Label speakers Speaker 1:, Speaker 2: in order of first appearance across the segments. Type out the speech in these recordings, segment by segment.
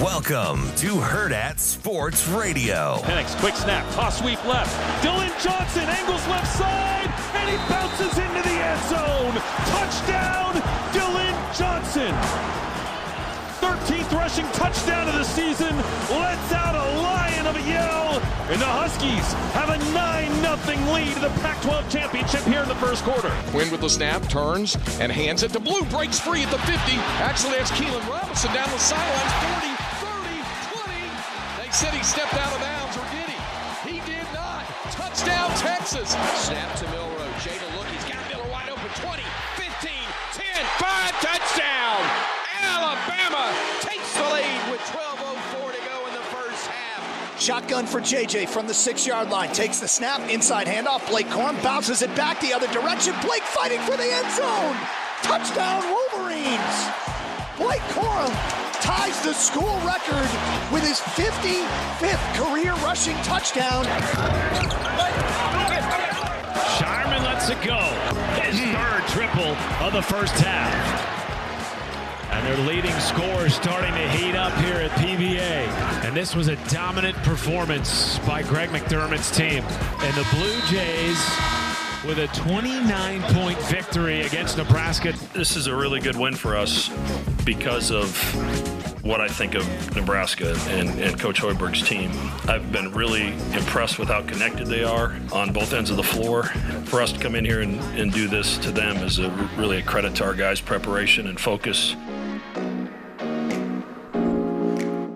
Speaker 1: Welcome to Hurrdat Sports Radio.
Speaker 2: Penix, quick snap, toss sweep left. Dillon Johnson angles left side, and he bounces into the end zone. Touchdown, Dillon Johnson. 13th rushing touchdown of the season lets out a lion of a yell, and the Huskies have a 9-0 lead in the Pac-12 championship here in the first quarter.
Speaker 3: Quinn with the snap, turns, and hands it to Blue, breaks free at the 50. Actually, that's Keilan Robinson down the sidelines, 40, 30, 20. They said he stepped out of bounds, or did he? He did not. Touchdown, Texas. Snap to Milroe. To look. He's got a Miller wide open. 20, 15, 10, 5. Touchdown. Alabama takes the lead with 12.04 to go in the first half.
Speaker 4: Shotgun for JJ from the six yard line. Takes the snap, inside handoff. Blake Corum bounces it back the other direction. Blake fighting for the end zone. Touchdown, Wolverines. Blake Corum ties the school record with his 55th career rushing touchdown.
Speaker 2: Scheierman lets it go. His hmm. third triple of the first half. And their leading score is starting to heat up here at PBA. And this was a dominant performance by Greg McDermott's team. And the Blue Jays with a 29 point victory against Nebraska.
Speaker 5: This is a really good win for us because of what I think of Nebraska and, and Coach Hoiberg's team. I've been really impressed with how connected they are on both ends of the floor. For us to come in here and, and do this to them is a, really a credit to our guys' preparation and focus.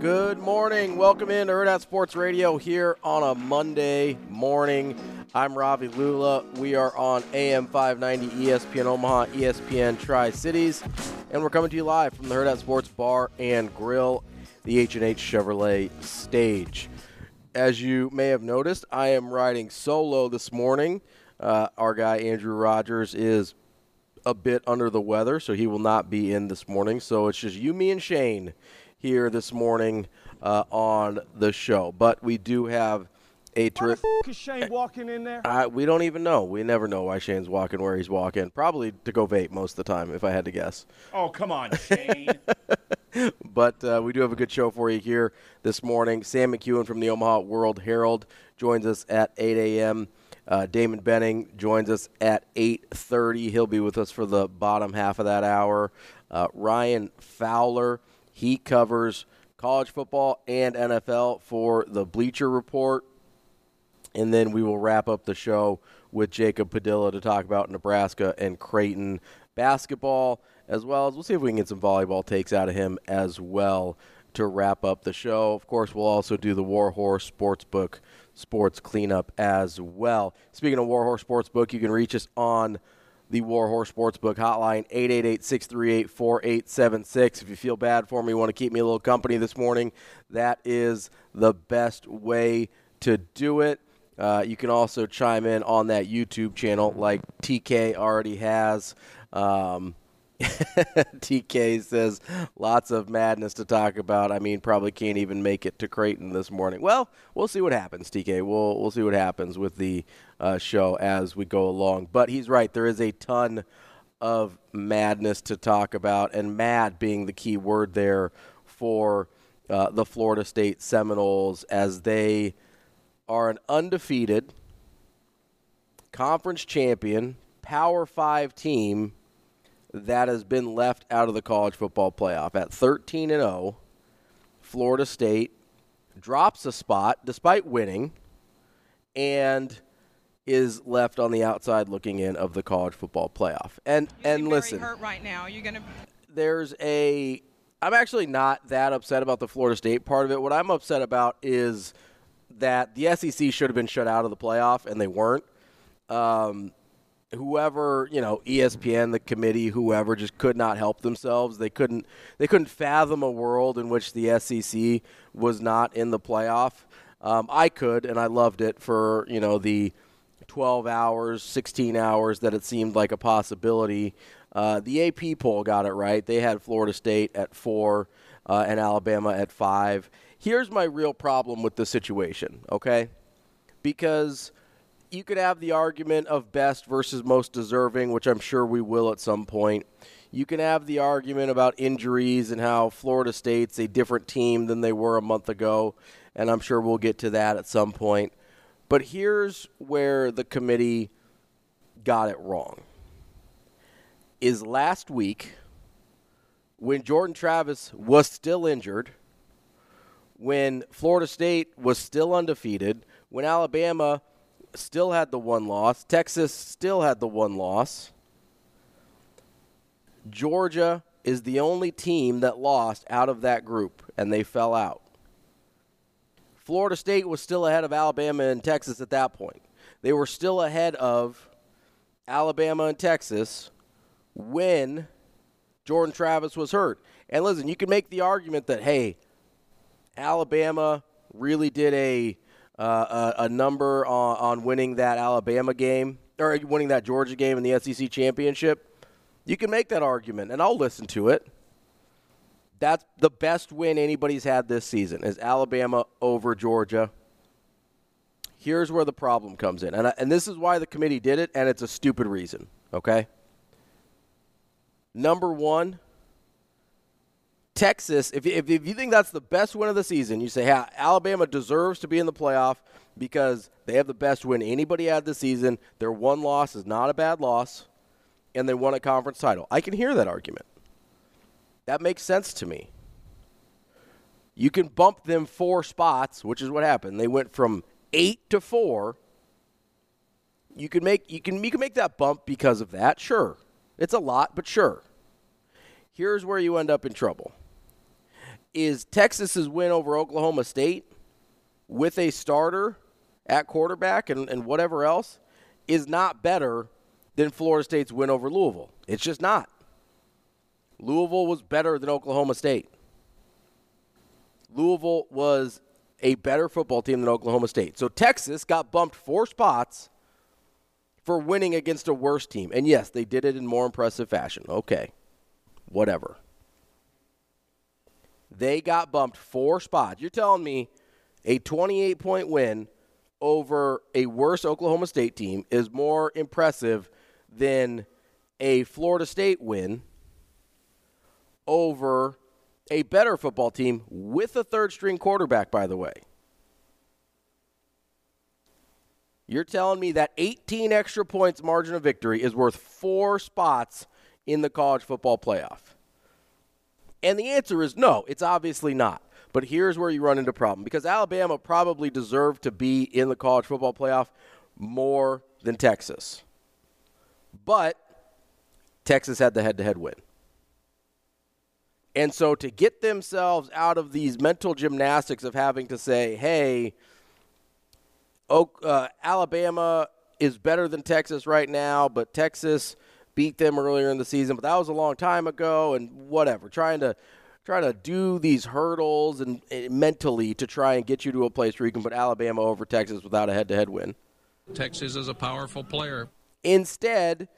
Speaker 6: Good morning. Welcome in to Hurrdat Sports Radio here on a Monday morning. I'm Ravi Lulla. We are on AM 590 ESPN Omaha, ESPN Tri Cities, and we're coming to you live from the Hurrdat Sports Bar and Grill, the H&H Chevrolet stage. As you may have noticed, I am riding solo this morning. Uh, our guy Andrew Rogers is a bit under the weather, so he will not be in this morning. So it's just you, me, and Shane here this morning uh, on the show. But we do have a terrific.
Speaker 7: Is Shane walking in there?
Speaker 6: Uh, we don't even know. We never know why Shane's walking where he's walking. Probably to go vape most of the time, if I had to guess.
Speaker 7: Oh, come on, Shane.
Speaker 6: but uh, we do have a good show for you here this morning. Sam McKewon from the Omaha World Herald joins us at 8 a.m. Uh, Damon Benning joins us at 8:30. He'll be with us for the bottom half of that hour. Uh, Ryan Fowler, he covers college football and NFL for the Bleacher Report. And then we will wrap up the show with Jacob Padilla to talk about Nebraska and Creighton basketball, as well as we'll see if we can get some volleyball takes out of him as well to wrap up the show. Of course, we'll also do the Warhorse Sportsbook sports cleanup as well. Speaking of Warhorse Sportsbook, you can reach us on the Warhorse Sportsbook hotline, 888-638-4876. If you feel bad for me, want to keep me a little company this morning, that is the best way to do it. Uh, you can also chime in on that YouTube channel like TK already has. Um, TK says lots of madness to talk about. I mean, probably can't even make it to Creighton this morning. Well, we'll see what happens, TK. We'll we'll see what happens with the uh, show as we go along. But he's right. There is a ton of madness to talk about, and mad being the key word there for uh, the Florida State Seminoles as they are an undefeated conference champion, Power Five team that has been left out of the college football playoff at 13 and 0. Florida State drops a spot despite winning and is left on the outside looking in of the college football playoff. And
Speaker 8: you
Speaker 6: and listen,
Speaker 8: hurt right now. You're gonna.
Speaker 6: There's a. I'm actually not that upset about the Florida State part of it. What I'm upset about is that the SEC should have been shut out of the playoff and they weren't. Um, whoever you know espn the committee whoever just could not help themselves. They couldn't they couldn't fathom a world in which the sec was not in the playoff. Um, i could and i loved it for you know the 12 hours 16 hours that it seemed like a possibility. Uh, the ap poll got it right. They had florida state at four uh, and alabama at five. Here's my real problem with the situation okay? Because you could have the argument of best versus most deserving, which I'm sure we will at some point. You can have the argument about injuries and how Florida State's a different team than they were a month ago, and I'm sure we'll get to that at some point. But here's where the committee got it wrong. Is last week when Jordan Travis was still injured, when Florida State was still undefeated, when Alabama still had the one loss. Texas still had the one loss. Georgia is the only team that lost out of that group, and they fell out. Florida State was still ahead of Alabama and Texas at that point. They were still ahead of Alabama and Texas when Jordan Travis was hurt. And listen, you can make the argument that, hey, Alabama really did a uh, a, a, number on, on winning that Alabama game or winning that Georgia game in the SEC championship, you can make that argument, and I'll listen to it. That's the best win anybody's had this season is Alabama over Georgia. Here's where the problem comes in, and I, and this is why the committee did it, and it's a stupid reason. Okay. Number one, Texas, if, if, if, you think that's the best win of the season, you say, hey, Alabama deserves to be in the playoff because they have the best win anybody had this season. Their one loss is not a bad loss, and they won a conference title. I can hear that argument. That makes sense to me. You can bump them four spots, which is what happened. They went from eight to four. You can make you can you can make that bump because of that. Sure, it's a lot, but sure. Here's where you end up in trouble is Texas's win over Oklahoma State with a starter at quarterback and, and whatever else is not better than Florida State's win over Louisville. It's just not. Louisville was better than Oklahoma State. Louisville was a better football team than Oklahoma State. So Texas got bumped four spots for winning against a worse team. And yes, they did it in more impressive fashion. Okay. Whatever. They got bumped four spots. You're telling me a 28 point win over a worse Oklahoma State team is more impressive than a Florida State win over a better football team with a third string quarterback, by the way. You're telling me that 18 extra points margin of victory is worth four spots in the college football playoff? And the answer is no, it's obviously not. But here's where you run into problem because Alabama probably deserved to be in the college football playoff more than Texas. But Texas had the head to head win. And so to get themselves out of these mental gymnastics of having to say, hey, uh, Alabama is better than Texas right now, but Texas beat them earlier in the season, but that was a long time ago and whatever. Trying to trying to do these hurdles and, and mentally to try and get you to a place where you can put Alabama over Texas without a head-to-head win.
Speaker 9: Texas is a powerful player.
Speaker 6: Instead,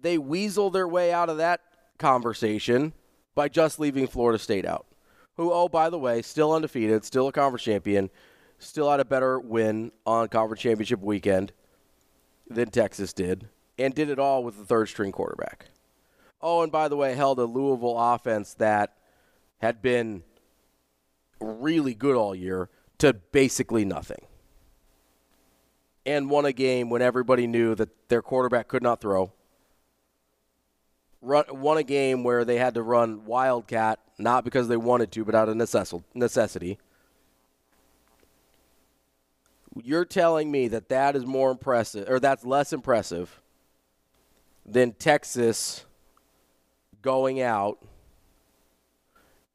Speaker 6: they weasel their way out of that conversation by just leaving Florida State out. Who, oh, by the way, still undefeated, still a conference champion, still had a better win on conference championship weekend than Texas did, and did it all with the third string quarterback. Oh, and by the way, held a Louisville offense that had been really good all year to basically nothing. And won a game when everybody knew that their quarterback could not throw. Run, won a game where they had to run Wildcat, not because they wanted to, but out of necessity. You're telling me that that is more impressive, or that's less impressive than Texas going out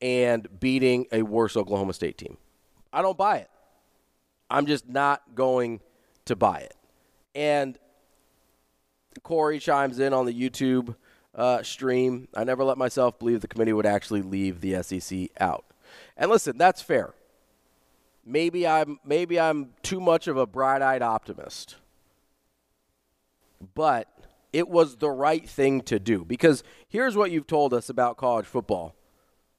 Speaker 6: and beating a worse Oklahoma State team. I don't buy it. I'm just not going to buy it. And Corey chimes in on the YouTube uh, stream. I never let myself believe the committee would actually leave the SEC out. And listen, that's fair. Maybe I'm maybe I'm too much of a bright-eyed optimist. But it was the right thing to do because here's what you've told us about college football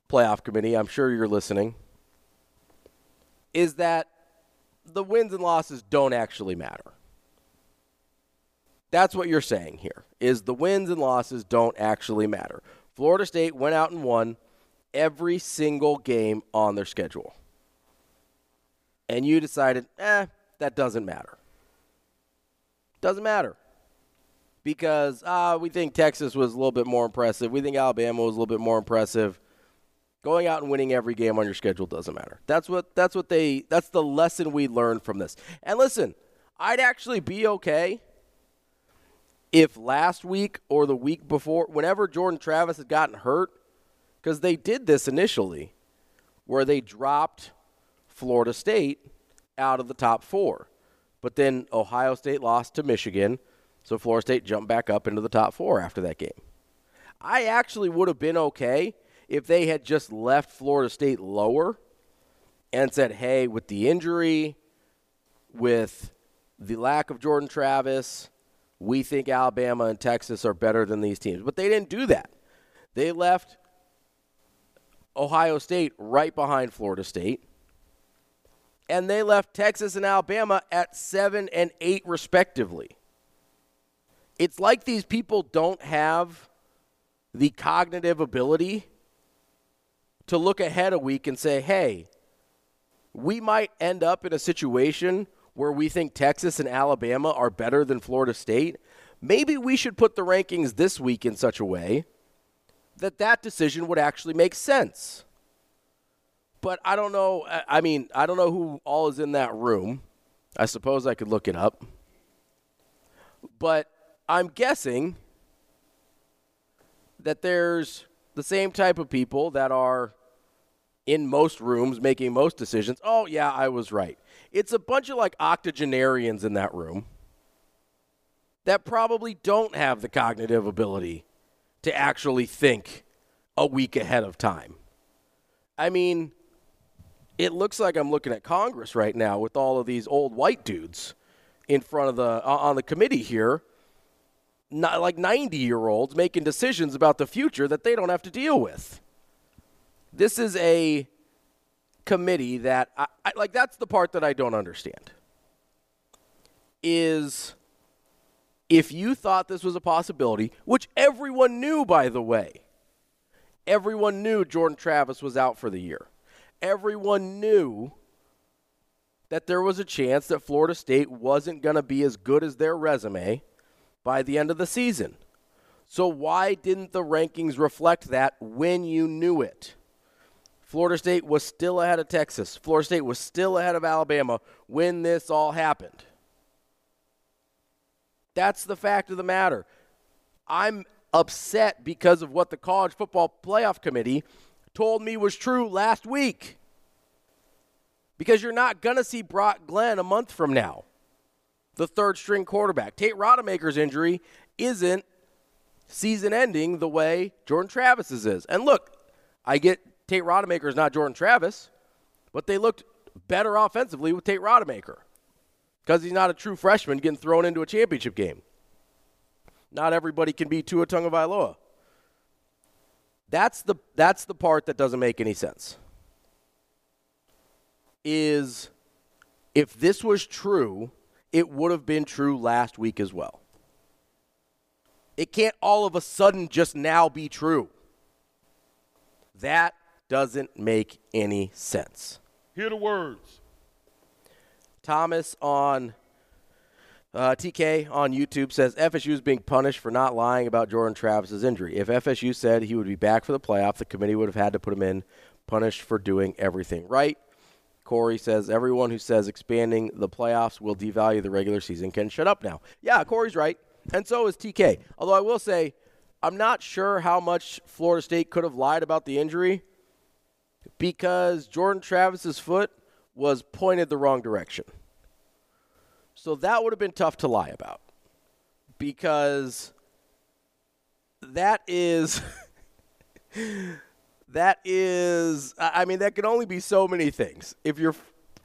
Speaker 6: playoff committee. I'm sure you're listening. Is that the wins and losses don't actually matter. That's what you're saying here. Is the wins and losses don't actually matter. Florida State went out and won every single game on their schedule. And you decided, "Eh, that doesn't matter." Doesn't matter because uh, we think Texas was a little bit more impressive. We think Alabama was a little bit more impressive. Going out and winning every game on your schedule doesn't matter. That's what that's what they that's the lesson we learned from this. And listen, I'd actually be okay if last week or the week before, whenever Jordan Travis had gotten hurt, because they did this initially, where they dropped Florida State out of the top four. But then Ohio State lost to Michigan. So Florida State jumped back up into the top four after that game. I actually would have been okay if they had just left Florida State lower and said, hey, with the injury, with the lack of Jordan Travis, we think Alabama and Texas are better than these teams. But they didn't do that. They left Ohio State right behind Florida State. And they left Texas and Alabama at seven and eight, respectively it's like these people don't have the cognitive ability to look ahead a week and say, hey, we might end up in a situation where we think Texas and Alabama are better than Florida State. Maybe we should put the rankings this week in such a way that that decision would actually make sense. But I don't know. I mean, I don't know who all is in that room. I suppose I could look it up. But I'm guessing that there's the same type of people that are in most rooms making most decisions. Oh, yeah, I was right. It's a bunch of like octogenarians in that room that probably don't have the cognitive ability to actually think a week ahead of time. I mean, it looks like I'm looking at Congress right now with all of these old white dudes in front of the uh, on the committee here not like 90 year olds making decisions about the future that they don't have to deal with. This is a committee that I, I, like that's the part that I don't understand. Is if you thought this was a possibility, which everyone knew by the way. Everyone knew Jordan Travis was out for the year. Everyone knew that there was a chance that Florida State wasn't going to be as good as their resume by the end of the season. So, why didn't the rankings reflect that when you knew it? Florida State was still ahead of Texas. Florida State was still ahead of Alabama when this all happened. That's the fact of the matter. I'm upset because of what the College Football Playoff Committee told me was true last week. Because you're not going to see Brock Glenn a month from now the third string quarterback. Tate Rodemaker's injury isn't season ending the way Jordan Travis's is. And look, I get Tate Rodemaker is not Jordan Travis, but they looked better offensively with Tate Rodemaker because he's not a true freshman getting thrown into a championship game. Not everybody can be Tua Tagovailoa. That's the that's the part that doesn't make any sense. Is if this was true, it would have been true last week as well. It can't all of a sudden just now be true. That doesn't make any sense.
Speaker 2: Hear the words.
Speaker 6: Thomas on uh, TK on YouTube says FSU is being punished for not lying about Jordan Travis's injury. If FSU said he would be back for the playoff, the committee would have had to put him in, punished for doing everything right. Corey says everyone who says expanding the playoffs will devalue the regular season can shut up now. Yeah, Corey's right, and so is TK. Although I will say, I'm not sure how much Florida State could have lied about the injury because Jordan Travis's foot was pointed the wrong direction. So that would have been tough to lie about because that is that is I mean that can only be so many things. If your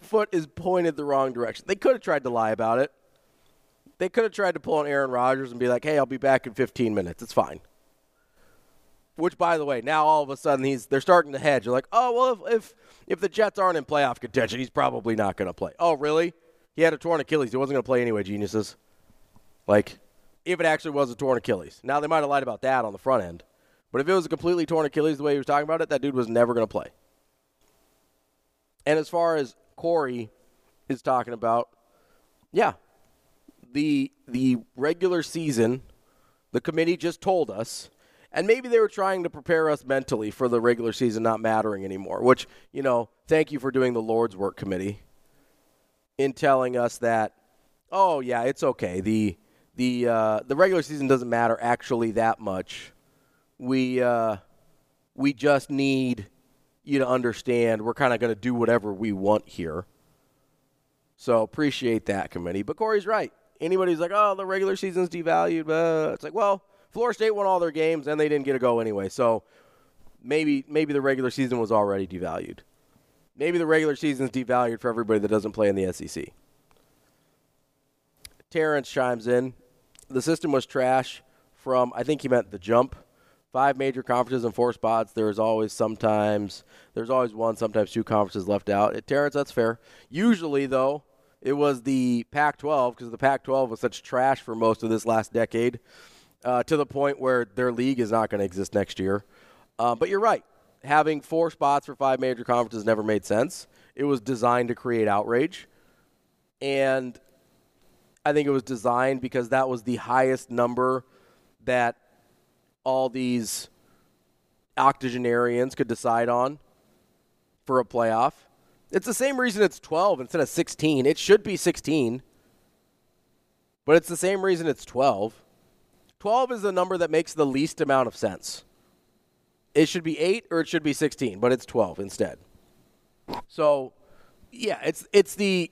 Speaker 6: foot is pointed the wrong direction. They could have tried to lie about it. They could have tried to pull on Aaron Rodgers and be like, "Hey, I'll be back in 15 minutes. It's fine." Which, by the way, now all of a sudden he's they're starting to hedge. They're like, "Oh, well, if if, if the Jets aren't in playoff contention, he's probably not going to play." Oh, really? He had a torn Achilles. He wasn't going to play anyway. Geniuses. Like, if it actually was a torn Achilles. Now they might have lied about that on the front end, but if it was a completely torn Achilles the way he was talking about it, that dude was never going to play. And as far as Corey is talking about, yeah, the the regular season, the committee just told us, and maybe they were trying to prepare us mentally for the regular season not mattering anymore. Which you know, thank you for doing the Lord's work committee in telling us that, oh yeah, it's okay. the the uh, The regular season doesn't matter actually that much. We uh, we just need you to understand we're kind of going to do whatever we want here. So appreciate that committee. But Corey's right. Anybody's like, oh, the regular season's devalued, uh, it's like, well, Florida State won all their games and they didn't get to go anyway. So maybe maybe the regular season was already devalued. Maybe the regular season's devalued for everybody that doesn't play in the SEC. Terrence chimes in. The system was trash from, I think he meant the jump. Five major conferences and four spots. There's always sometimes, there's always one, sometimes two conferences left out. Terrence, that's fair. Usually, though, it was the Pac 12 because the Pac 12 was such trash for most of this last decade uh, to the point where their league is not going to exist next year. Uh, but you're right having four spots for five major conferences never made sense. It was designed to create outrage. And I think it was designed because that was the highest number that all these octogenarians could decide on for a playoff. It's the same reason it's 12 instead of 16. It should be 16, but it's the same reason it's 12. 12 is the number that makes the least amount of sense it should be eight or it should be 16, but it's 12 instead. So, yeah, it's it's the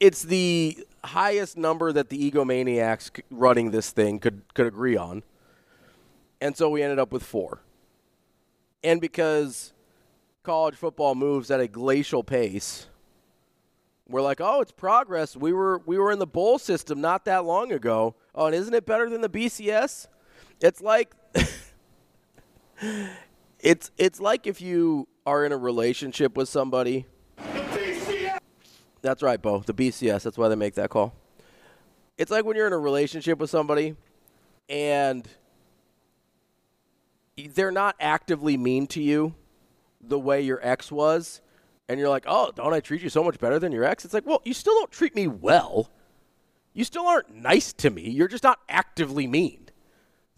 Speaker 6: it's the highest number that the egomaniacs running this thing could could agree on, and so we ended up with four. And because college football moves at a glacial pace, we're like, oh, it's progress. We were we were in the bowl system not that long ago. Oh, and isn't it better than the BCS? It's like it's it's like if you are in a relationship with somebody. The BCS. That's right, Bo. The BCS. That's why they make that call. It's like when you're in a relationship with somebody and they're not actively mean to you the way your ex was, and you're like, oh, don't I treat you so much better than your ex? It's like, well, you still don't treat me well. You still aren't nice to me. You're just not actively mean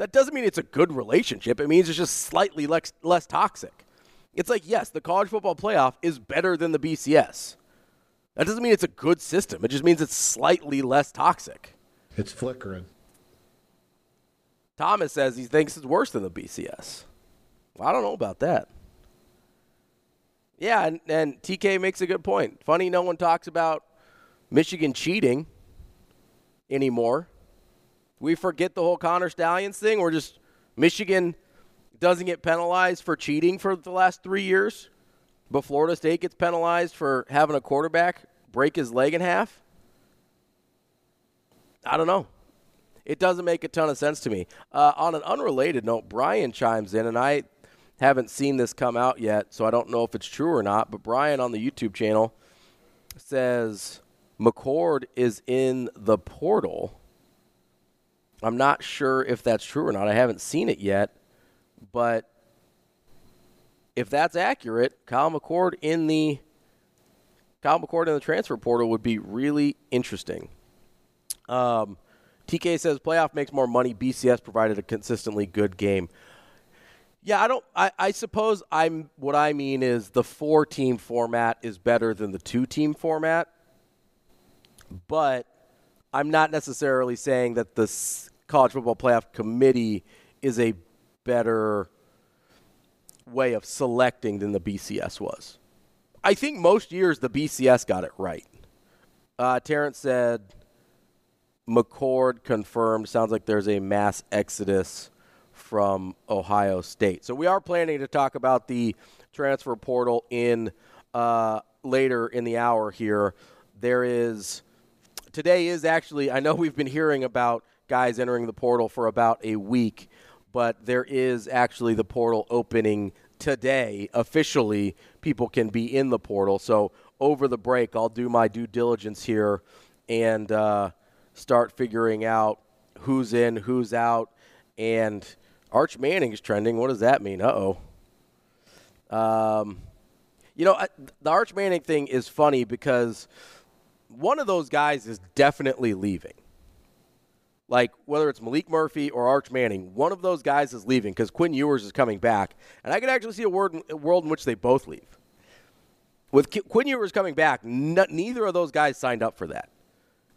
Speaker 6: that doesn't mean it's a good relationship. It means it's just slightly less, less toxic. It's like, yes, the college football playoff is better than the BCS. That doesn't mean it's a good system. It just means it's slightly less toxic.
Speaker 8: It's flickering.
Speaker 6: Thomas says he thinks it's worse than the BCS. Well, I don't know about that. Yeah, and, and TK makes a good point. Funny, no one talks about Michigan cheating anymore we forget the whole Connor Stalions thing? We're just Michigan doesn't get penalized for cheating for the last three years, but Florida State gets penalized for having a quarterback break his leg in half. I don't know. It doesn't make a ton of sense to me. Uh, on an unrelated note, Brian chimes in, and I haven't seen this come out yet, so I don't know if it's true or not. But Brian on the YouTube channel says McCord is in the portal. I'm not sure if that's true or not. I haven't seen it yet, but if that's accurate, Kyle McCord in the Kyle McCord in the transfer portal would be really interesting. Um, TK says playoff makes more money. BCS provided a consistently good game. Yeah, I don't. I, I suppose I'm. What I mean is the four team format is better than the two team format, but I'm not necessarily saying that the college football playoff committee is a better way of selecting than the BCS was. I think most years the BCS got it right. Uh, Terrence said McCord confirmed. Sounds like there's a mass exodus from Ohio State. So we are planning to talk about the transfer portal in uh, later in the hour here. There is today is actually I know we've been hearing about guys entering the portal for about a week, but there is actually the portal opening today officially. People can be in the portal. So over the break, I'll do my due diligence here and uh, start figuring out who's in, who's out, and Arch Manning is trending. What does that mean? Uh oh. Um, you know, I, the Arch Manning thing is funny because one of those guys is definitely leaving. Like whether it's Maalik Murphy or Arch Manning, one of those guys is leaving because Quinn Ewers is coming back, and I could actually see a, word, a world in which they both leave. With Qu- Quinn Ewers coming back, n- neither of those guys signed up for that.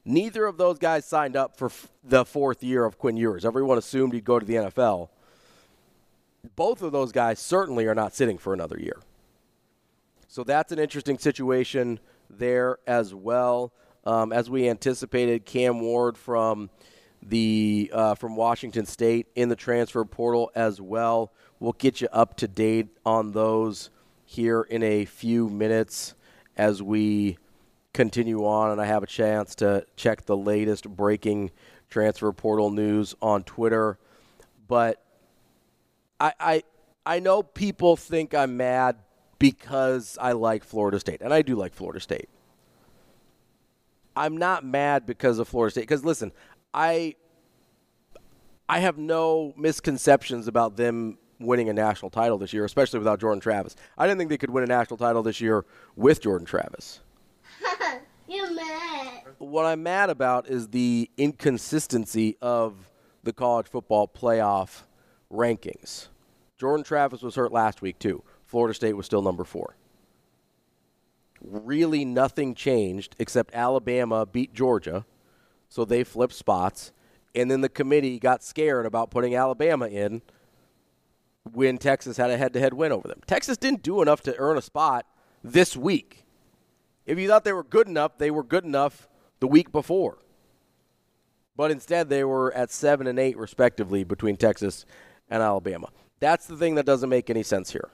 Speaker 6: Neither of those guys signed up for f- the fourth year of Quinn Ewers. Everyone assumed he'd go to the NFL both of those guys certainly are not sitting for another year. So that's an interesting situation there as well. Um, as we anticipated, Cam Ward from the uh, from Washington State in the transfer portal as well. We'll get you up to date on those here in a few minutes as we continue on, and I have a chance to check the latest breaking transfer portal news on Twitter. But I, I I know people think I'm mad because I like Florida State, and I do like Florida State. I'm not mad because of Florida State because listen, I I have no misconceptions about them winning a national title this year, especially without Jordan Travis. I didn't think they could win a national title this year with Jordan Travis.
Speaker 8: You're mad.
Speaker 6: What I'm mad about is the inconsistency of the college football playoff rankings. Jordan Travis was hurt last week, too. Florida State was still number four. Really, nothing changed except Alabama beat Georgia, so they flipped spots. And then the committee got scared about putting Alabama in when Texas had a head to head win over them. Texas didn't do enough to earn a spot this week. If you thought they were good enough, they were good enough the week before. But instead, they were at 7 and 8, respectively, between Texas and Alabama. That's the thing that doesn't make any sense here.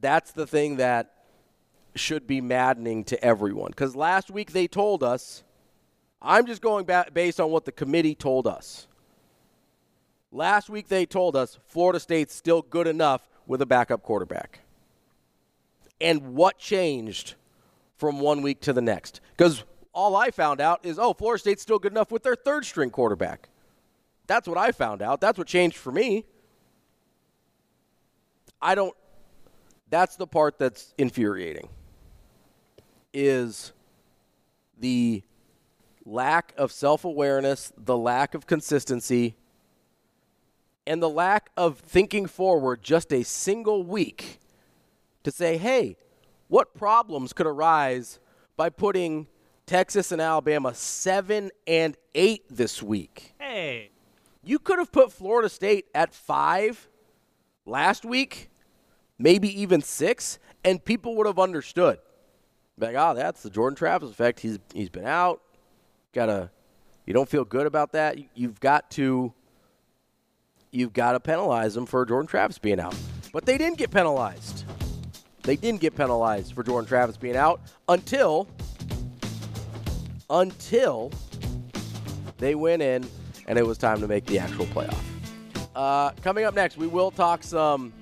Speaker 6: That's the thing that should be maddening to everyone. Because last week they told us, I'm just going back based on what the committee told us. Last week they told us Florida State's still good enough with a backup quarterback. And what changed from one week to the next? Because all I found out is, oh, Florida State's still good enough with their third string quarterback. That's what I found out. That's what changed for me. I don't that's the part that's infuriating is the lack of self-awareness, the lack of consistency, and the lack of thinking forward just a single week to say, "Hey, what problems could arise by putting Texas and Alabama 7 and 8 this week?"
Speaker 7: Hey,
Speaker 6: you could have put Florida State at 5 last week maybe even six, and people would have understood. Like, oh, that's the Jordan Travis effect. He's he's been out. Gotta, you don't feel good about that. You've got to, you've got to penalize them for Jordan Travis being out. But they didn't get penalized. They didn't get penalized for Jordan Travis being out until, until They went in, and it was time to make the actual playoff. Uh, coming up next, we will talk some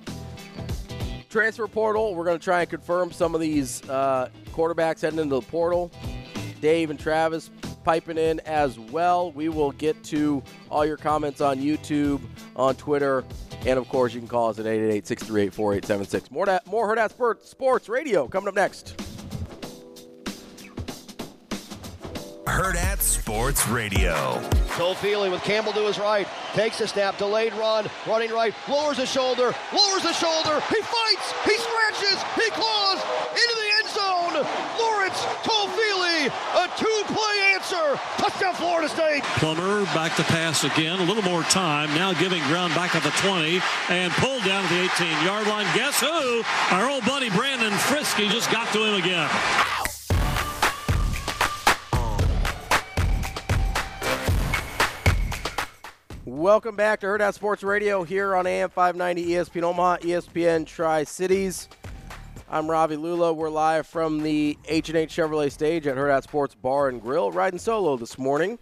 Speaker 6: transfer portal. We're going to try and confirm some of these uh, quarterbacks heading into the portal. Dave and Travis piping in as well. We will get to all your comments on YouTube, on Twitter, and of course, you can call us at 888 638 4876. More, Herd Sports Radio coming up next.
Speaker 1: Hurrdat Sports Radio.
Speaker 9: Toffoli with Campbell to his right. Takes a snap, delayed run, running right, lowers his shoulder, lowers the shoulder. He fights, he scratches, he claws into the end zone. Lawrence Toffoli, a two-play answer. Touchdown, Florida State.
Speaker 10: Plummer back to pass again. A little more time. Now giving ground back at the 20 and pulled down at the 18-yard line. Guess who? Our old buddy Brandon Frisky just got to him again.
Speaker 6: Welcome back to Hurrdat Sports Radio here on AM 590 ESPN Omaha, ESPN Tri Cities. I'm Ravi Lulla. We're live from the H&H Chevrolet stage at Hurrdat Sports Bar and Grill, riding solo this morning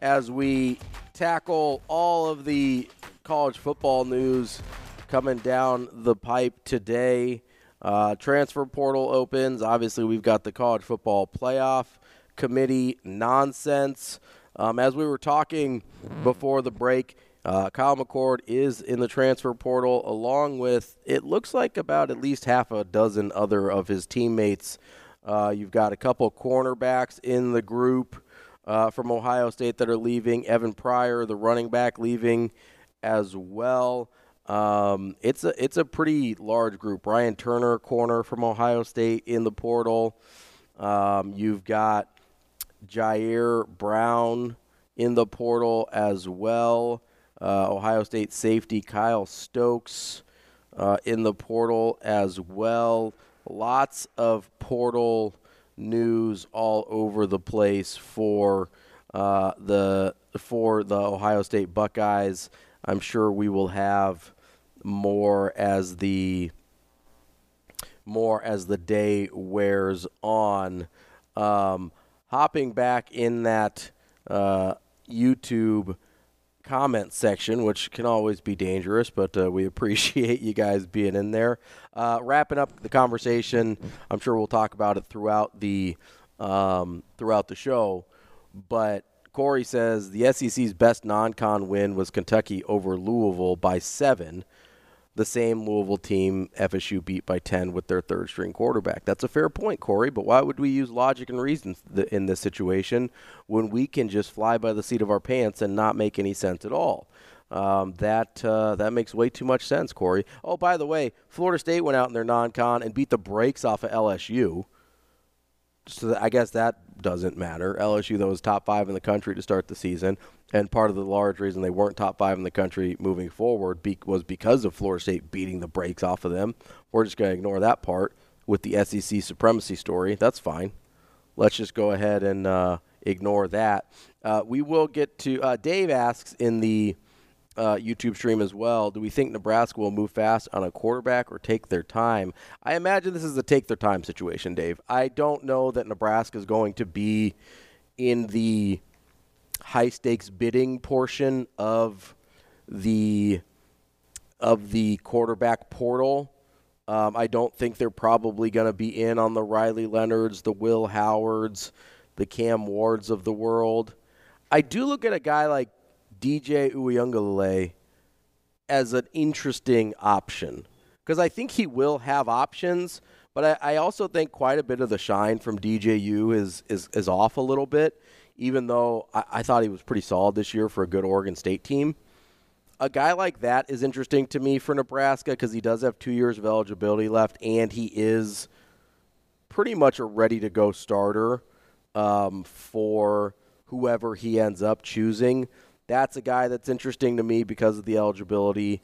Speaker 6: as we tackle all of the college football news coming down the pipe today. Uh, transfer portal opens. Obviously, we've got the college football playoff committee nonsense. Um, as we were talking before the break, uh, Kyle McCord is in the transfer portal, along with it looks like about at least half a dozen other of his teammates. Uh, you've got a couple cornerbacks in the group uh, from Ohio State that are leaving. Evan Pryor, the running back, leaving as well. Um, it's a it's a pretty large group. Ryan Turner, corner from Ohio State, in the portal. Um, you've got Jyaire Brown in the portal as well. Uh, Ohio State safety Kyle Stokes uh, in the portal as well. Lots of portal news all over the place for uh, the for the Ohio State Buckeyes. I'm sure we will have more as the more as the day wears on. Um, hopping back in that uh, YouTube comment section, which can always be dangerous, but uh, we appreciate you guys being in there. Uh, wrapping up the conversation, I'm sure we'll talk about it throughout the um, throughout the show. But Corey says the SEC's best non-con win was Kentucky over Louisville by seven the same Louisville team FSU beat by 10 with their third string quarterback. That's a fair point, Corey, but why would we use logic and reason in this situation when we can just fly by the seat of our pants and not make any sense at all? Um, that uh, that makes way too much sense, Corey. Oh, by the way, Florida State went out in their non-con and beat the brakes off of LSU. So I guess that doesn't matter. LSU, though, was top five in the country to start the season. And part of the large reason they weren't top five in the country moving forward be- was because of Florida State beating the brakes off of them. We're just going to ignore that part with the SEC supremacy story. That's fine. Let's just go ahead and uh, ignore that. Uh, we will get to. Uh, Dave asks in the uh, YouTube stream as well. Do we think Nebraska will move fast on a quarterback or take their time? I imagine this is a take their time situation, Dave. I don't know that Nebraska is going to be in the high stakes bidding portion of the of the quarterback portal. Um, I don't think they're probably going to be in on the Riley Leonards, the Will Howards, the Cam Wards of the world. I do look at a guy like DJ Uiagalelei as an interesting option because I think he will have options, but I, I, also think quite a bit of the shine from DJU is is, is off a little bit even though I, I thought he was pretty solid this year for a good Oregon State team. A guy like that is interesting to me for Nebraska because he does have two years of eligibility left, and he is pretty much a ready to go starter um, for whoever he ends up choosing. That's a guy that's interesting to me because of the eligibility.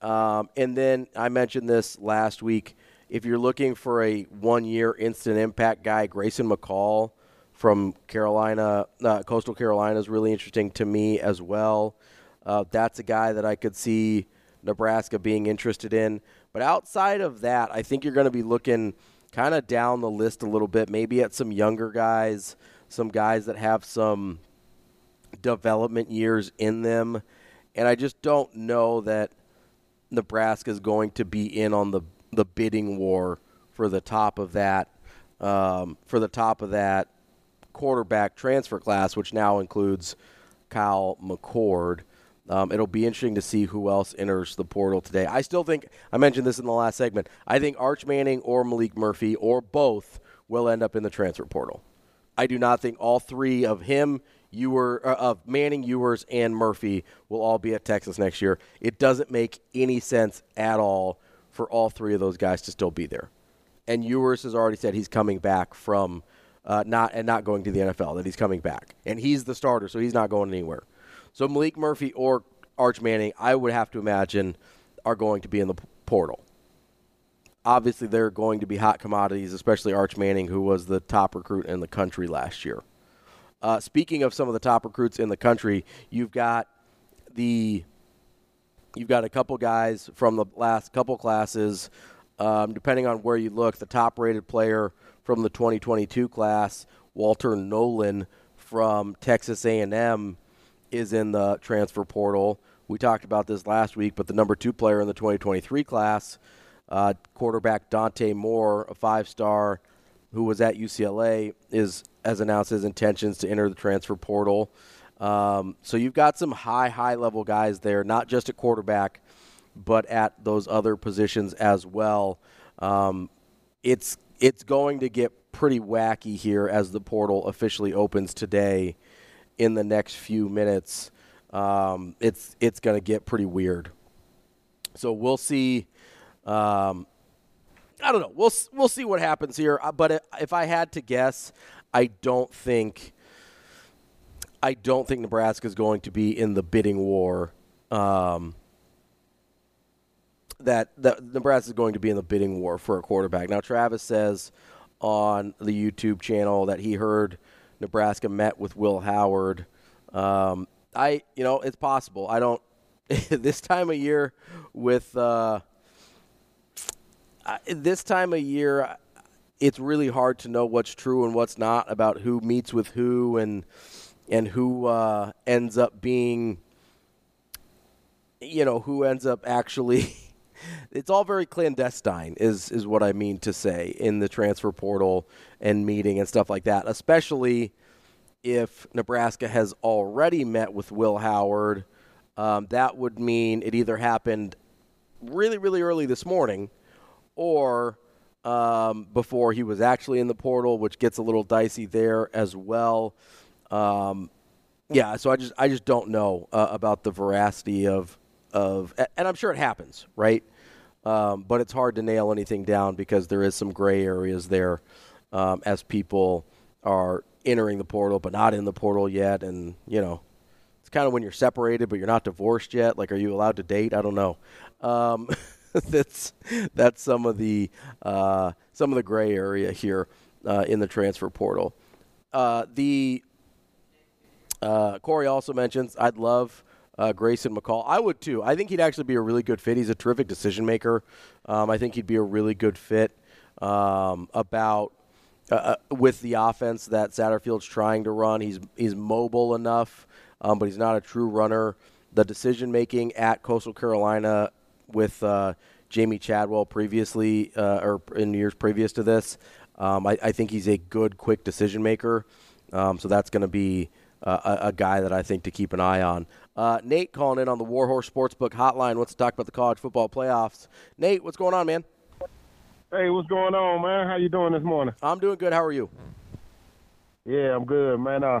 Speaker 6: Um, and then I mentioned this last week. If you're looking for a one year instant impact guy, Grayson McCall from Carolina, uh, Coastal Carolina is really interesting to me as well. Uh, that's a guy that I could see Nebraska being interested in. But outside of that, I think you're going to be looking kind of down the list a little bit, maybe at some younger guys, some guys that have some development years in them, and I just don't know that Nebraska is going to be in on the the bidding war for the top of that um, for the top of that quarterback transfer class, which now includes Kyle McCord. Um, it'll be interesting to see who else enters the portal today. I still think I mentioned this in the last segment. I think Arch Manning or Maalik Murphy or both will end up in the transfer portal. I do not think all three of him, Ewer, uh, of Manning, Ewers, and Murphy will all be at Texas next year. It doesn't make any sense at all for all three of those guys to still be there. And Ewers has already said he's coming back from uh, not and not going to the NFL. That he's coming back, and he's the starter, so he's not going anywhere. So Maalik Murphy or Arch Manning, I would have to imagine, are going to be in the portal. Obviously, they're going to be hot commodities, especially Arch Manning, who was the top recruit in the country last year. Uh, speaking of some of the top recruits in the country, you've got the you've got a couple guys from the last couple classes. Um, depending on where you look, the top-rated player from the 2022 class, Walter Nolen from Texas A&M, is in the transfer portal. We talked about this last week, but the number two player in the 2023 class, uh, quarterback Dante Moore, a five-star who was at UCLA, is has announced his intentions to enter the transfer portal. Um, so you've got some high, high-level guys there, not just at quarterback, but at those other positions as well. Um, it's it's going to get pretty wacky here as the portal officially opens today. In the next few minutes, um, it's it's going to get pretty weird. So we'll see. Um, I don't know. We'll we'll see what happens here. Uh, But if I had to guess, I don't think I don't think Nebraska is going to be in the bidding war. Um, that that Nebraska is going to be in the bidding war for a quarterback. Now Travis says on the YouTube channel that he heard Nebraska met with Will Howard. Um, I you know it's possible. I don't this time of year with uh, this time of year it's really hard to know what's true and what's not about who meets with who and and who uh, ends up being you know who ends up actually it's all very clandestine is is what I mean to say in the transfer portal and meeting and stuff like that especially if Nebraska has already met with Will Howard. Um, that would mean it either happened really really early this morning or um, before he was actually in the portal which gets a little dicey there as well um, yeah, so I just I just don't know uh, about the veracity of of, and I'm sure it happens, right? Um, but it's hard to nail anything down because there is some gray areas there um, as people are entering the portal but not in the portal yet, and you know, it's kind of when you're separated but you're not divorced yet. Like, are you allowed to date? I don't know. That's that's some of the uh, some of the gray area here uh, in the transfer portal. Uh, the uh, Corey also mentions I'd love uh, Grayson McCall. I would too. I think he'd actually be a really good fit. He's a terrific decision maker. Um, I think he'd be a really good fit um, about uh, with the offense that Satterfield's trying to run. He's he's mobile enough, um, but he's not a true runner. The decision making at Coastal Carolina with uh, Jamey Chadwell previously uh, or in years previous to this, um, I, I think he's a good, quick decision maker. Um, so that's going to be uh, a, a guy that I think to keep an eye on. Uh, Nate calling in on the Warhorse Sportsbook Hotline wants to talk about the college football playoffs. Nate, what's going on, man?
Speaker 11: Hey, what's going on, man? How you doing this morning?
Speaker 6: I'm doing good. How are you?
Speaker 11: Yeah, I'm good, man. Uh,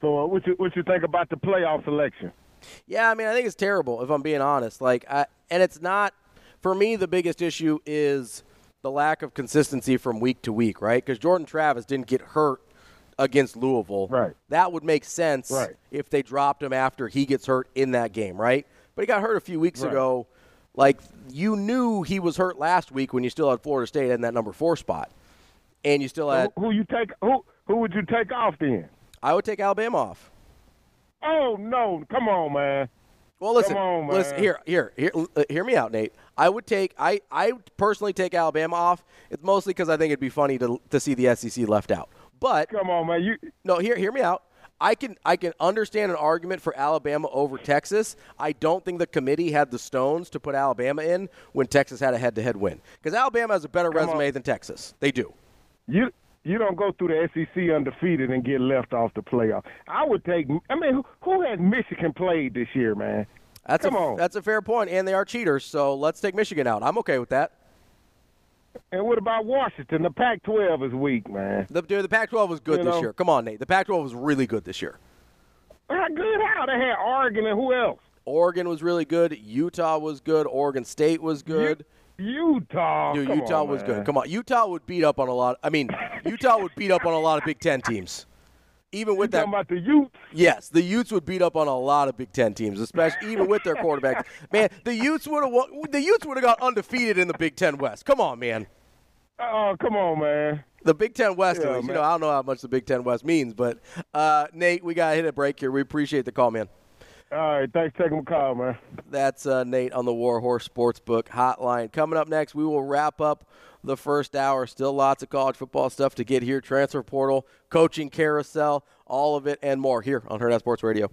Speaker 11: so, uh, what you what you think about the playoff selection?
Speaker 6: Yeah, I mean, I think it's terrible if I'm being honest. Like, I, and it's not for me. The biggest issue is the lack of consistency from week to week, right? Because Jordan Travis didn't get hurt against Louisville.
Speaker 11: Right.
Speaker 6: That would make sense
Speaker 11: Right.
Speaker 6: if they dropped him after he gets hurt in that game, right? But he got hurt a few weeks
Speaker 11: Right.
Speaker 6: ago. Like you knew he was hurt last week when you still had Florida State in that number four spot, and you still had.
Speaker 11: Who, who you take? Who who would you take off then?
Speaker 6: I would take Alabama off.
Speaker 11: Oh no! Come on, man.
Speaker 6: Well, listen,
Speaker 11: Come on, man.
Speaker 6: listen here, here, here, uh, hear me out, Nate. I would take, I, I personally take Alabama off. It's mostly because I think it'd be funny to to see the SEC left out. But
Speaker 11: come on, man, you
Speaker 6: no, hear, hear me out. I can I can understand an argument for Alabama over Texas. I don't think the committee had the stones to put Alabama in when Texas had a head-to-head win because Alabama has a better
Speaker 11: Come
Speaker 6: resume
Speaker 11: on.
Speaker 6: than Texas. They do.
Speaker 11: You you don't go through the SEC undefeated and get left off the playoff. I would take. I mean, who, who has Michigan played this year, man?
Speaker 6: That's
Speaker 11: Come
Speaker 6: a,
Speaker 11: on.
Speaker 6: That's a fair point, and they are cheaters. So let's take Michigan out. I'm okay with that.
Speaker 11: And what about Washington? The Pac-12 is weak, man.
Speaker 6: The, dude, the Pac-12 was good
Speaker 11: You
Speaker 6: this
Speaker 11: know?
Speaker 6: year. Come on, Nate. The Pac-12 was really good this year.
Speaker 11: How good? How they had Oregon and who else?
Speaker 6: Oregon was really good. Utah was good. Oregon State was good.
Speaker 11: Utah.
Speaker 6: Dude, Utah
Speaker 11: on,
Speaker 6: was
Speaker 11: man.
Speaker 6: good. Come on, Utah would beat up on a lot. I mean, Utah would beat up on a lot of Big Ten teams. Even with
Speaker 11: You
Speaker 6: that,
Speaker 11: talking about the Utes?
Speaker 6: yes, the Utes would beat up on a lot of Big Ten teams, especially even with their quarterbacks. Man, the Utes would have the Utes would have got undefeated in the Big Ten West. Come on, man.
Speaker 11: Oh, come on, man.
Speaker 6: The Big Ten West,
Speaker 11: Yeah,
Speaker 6: least. you know, I don't know how much the Big Ten West means, but uh, Nate, we got to hit a break here. We appreciate the call, man.
Speaker 11: All right, thanks for taking my call, man.
Speaker 6: That's uh, Nate on the Warhorse Sportsbook Hotline. Coming up next, we will wrap up the first hour. Still lots of college football stuff to get here. Transfer portal, coaching carousel, all of it and more here on Herd Sports Radio.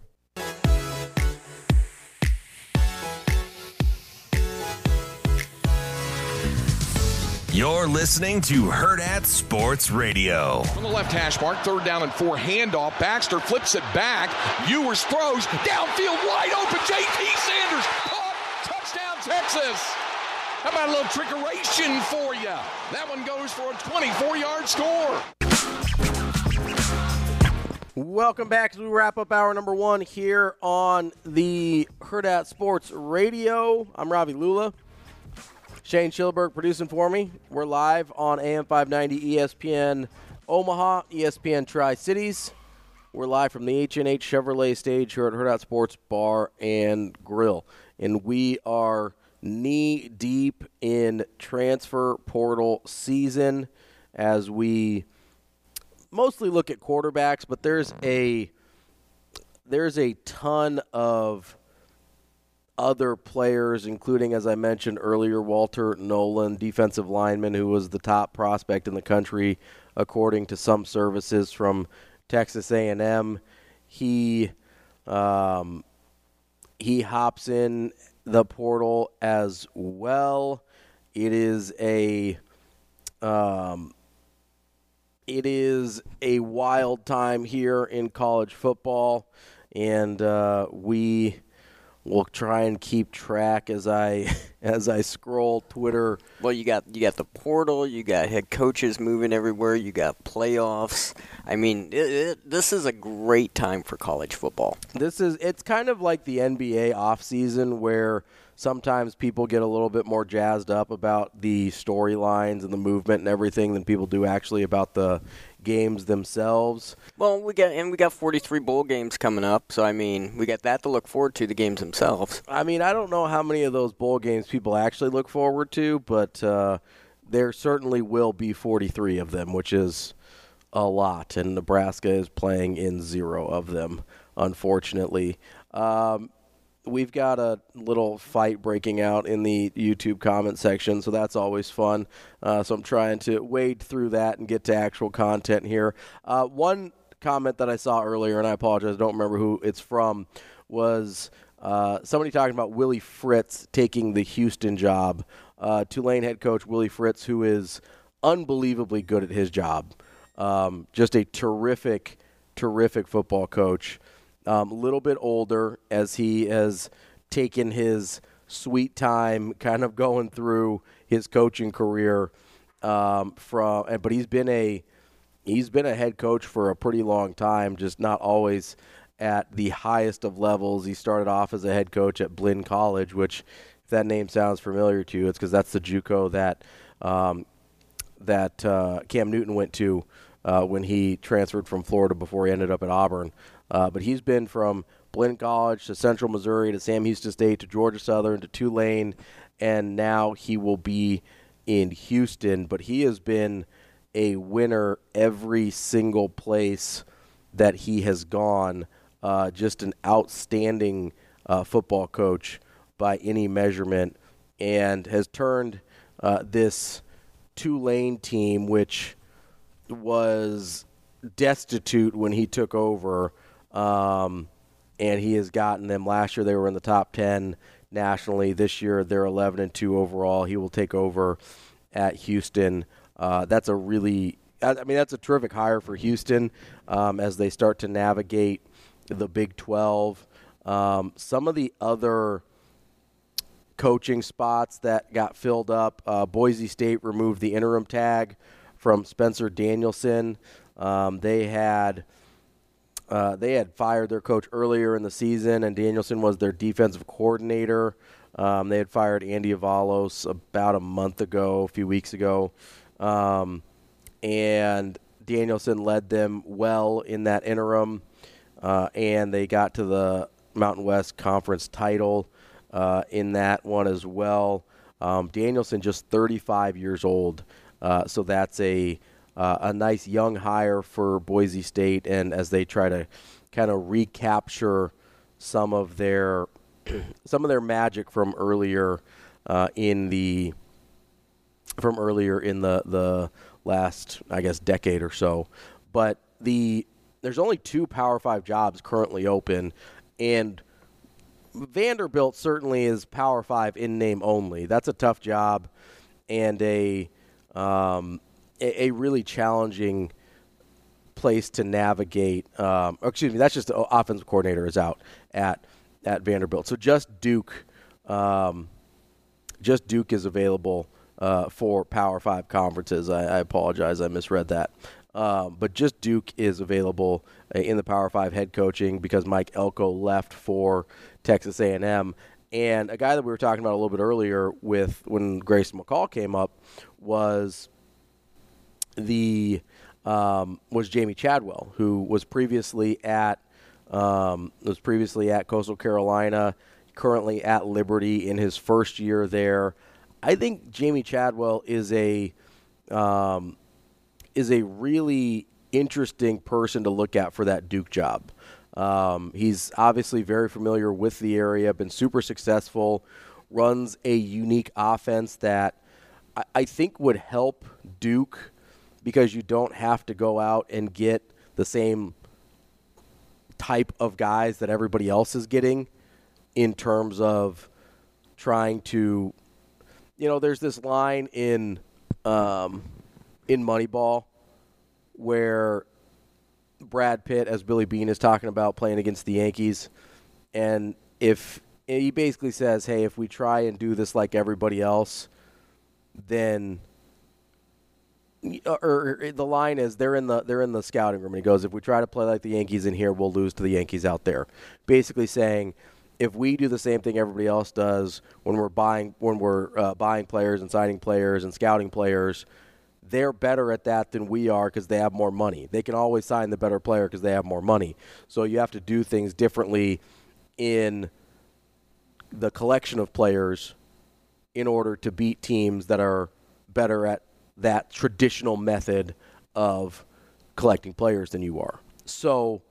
Speaker 1: You're listening to Hurrdat Sports Radio.
Speaker 3: From the left hash mark, third down and four handoff. Baxter flips it back. Ewers throws downfield, wide open. J.T. Sanders caught. Touchdown, Texas. How about a little trickeration for you? That one goes for a 24-yard score.
Speaker 6: Welcome back as we wrap up hour number one here on the Hurrdat Sports Radio. I'm Ravi Lulla. Shane Schilberg producing for me. We're live on AM 590 ESPN Omaha, ESPN Tri Cities. We're live from the H&H Chevrolet stage here at Hurrdat Sports Bar and Grill. And we are knee deep in transfer portal season as we mostly look at quarterbacks, but there's a there's a ton of other players, including as I mentioned earlier, Walter Nolen, defensive lineman, who was the top prospect in the country according to some services from Texas A&M. He um, he hops in the portal as well. It is a um, it is a wild time here in college football, and uh, we will try and keep track as I as I scroll Twitter.
Speaker 12: Well, you got you got the portal, you got head coaches moving everywhere, you got playoffs. I mean, it, it, this is a great time for college football.
Speaker 6: This is it's kind of like the NBA offseason where sometimes people get a little bit more jazzed up about the storylines and the movement and everything than people do actually about the games themselves.
Speaker 12: Well, we got and we got 43 bowl games coming up, so I mean, we got that to look forward to the games themselves.
Speaker 6: I mean, I don't know how many of those bowl games people actually look forward to, but uh, there certainly will be 43 of them, which is a lot. And Nebraska is playing in zero of them, unfortunately. Um, we've got a little fight breaking out in the YouTube comment section, so that's always fun. Uh, so I'm trying to wade through that and get to actual content here. Uh, one comment that I saw earlier, and I apologize, I don't remember who it's from, was uh, somebody talking about Willie Fritz taking the Houston job. Uh, Tulane head coach Willie Fritz, who is unbelievably good at his job, um, just a terrific, terrific football coach. A um, little bit older as he has taken his sweet time, kind of going through his coaching career. Um, from, but he's been a he's been a head coach for a pretty long time, just not always at the highest of levels. He started off as a head coach at Blinn College, which, if that name sounds familiar to you, it's because that's the JUCO that um, that uh, Cam Newton went to uh, when he transferred from Florida before he ended up at Auburn. Uh, but he's been from Blinn College to Central Missouri to Sam Houston State to Georgia Southern to Tulane, and now he will be in Houston. But he has been a winner every single place that he has gone. Uh, just an outstanding uh, football coach by any measurement, and has turned uh, this Tulane team, which was destitute when he took over, Um, and he has gotten them. Last year they were in the top 10 nationally. This year they're 11 and 2 overall. He will take over at Houston. Uh, that's a really, I mean, that's a terrific hire for Houston um, as they start to navigate the Big 12. Um, some of the other coaching spots that got filled up. Uh, Boise State removed the interim tag from Spencer Danielson. Um, they had uh, they had fired their coach earlier in the season, and Danielson was their defensive coordinator. Um, they had fired Andy Avalos about a month ago, a few weeks ago, um, and Danielson led them well in that interim, uh, and they got to the Mountain West Conference title uh, in that one as well. Um, Danielson just 35 years old, uh, so that's a uh, a nice young hire for Boise State, and as they try to kind of recapture some of their some of their magic from earlier uh, in the from earlier in the the last I guess decade or so, but the there's only two Power Five jobs currently open, and Vanderbilt certainly is Power Five in name only. That's a tough job, and a um, a, a, really challenging place to navigate. Um, excuse me, that's just the offensive coordinator is out at at Vanderbilt. So just Duke, um, just Duke is available uh, for Power Five conferences. I, I apologize, I misread that. Um, but just Duke is available uh, in the Power Five head coaching because Mike Elko left for Texas A&M. And a guy that we were talking about a little bit earlier with when Grayson McCall came up was the um, was Jamey Chadwell, who was previously at um, was previously at Coastal Carolina, currently at Liberty in his first year there. I think Jamey Chadwell is a um, is a really interesting person to look at for that Duke job. Um, he's obviously very familiar with the area, been super successful, runs a unique offense that I, I think would help Duke because you don't have to go out and get the same type of guys that everybody else is getting in terms of trying to you know there's this line in um, in Moneyball where Brad Pitt, as Billy Beane is talking about playing against the Yankees, and if he basically says, "Hey, if we try and do this like everybody else, then." Or, or the line is they're in the they're in the scouting room and he goes if we try to play like the Yankees in here we'll lose to the Yankees out there basically saying if we do the same thing everybody else does when we're buying when we're uh, buying players and signing players and scouting players they're better at that than we are because they have more money. They can always sign the better player because they have more money. So you have to do things differently in the collection of players in order to beat teams that are better at that traditional method of collecting players than you are. So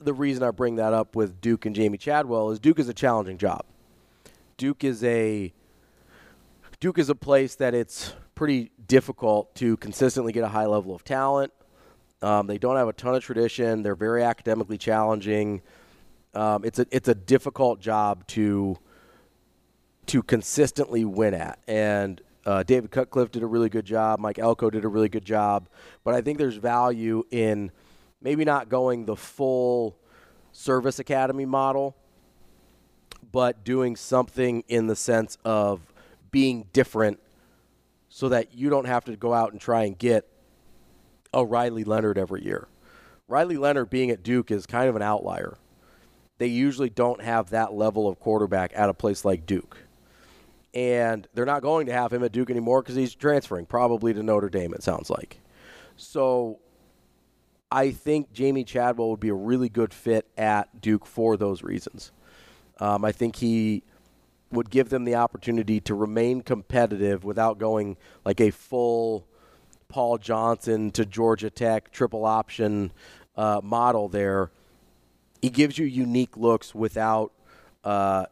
Speaker 6: the reason I bring that up with Duke and Jamey Chadwell is Duke is a challenging job. Duke is a Duke is a place that it's pretty difficult to consistently get a high level of talent. Um, they don't have a ton of tradition. They're very academically challenging. Um, it's a it's a difficult job to to consistently win at. And uh, David Cutcliffe did a really good job. Mike Elko did a really good job. But I think there's value in maybe not going the full service academy model, but doing something in the sense of being different so that you don't have to go out and try and get a Riley Leonard every year. Riley Leonard being at Duke is kind of an outlier. They usually don't have that level of quarterback at a place like Duke. And they're not going to have him at Duke anymore because he's transferring, probably to Notre Dame, it sounds like. So I think Jamey Chadwell would be a really good fit at Duke for those reasons. Um, I think he would give them the opportunity to remain competitive without going like a full Paul Johnson to Georgia Tech triple option uh, model there. He gives you unique looks without uh,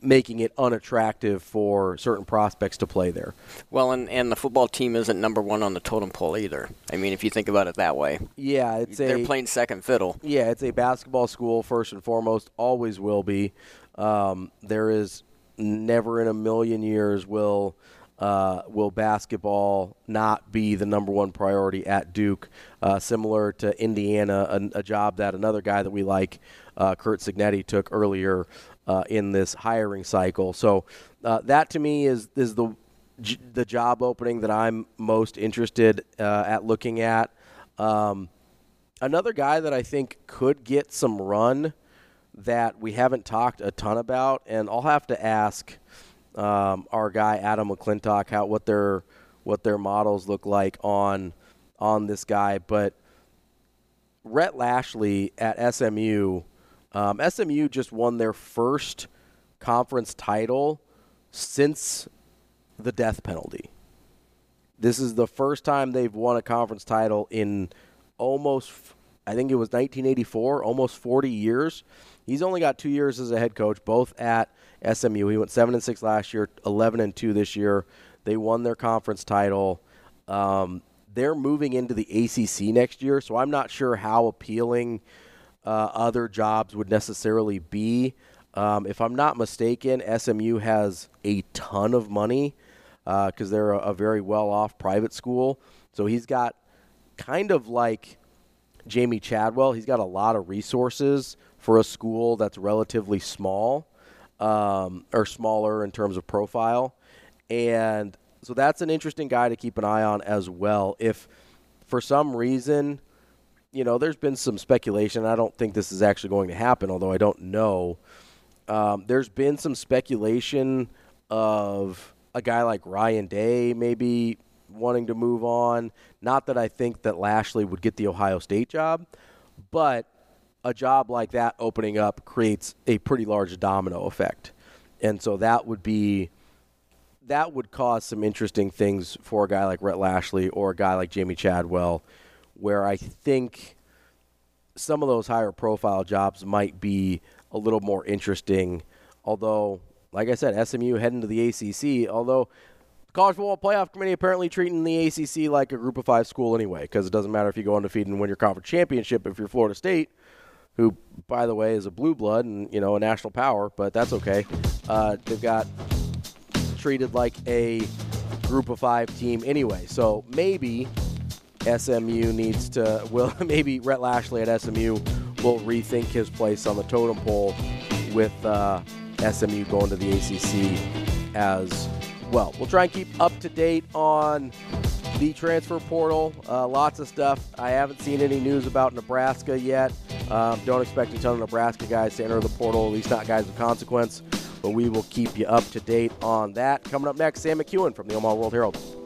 Speaker 6: making it unattractive for certain prospects to play there.
Speaker 12: Well, and, and the football team isn't number one on the totem pole either. I mean, if you think about it that way.
Speaker 6: Yeah, it's
Speaker 12: They're
Speaker 6: a,
Speaker 12: playing second fiddle.
Speaker 6: Yeah, it's a basketball school first and foremost. Always will be. Um, there is never in a million years will uh, will basketball not be the number one priority at Duke. Uh, similar to Indiana, a, a, job that another guy that we like, uh, Curt Cignetti, took earlier uh, in this hiring cycle. So uh, that to me is is the the job opening that I'm most interested uh, at looking at. Um, another guy that I think could get some run that we haven't talked a ton about, and I'll have to ask um, our guy Adam McClintock how what their what their models look like on on this guy, but. Rhett Lashlee at SMU um, SMU just won their first conference title since the death penalty. This is the first time they've won a conference title in almost, I think it was 1984, almost 40 years. He's only got two years as a head coach, both at SMU. He went seven and six last year, 11 and two this year. They won their conference title. Um, they're moving into the ACC next year, so I'm not sure how appealing uh, other jobs would necessarily be. Um, if I'm not mistaken, SMU has a ton of money because uh, they're a, a very well off private school. So he's got kind of like Jamey Chadwell, he's got a lot of resources for a school that's relatively small um, or smaller in terms of profile. And so that's an interesting guy to keep an eye on as well. If for some reason you know, there's been some speculation. I don't think this is actually going to happen, although I don't know. Um, there's been some speculation of a guy like Ryan Day maybe wanting to move on. Not that I think that Lashlee would get the Ohio State job, but a job like that opening up creates a pretty large domino effect. And so that would be that would cause some interesting things for a guy like Rhett Lashlee or a guy like Jamey Chadwell where I think some of those higher profile jobs might be a little more interesting. Although, like I said, SMU heading to the ACC, although the College Football Playoff Committee apparently treating the ACC like a group of five school anyway, because it doesn't matter if you go undefeated and win your conference championship if you're Florida State, who, by the way, is a blue blood and, you know, a national power, but that's okay. Uh, they've got treated like a group of five team anyway. So maybe SMU needs to, will maybe Rhett Lashlee at SMU will rethink his place on the totem pole with uh, SMU going to the ACC as well. We'll try and keep up to date on the transfer portal. Uh, lots of stuff. I haven't seen any news about Nebraska yet. Um, don't expect a ton of Nebraska guys to enter the portal, at least not guys of consequence. But we will keep you up to date on that. Coming up next, Sam McKewon from the Omaha World Herald.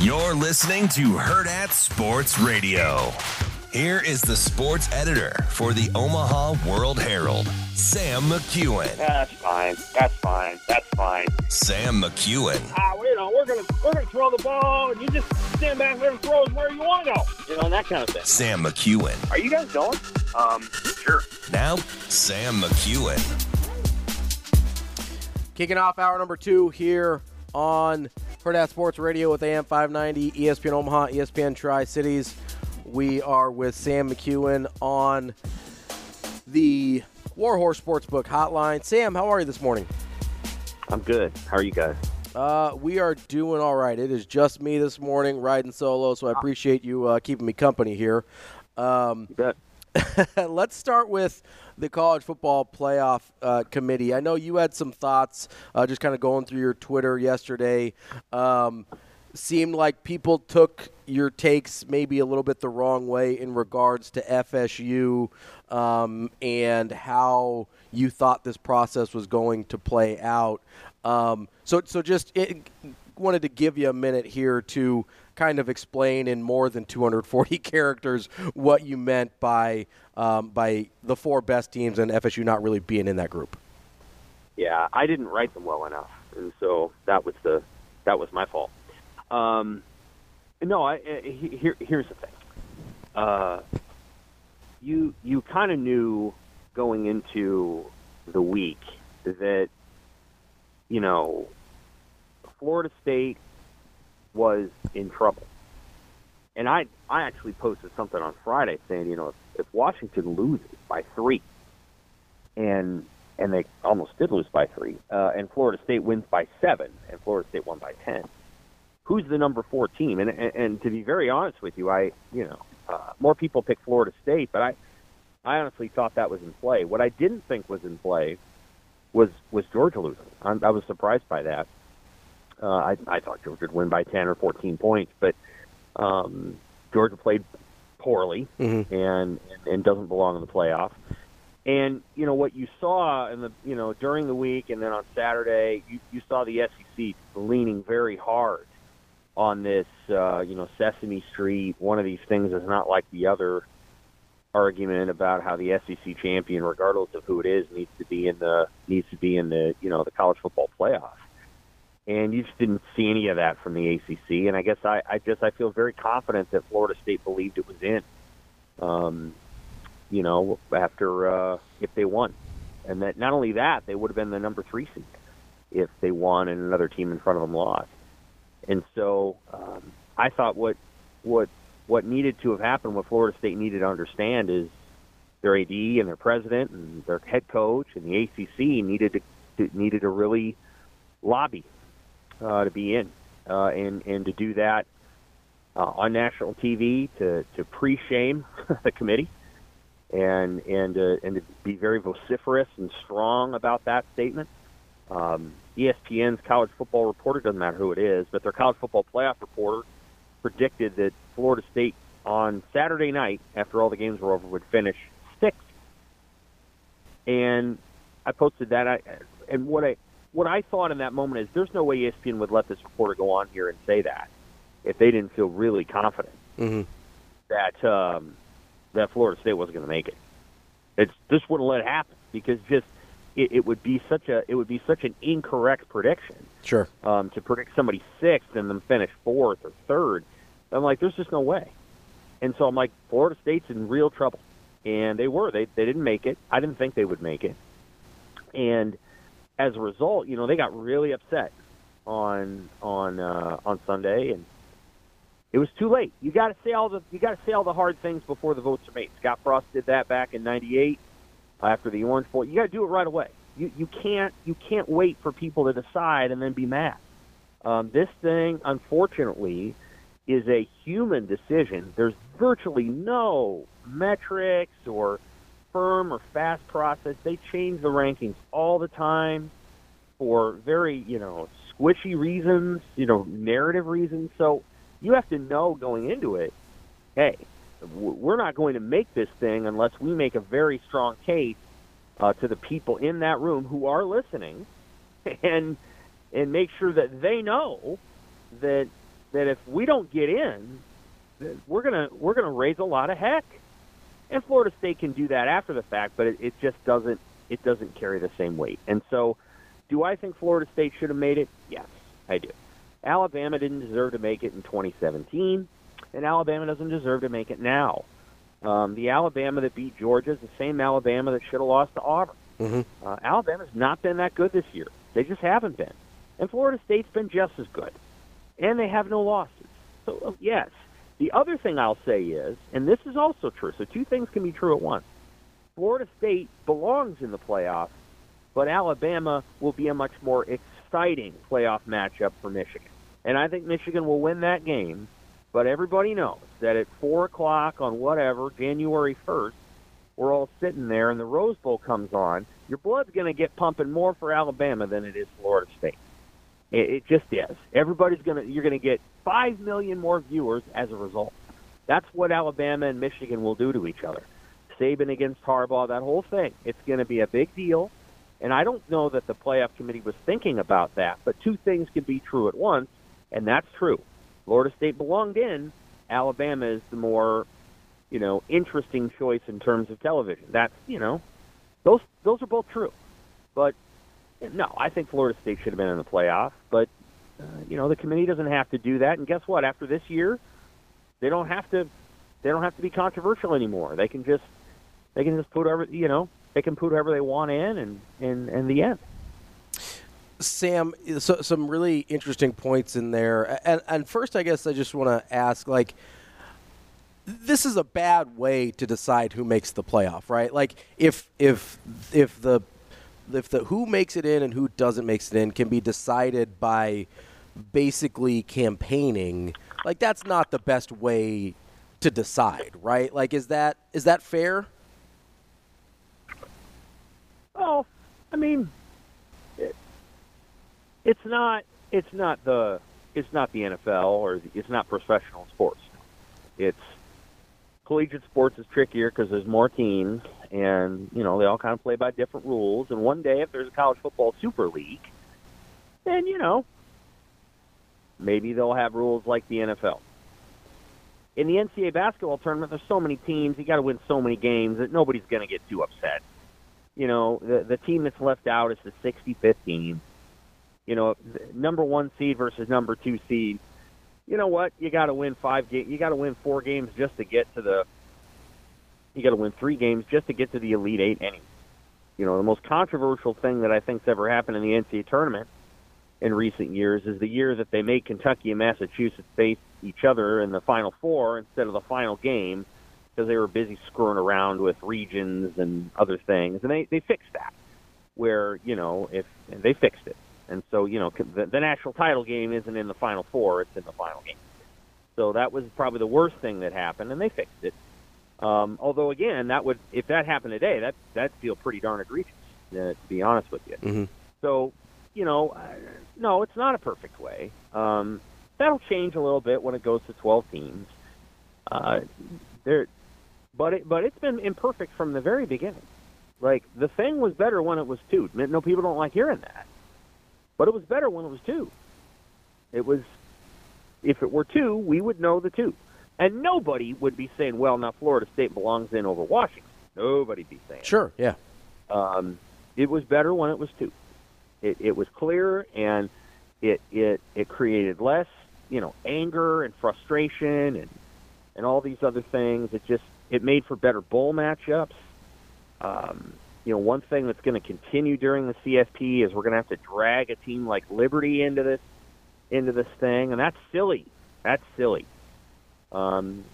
Speaker 1: You're listening to Hurrdat Sports Radio. Here is the sports editor for the Omaha World Herald, Sam McKewon.
Speaker 13: That's fine. That's fine. That's fine.
Speaker 1: Sam McKewon.
Speaker 13: Ah, know, we're gonna we're gonna throw the ball, and you just stand back there and throw it where you want to go. You know, and that kind of thing.
Speaker 1: Sam McKewon.
Speaker 13: Are you guys going? Um, sure.
Speaker 1: Now, Sam McKewon.
Speaker 6: Kicking off hour number two here on Hurrdat Sports Radio with AM 590, ESPN Omaha, ESPN Tri Cities. We are with Sam McKewon on the Warhorse Sportsbook Hotline. Sam, how are you this morning?
Speaker 14: I'm good. How are you guys?
Speaker 6: Uh, we are doing all right. It is just me this morning riding solo, so I appreciate you uh, keeping me company here. Um, let's start with the college football playoff uh, committee. I know you had some thoughts, uh, just kind of going through your Twitter yesterday. Um, seemed like people took your takes maybe a little bit the wrong way in regards to FSU um, and how you thought this process was going to play out. Um, so, so just it, wanted to give you a minute here to kind of explain in more than 240 characters what you meant by um, by the four best teams and FSU not really being in that group.
Speaker 14: Yeah, I didn't write them well enough, and so that was the that was my fault. Um, no, I, I, here, here's the thing. Uh, you you kind of knew going into the week that you know Florida State was in trouble. And I I actually posted something on Friday saying, you know, if, if Washington loses by three, and and they almost did lose by three, uh, and Florida State wins by seven, and Florida State won by ten, who's the number four team? And and, and to be very honest with you, I you know uh, more people pick Florida State, but I I honestly thought that was in play. What I didn't think was in play was was Georgia losing. I, I was surprised by that. Uh, I, I thought Georgia would win by 10 or 14 points, but um, Georgia played poorly
Speaker 6: mm-hmm.
Speaker 14: and, and and doesn't belong in the playoff. And you know what you saw in the you know during the week and then on Saturday, you, you saw the SEC leaning very hard on this uh, you know Sesame Street. One of these things is not like the other argument about how the SEC champion, regardless of who it is, needs to be in the needs to be in the you know the college football playoff and you just didn't see any of that from the ACC. And I guess I, I just I feel very confident that Florida State believed it was in. Um, you know, after uh, if they won, and that not only that they would have been the number three seed if they won and another team in front of them lost. And so um, I thought what what what needed to have happened, what Florida State needed to understand is their AD and their president and their head coach and the ACC needed to, to needed to really lobby uh, to be in, uh, and and to do that uh, on national TV to to pre-shame the committee, and and uh, and to be very vociferous and strong about that statement. Um, ESPN's college football reporter doesn't matter who it is, but their college football playoff reporter predicted that Florida State on Saturday night, after all the games were over, would finish sixth. And I posted that. I, and what I what I thought in that moment is there's no way ESPN would let this reporter go on here and say that if they didn't feel really confident
Speaker 6: mm-hmm.
Speaker 14: that um, that Florida State wasn't going to make it. It's just wouldn't let it happen because just it, it would be such a it would be such an incorrect prediction.
Speaker 6: Sure.
Speaker 14: Um, to predict somebody sixth and then finish fourth or third, I'm like, there's just no way. And so I'm like, Florida State's in real trouble, and they were. They they didn't make it. I didn't think they would make it, and as a result, you know, they got really upset on on uh, on Sunday, and it was too late. You got to say all the you got to say all the hard things before the votes are made. Scott Frost did that back in '98 after the Orange Bowl. You got to do it right away. You you can't you can't wait for people to decide and then be mad. Um, this thing, unfortunately, is a human decision. There's virtually no metrics or firm or fast process. They change the rankings all the time for very, you know, squishy reasons, you know, narrative reasons. So you have to know going into it, hey, we're not going to make this thing unless we make a very strong case uh, to the people in that room who are listening, and and make sure that they know that that if we don't get in, we're gonna we're gonna raise a lot of heck. And Florida State can do that after the fact, but it, it just doesn't it doesn't carry the same weight. And so, do I think Florida State should have made it? Yes, I do. Alabama didn't deserve to make it in 2017, and Alabama doesn't deserve to make it now. Um, the Alabama that beat Georgia is the same Alabama that should have lost to Auburn.
Speaker 6: Mm-hmm.
Speaker 14: Uh, Alabama's not been that good this year. They just haven't been. And Florida State's been just as good. And they have no losses. So, uh, yes. The other thing I'll say is, and this is also true, so two things can be true at once. Florida State belongs in the playoffs, but Alabama will be a much more exciting playoff matchup for Michigan. And I think Michigan will win that game, but everybody knows that at 4 o'clock on whatever, January 1st, we're all sitting there and the Rose Bowl comes on, your blood's going to get pumping more for Alabama than it is Florida State. It, it just is. Everybody's to you're to get 5 million more viewers as a result. That's what Alabama and Michigan will do to each other. Saban against Harbaugh, that whole thing. It's going to be a big deal. And I don't know that the playoff committee was thinking about that, but two things can be true at once, and that's true. Florida State belonged in. Alabama is the more, you know, interesting choice in terms of television. That's, you know, those those are both true. But no, I think Florida State should have been in the playoff, but uh, you know, the committee doesn't have to do that. And guess what? After this year, they don't have to they don't have to be controversial anymore. They can just they can just put whoever you know they can put whoever they want in and and and the end.
Speaker 6: Sam, so, some really interesting points in there. And, and first, I guess I just want to ask, like, this is a bad way to decide who makes the playoff, right? Like, if if if the if the who makes it in and who doesn't makes it in can be decided by basically campaigning, like that's not the best way to decide, right? Like, is that is that fair?
Speaker 14: Oh, I mean, it, it's not. It's not the. It's not the NFL or the, it's not professional sports. It's collegiate sports is trickier because there's more teams, and you know they all kind of play by different rules. And one day, if there's a college football super league, then you know maybe they'll have rules like the NFL. In the NCAA basketball tournament, there's so many teams. You got to win so many games that nobody's going to get too upset you know, the the team that's left out is the 65th team. You know, number one seed versus number two seed. You know what? You got to win five games. You got to win four games just to get to the. You got to win three games just to get to the Elite Eight. Anyway, you know, the most controversial thing that I think's ever happened in the NCAA tournament in recent years is the year that they made Kentucky and Massachusetts face each other in the Final Four instead of the final game because they were busy screwing around with regions and other things, and they they fixed that. Where you know if and they fixed it, and so you know the, the national title game isn't in the final four; it's in the final game. So that was probably the worst thing that happened, and they fixed it. Um, although again, that would if that happened today, that that feel pretty darn egregious. Uh, to be honest with you.
Speaker 6: Mm-hmm.
Speaker 14: So you know, uh, no, it's not a perfect way. Um, that'll change a little bit when it goes to 12 teams. Uh, there, but it, but it's been imperfect from the very beginning. Like the thing was better when it was two. No, people don't like hearing that, but it was better when it was two. It was, if it were two, we would know the two, and nobody would be saying, "Well, now Florida State belongs in over Washington." Nobody'd be saying.
Speaker 6: Sure, yeah.
Speaker 14: Um, it was better when it was two. It, it was clear, and it it it created less, you know, anger and frustration and and all these other things. It just it made for better bowl matchups. Um, you know, one thing that's going to continue during the CFP is we're going to have to drag a team like Liberty into this into this thing, and that's silly. That's silly. Um,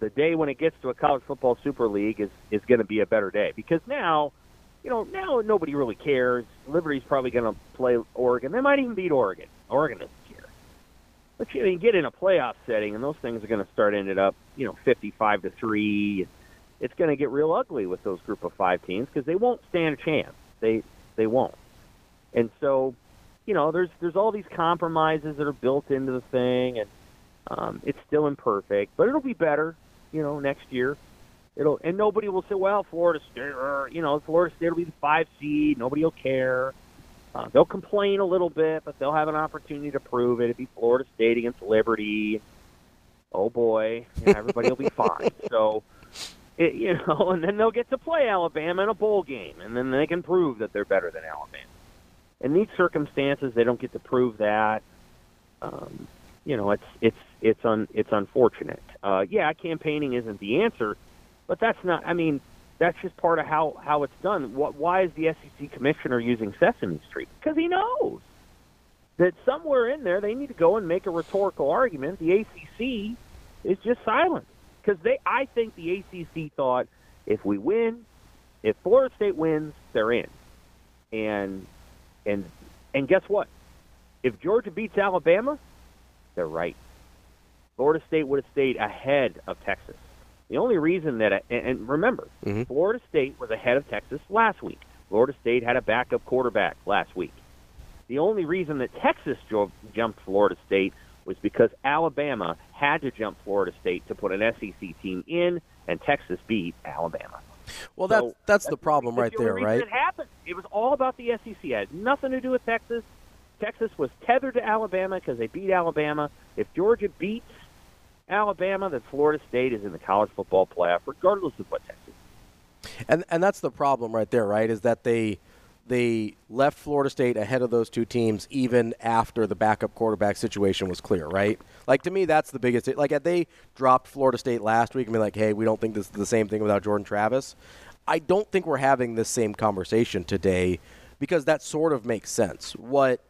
Speaker 14: the day when it gets to a college football super league is is going to be a better day because now, you know, now nobody really cares. Liberty's probably going to play Oregon. They might even beat Oregon. Oregon doesn't care. But you I mean, get in a playoff setting, and those things are going to start ended up, you know, fifty-five to three. It's going to get real ugly with those group of five teams because they won't stand a chance. They they won't. And so, you know, there's there's all these compromises that are built into the thing, and um, it's still imperfect, but it'll be better, you know, next year. It'll and nobody will say, well, Florida State, or, you know, Florida State will be the five seed. Nobody will care. Uh, they'll complain a little bit, but they'll have an opportunity to prove it. It'll be Florida State against Liberty. Oh boy, you know, everybody will be fine. So, it, you know, and then they'll get to play Alabama in a bowl game, and then they can prove that they're better than Alabama. In these circumstances, they don't get to prove that. Um, you know, it's it's it's un it's unfortunate. Uh, yeah, campaigning isn't the answer, but that's not. I mean, That's just part of how how it's done. What, why is the SEC commissioner using Sesame Street? Because he knows that somewhere in there they need to go and make a rhetorical argument. The ACC is just silent because they. I think the ACC thought if we win, if Florida State wins, they're in, and and and guess what? If Georgia beats Alabama, they're right. Florida State would have stayed ahead of Texas. The only reason that, and remember,
Speaker 6: Mm-hmm.
Speaker 14: Florida State was ahead of Texas last week. Florida State had a backup quarterback last week. The only reason that Texas jumped Florida State was because Alabama had to jump Florida State to put an SEC team in, and Texas beat Alabama.
Speaker 6: Well,
Speaker 14: So,
Speaker 6: that's that's the problem
Speaker 14: That's
Speaker 6: right
Speaker 14: the
Speaker 6: there, right?
Speaker 14: It happened. It was all about the SEC. It had nothing to do with Texas. Texas was tethered to Alabama because they beat Alabama. If Georgia beats Alabama, then Florida State is in the college football playoff, regardless of what Texas.
Speaker 6: And and that's the problem right there, right? Is that they they left Florida State ahead of those two teams even after the backup quarterback situation was clear, right? Like to me, that's the biggest. Like had they dropped Florida State last week and be like, "Hey, we don't think this is the same thing without Jordan Travis," I don't think we're having this same conversation today because that sort of makes sense. What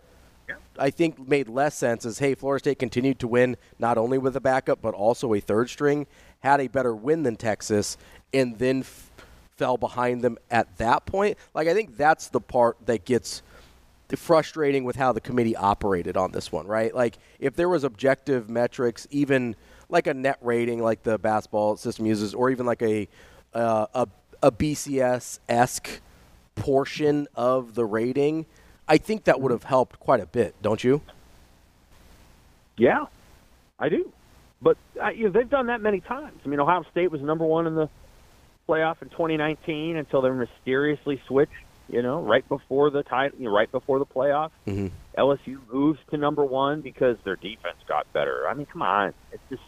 Speaker 6: I think made less sense is hey, Florida State continued to win not only with a backup but also a third string, had a better win than Texas, and then f- fell behind them at that point. Like I think that's the part that gets frustrating with how the committee operated on this one, right? Like if there was objective metrics, even like a net rating, like the basketball system uses, or even like a uh, a, a BCS esque portion of the rating, I think that would have helped quite a bit, don't you?
Speaker 14: Yeah, I do. But uh, you know, they've done that many times. I mean, Ohio State was number one in the playoff in 2019 until they mysteriously switched. You know, right before the title, you know, right before the playoff,
Speaker 6: Mm-hmm.
Speaker 14: LSU moves to number one because their defense got better. I mean, come on, it's just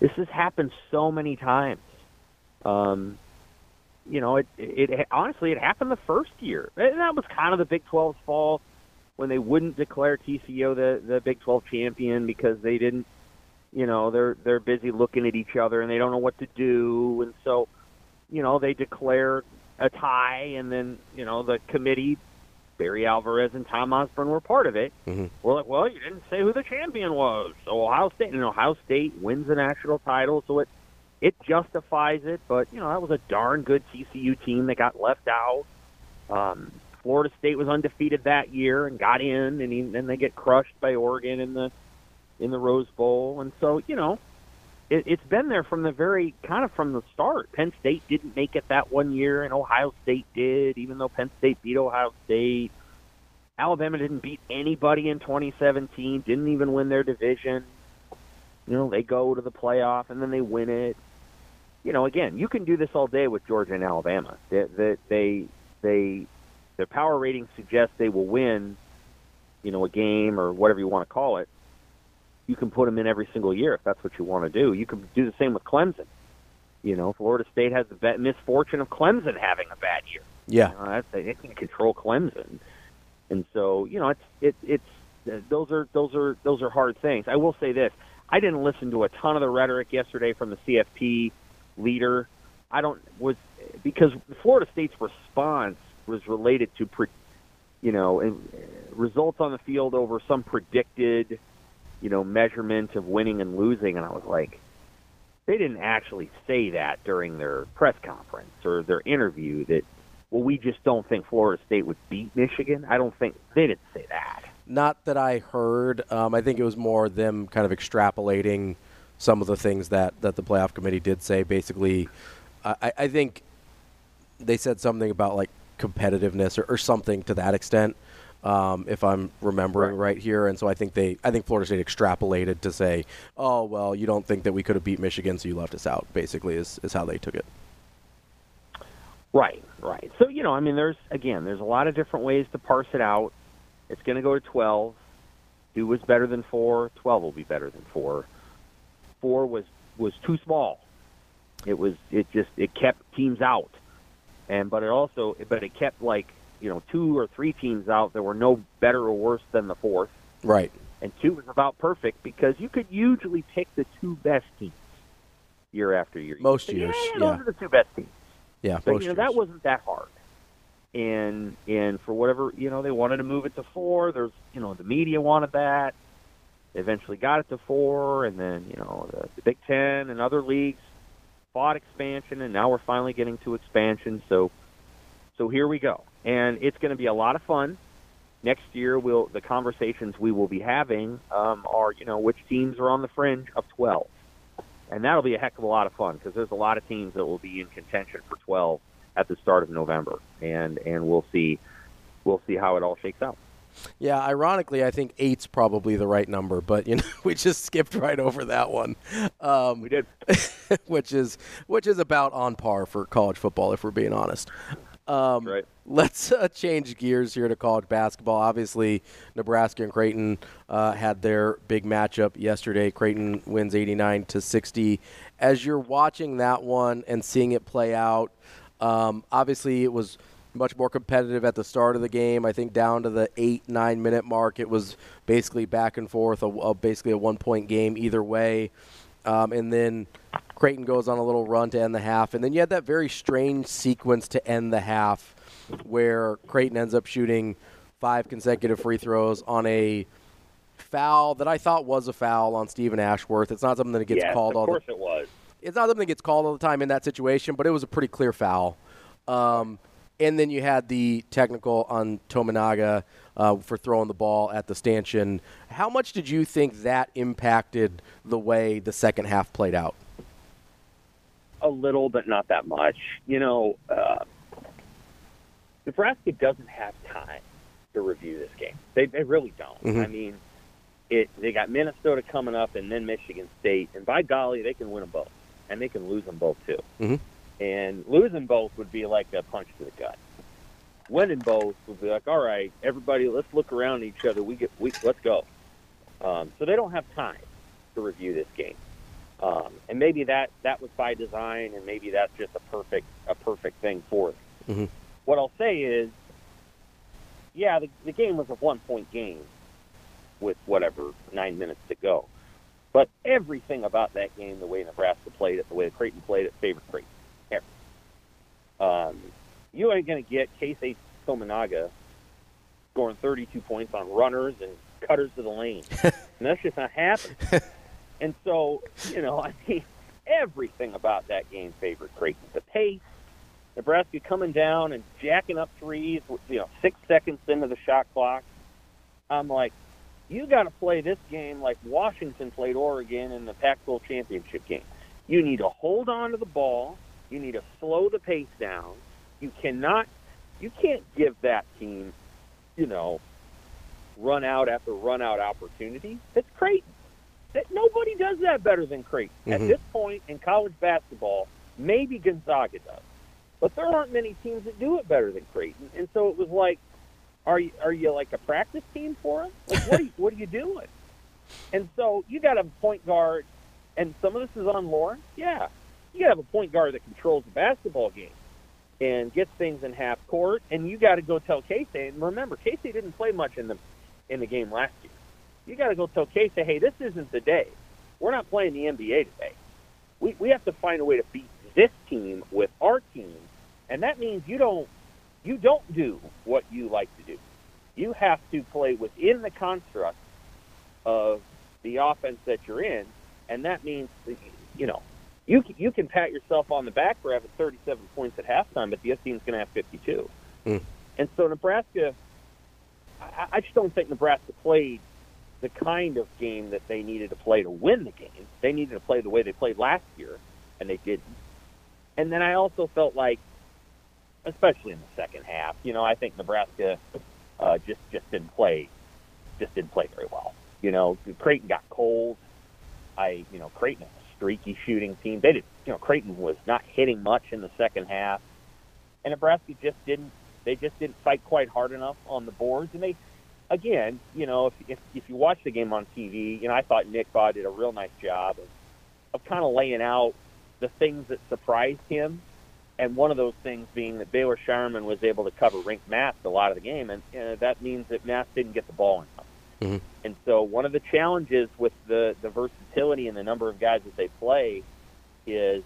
Speaker 14: this has happened so many times. Um, you know, it, it, it honestly it happened the first year, and that was kind of the Big 12's fault when they wouldn't declare TCU the the Big 12 champion because they didn't. You know, they're they're busy looking at each other and they don't know what to do, and so, you know, they declare a tie, and then you know the committee, Barry Alvarez and Tom Osborne were part of it.
Speaker 6: Mm-hmm.
Speaker 14: We're like, well, you didn't say who the champion was. So Ohio State, and Ohio State wins the national title, so it it justifies it. But you know, that was a darn good TCU team that got left out. Um, Florida State was undefeated that year and got in, and he- then they get crushed by Oregon in the in the Rose Bowl, and so you know. It, it's been there from the very kind of from the start. Penn State didn't make it that one year, and Ohio State did, even though Penn State beat Ohio State. Alabama didn't beat anybody in 2017, didn't even win their division. You know, they go to the playoff and then they win it. You know, again, you can do this all day with Georgia and Alabama. They they they, they their power ratings suggest they will win, you know, a game or whatever you want to call it. You can put them in every single year if that's what you want to do. You can do the same with Clemson. You know, Florida State has the misfortune of Clemson having a bad year.
Speaker 6: Yeah.
Speaker 14: You know, that's, they can control Clemson, and so you know it's it, it's those are those are those are hard things. I will say this: I didn't listen to a ton of the rhetoric yesterday from the CFP leader. I don't was because Florida State's response was related to, pre, you know, uh, results on the field over some predicted, you know, measurement of winning and losing, and I was like, they didn't actually say that during their press conference or their interview that well we just don't think Florida State would beat Michigan. I don't think they didn't say that.
Speaker 6: Not that I heard. Um, I think it was more them kind of extrapolating some of the things that, that the playoff committee did say. Basically, I, I think they said something about like competitiveness or, or something to that extent, um, if I'm remembering right. here. And so I think they, I think Florida State extrapolated to say, oh well, you don't think that we could have beat Michigan, so you left us out. Basically, is is how they took it.
Speaker 14: Right, right. So you know, I mean, there's again, there's a lot of different ways to parse it out. It's going to go to 12. Two was better than four. 12 will be better than four. Four was was too small. It was it just it kept teams out, and but it also but it kept like you know two or three teams out that were no better or worse than the fourth.
Speaker 6: Right.
Speaker 14: And two was about perfect because you could usually pick the two best teams year after year.
Speaker 6: Most
Speaker 14: say,
Speaker 6: years,
Speaker 14: yeah,
Speaker 6: yeah.
Speaker 14: those are the two best teams.
Speaker 6: Yeah,
Speaker 14: but
Speaker 6: most
Speaker 14: you know that wasn't that hard. And and for whatever you know, they wanted to move it to four. There's you know the media wanted that. Eventually got it to four, and then you know the, the Big Ten and other leagues fought expansion, and now we're finally getting to expansion. So so here we go, and it's going to be a lot of fun. Next year, we'll the conversations we will be having um, are you know which teams are on the fringe of 12, and that'll be a heck of a lot of fun because there's a lot of teams that will be in contention for 12 at the start of November, and and we'll see we'll see how it all shakes out.
Speaker 6: Yeah, ironically, I think eight's probably the right number, but you know we just skipped right over that one. Um,
Speaker 14: we did,
Speaker 6: which is which is about on par for college football, if we're being honest. Um,
Speaker 14: right.
Speaker 6: Let's uh, change gears here to college basketball. Obviously, Nebraska and Creighton uh, had their big matchup yesterday. Creighton wins 89 to 60. As you're watching that one and seeing it play out, um, obviously it was much more competitive at the start of the game. I think down to the eight nine minute mark, it was basically back and forth, a, a basically a one point game either way. Um, and then Creighton goes on a little run to end the half, and then you had that very strange sequence to end the half, where Creighton ends up shooting five consecutive free throws on a foul that I thought was a foul on Stephen Ashworth. It's not something that gets
Speaker 14: yes,
Speaker 6: called
Speaker 14: of
Speaker 6: all
Speaker 14: course
Speaker 6: the
Speaker 14: it was.
Speaker 6: it's not something that gets called all the time in that situation, but it was a pretty clear foul. Um, and then you had the technical on Tominaga uh, for throwing the ball at the stanchion. How much did you think that impacted the way the second half played out?
Speaker 14: A little, but not that much. You know, uh, Nebraska doesn't have time to review this game. They they really don't.
Speaker 6: Mhm.
Speaker 14: I mean, it they got Minnesota coming up and then Michigan State, and by golly, they can win them both, and they can lose them both too.
Speaker 6: Mhm.
Speaker 14: And losing both would be like a punch to the gut. Winning both would be like, all right, everybody, let's look around at each other. We get, we let's go. Um, so they don't have time to review this game, um, and maybe that that was by design, and maybe that's just a perfect a perfect thing for them.
Speaker 6: Mhm.
Speaker 14: What I'll say is, yeah, the, the game was a one point game with whatever nine minutes to go, but everything about that game, the way Nebraska played it, the way Creighton played it, favored Creighton. Um, you ain't going to get Keisei Tominaga scoring 32 points on runners and cutters to the lane. and that's just not happening. and so, you know, I mean, everything about that game favored Creighton. The pace, Nebraska coming down and jacking up threes, with, you know, six seconds into the shot clock. I'm like, you got to play this game like Washington played Oregon in the Pac-12 championship game. You need to hold on to the ball. You need to slow the pace down. You cannot, you can't give that team, you know, run out after run out opportunity. It's Creighton. That nobody does that better than Creighton at
Speaker 6: Mhm.
Speaker 14: this point in college basketball. Maybe Gonzaga does, but there aren't many teams that do it better than Creighton. And so it was like, are you are you like a practice team for us? Like what are you, what are you doing? And so you got a point guard, and some of this is on Lauren. Yeah, you have a point guard that controls the basketball game and gets things in half court. And you got to go tell Keisei. And remember, Keisei didn't play much in the in the game last year. You got to go tell Keisei, hey, this isn't the day. We're not playing the NBA today. We we have to find a way to beat this team with our team, and that means you don't you don't do what you like to do. You have to play within the construct of the offense that you're in, and that means you know you you can pat yourself on the back for having 37 points at halftime, but the other team's going to have 52.
Speaker 6: Mm.
Speaker 14: And so Nebraska, I, I just don't think Nebraska played the kind of game that they needed to play to win the game. They needed to play the way they played last year, and they didn't. And then I also felt like, especially in the second half, you know, I think Nebraska uh, just just didn't play, just didn't play very well. You know, Creighton got cold. I, you know, Creighton streaky shooting team. They did, you know, Creighton was not hitting much in the second half, and Nebraska just didn't. They just didn't fight quite hard enough on the boards, and they, again, you know, if if, if you watch the game on TV, you know, I thought Nick Bahe did a real nice job of, of kind of laying out the things that surprised him, and one of those things being that Baylor Scheierman was able to cover Rienk Mast a lot of the game, and uh, that means that Mast didn't get the ball enough.
Speaker 6: Mhm.
Speaker 14: And so one of the challenges with the, the versatility and the number of guys that they play is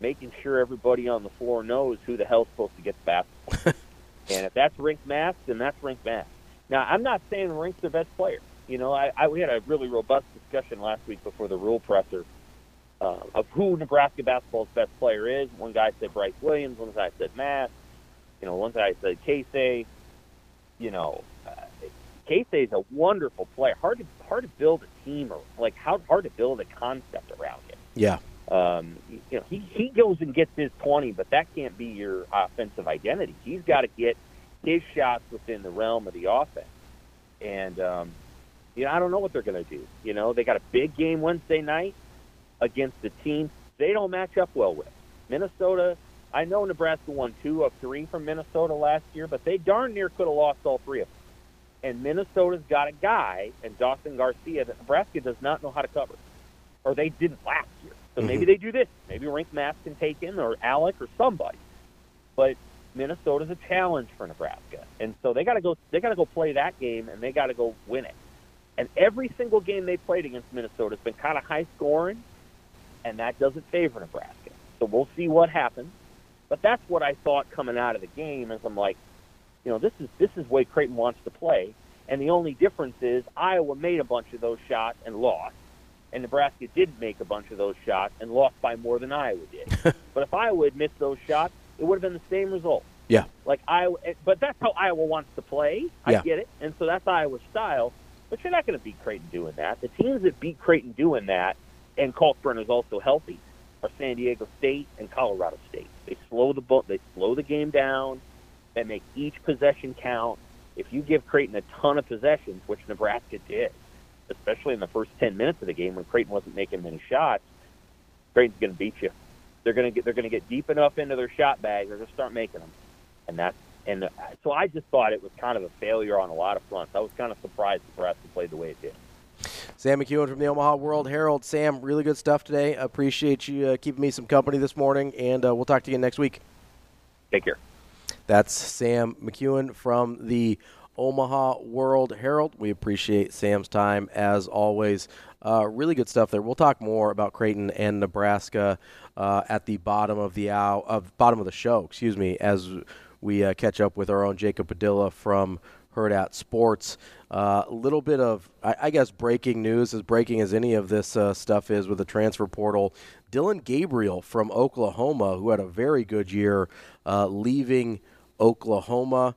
Speaker 14: making sure everybody on the floor knows who the hell's supposed to get the basketball. and if that's Rienk Mast, then that's Rienk Mast. Now, I'm not saying Rienk's the best player. You know, I, I we had a really robust discussion last week before the rule presser uh, of who Nebraska basketball's best player is. One guy said Brice Williams. One guy said Matt. You know, one guy said Keisei. You know, uh, Keisei's a wonderful player. Hard to hard to build a team or like how hard to build a concept around him.
Speaker 6: Yeah.
Speaker 14: Um, you know, he he goes and gets his twenty, but that can't be your offensive identity. He's got to get his shots within the realm of the offense. And um, you know, I don't know what they're going to do. You know, they got a big game Wednesday night against the team they don't match up well with. Minnesota. I know Nebraska won two of three from Minnesota last year, but they darn near could have lost all three of them. And Minnesota's got a guy, and Dawson Garcia, that Nebraska does not know how to cover, or they didn't last year. So
Speaker 6: Mm-hmm.
Speaker 14: maybe they do this. Maybe Rienk Mast can take him, or Allick, or somebody. But Minnesota's a challenge for Nebraska, and so they got to go. They got to go play that game, and they got to go win it. And every single game they played against Minnesota has been kind of high scoring, and that doesn't favor Nebraska. So we'll see what happens. But that's what I thought coming out of the game. Is I'm like, you know, this is this is way Creighton wants to play, and the only difference is Iowa made a bunch of those shots and lost, and Nebraska didn't make a bunch of those shots and lost by more than Iowa did. but if Iowa had missed those shots, it would have been the same result.
Speaker 6: Yeah.
Speaker 14: Like Iowa, eh, but that's how Iowa wants to play. I
Speaker 6: Yeah.
Speaker 14: get it, and so that's Iowa's style. But you're not going to beat Creighton doing that. The teams that beat Creighton doing that, and Kalkbrenner is also healthy, are San Diego State and Colorado State. They slow the bo- they slow the game down. They make each possession count. If you give Creighton a ton of possessions, which Nebraska did, especially in the first ten minutes of the game when Creighton wasn't making many shots, Creighton's going to beat you. They're going to get they're going to get deep enough into their shot bag. They're going to start making them, and that's and uh, so I just thought it was kind of a failure on a lot of fronts. I was kind of surprised Nebraska played the way it did.
Speaker 6: Sam McKewon from the Omaha World Herald. Sam, really good stuff today. Appreciate you uh, keeping me some company this morning, and uh, we'll talk to you again next week.
Speaker 14: Take care.
Speaker 6: That's Sam McKewon from the Omaha World Herald. We appreciate Sam's time as always. Uh, really good stuff there. We'll talk more about Creighton and Nebraska uh, at the bottom of the hour, of bottom of the show. Excuse me, as we uh, catch up with our own Jacob Padilla from Hurrdat Sports. A little bit of, I, I guess, breaking news, as breaking as any of this uh, stuff is with the transfer portal. Dillon Gabriel from Oklahoma, who had a very good year, uh, leaving Oklahoma.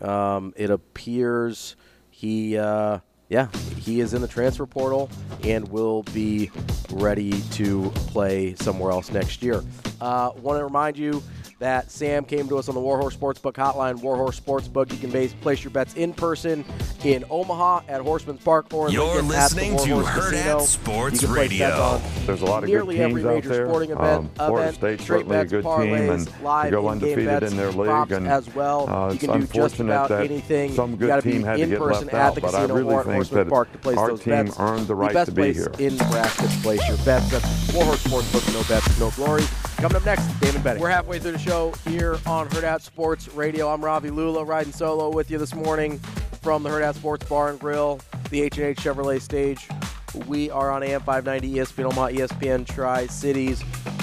Speaker 6: Um, it appears he, uh, yeah, he is in the transfer portal and will be ready to play somewhere else next year. Uh, Want to remind you that Sam came to us on the Warhorse Sportsbook hotline. Warhorse Sportsbook, you can base, place your bets in person in Omaha at Horsemen's Park or in
Speaker 1: You're
Speaker 6: Lincoln
Speaker 1: listening
Speaker 6: at the
Speaker 1: to
Speaker 6: Warhorse
Speaker 1: Herd
Speaker 6: Casino.
Speaker 1: at Sports
Speaker 6: you can place bets
Speaker 1: Radio.
Speaker 6: on
Speaker 15: There's a lot of
Speaker 6: nearly
Speaker 15: good
Speaker 6: every
Speaker 15: teams out
Speaker 6: major
Speaker 15: there.
Speaker 6: sporting event,
Speaker 15: Um, Florida
Speaker 6: event
Speaker 15: State's
Speaker 6: straight
Speaker 15: certainly a good
Speaker 6: parlays,
Speaker 15: team, and to
Speaker 6: live
Speaker 15: go undefeated
Speaker 6: bets,
Speaker 15: in their league. And
Speaker 6: as well.
Speaker 15: uh,
Speaker 6: you
Speaker 15: it's
Speaker 6: can do just about anything.
Speaker 15: some good team had to
Speaker 6: in
Speaker 15: get
Speaker 6: person
Speaker 15: left
Speaker 6: at
Speaker 15: out,
Speaker 6: the
Speaker 15: but I really think
Speaker 6: Horseman's
Speaker 15: that
Speaker 6: Park to place
Speaker 15: our team
Speaker 6: bets.
Speaker 15: earned the right
Speaker 6: best
Speaker 15: to be
Speaker 6: place
Speaker 15: here.
Speaker 6: in Nebraska to place your bets. That's Warhorse Sportsbook. No bets, no glory. Coming up next, Damon Benning. We're halfway through the show here on Hurrdat Sports Radio. I'm Ravi Lulla riding solo with you this morning from the Hurrdat Sports Bar and Grill, the H&H Chevrolet stage. We are on AM 590 ESPN Omaha, ESPN Tri Cities.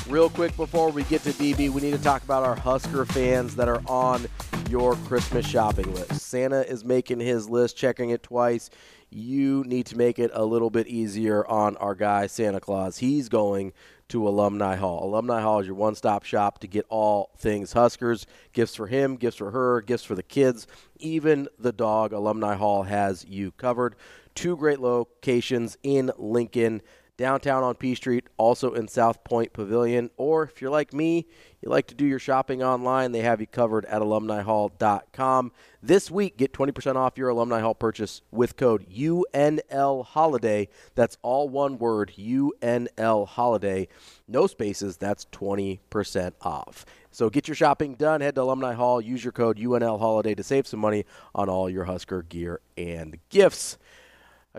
Speaker 6: Real quick before we get to DB, we need to talk about our Husker fans that are on your Christmas shopping list. Santa is making his list, checking it twice. You need to make it a little bit easier on our guy Santa Claus. He's going to Alumni Hall. Alumni Hall is your one stop shop to get all things Huskers gifts for him, gifts for her, gifts for the kids, even the dog. Alumni Hall has you covered. Two great locations in Lincoln, downtown on P Street, also in SouthPointe Pavilion. Or if you're like me, you like to do your shopping online, they have you covered at alumnihall.com. This week, get 20% off your Alumni Hall purchase with code UNL Holiday. That's all one word, UNL Holiday. No spaces, that's 20% off. So get your shopping done. Head to Alumni Hall. Use your code UNL Holiday to save some money on all your Husker gear and gifts.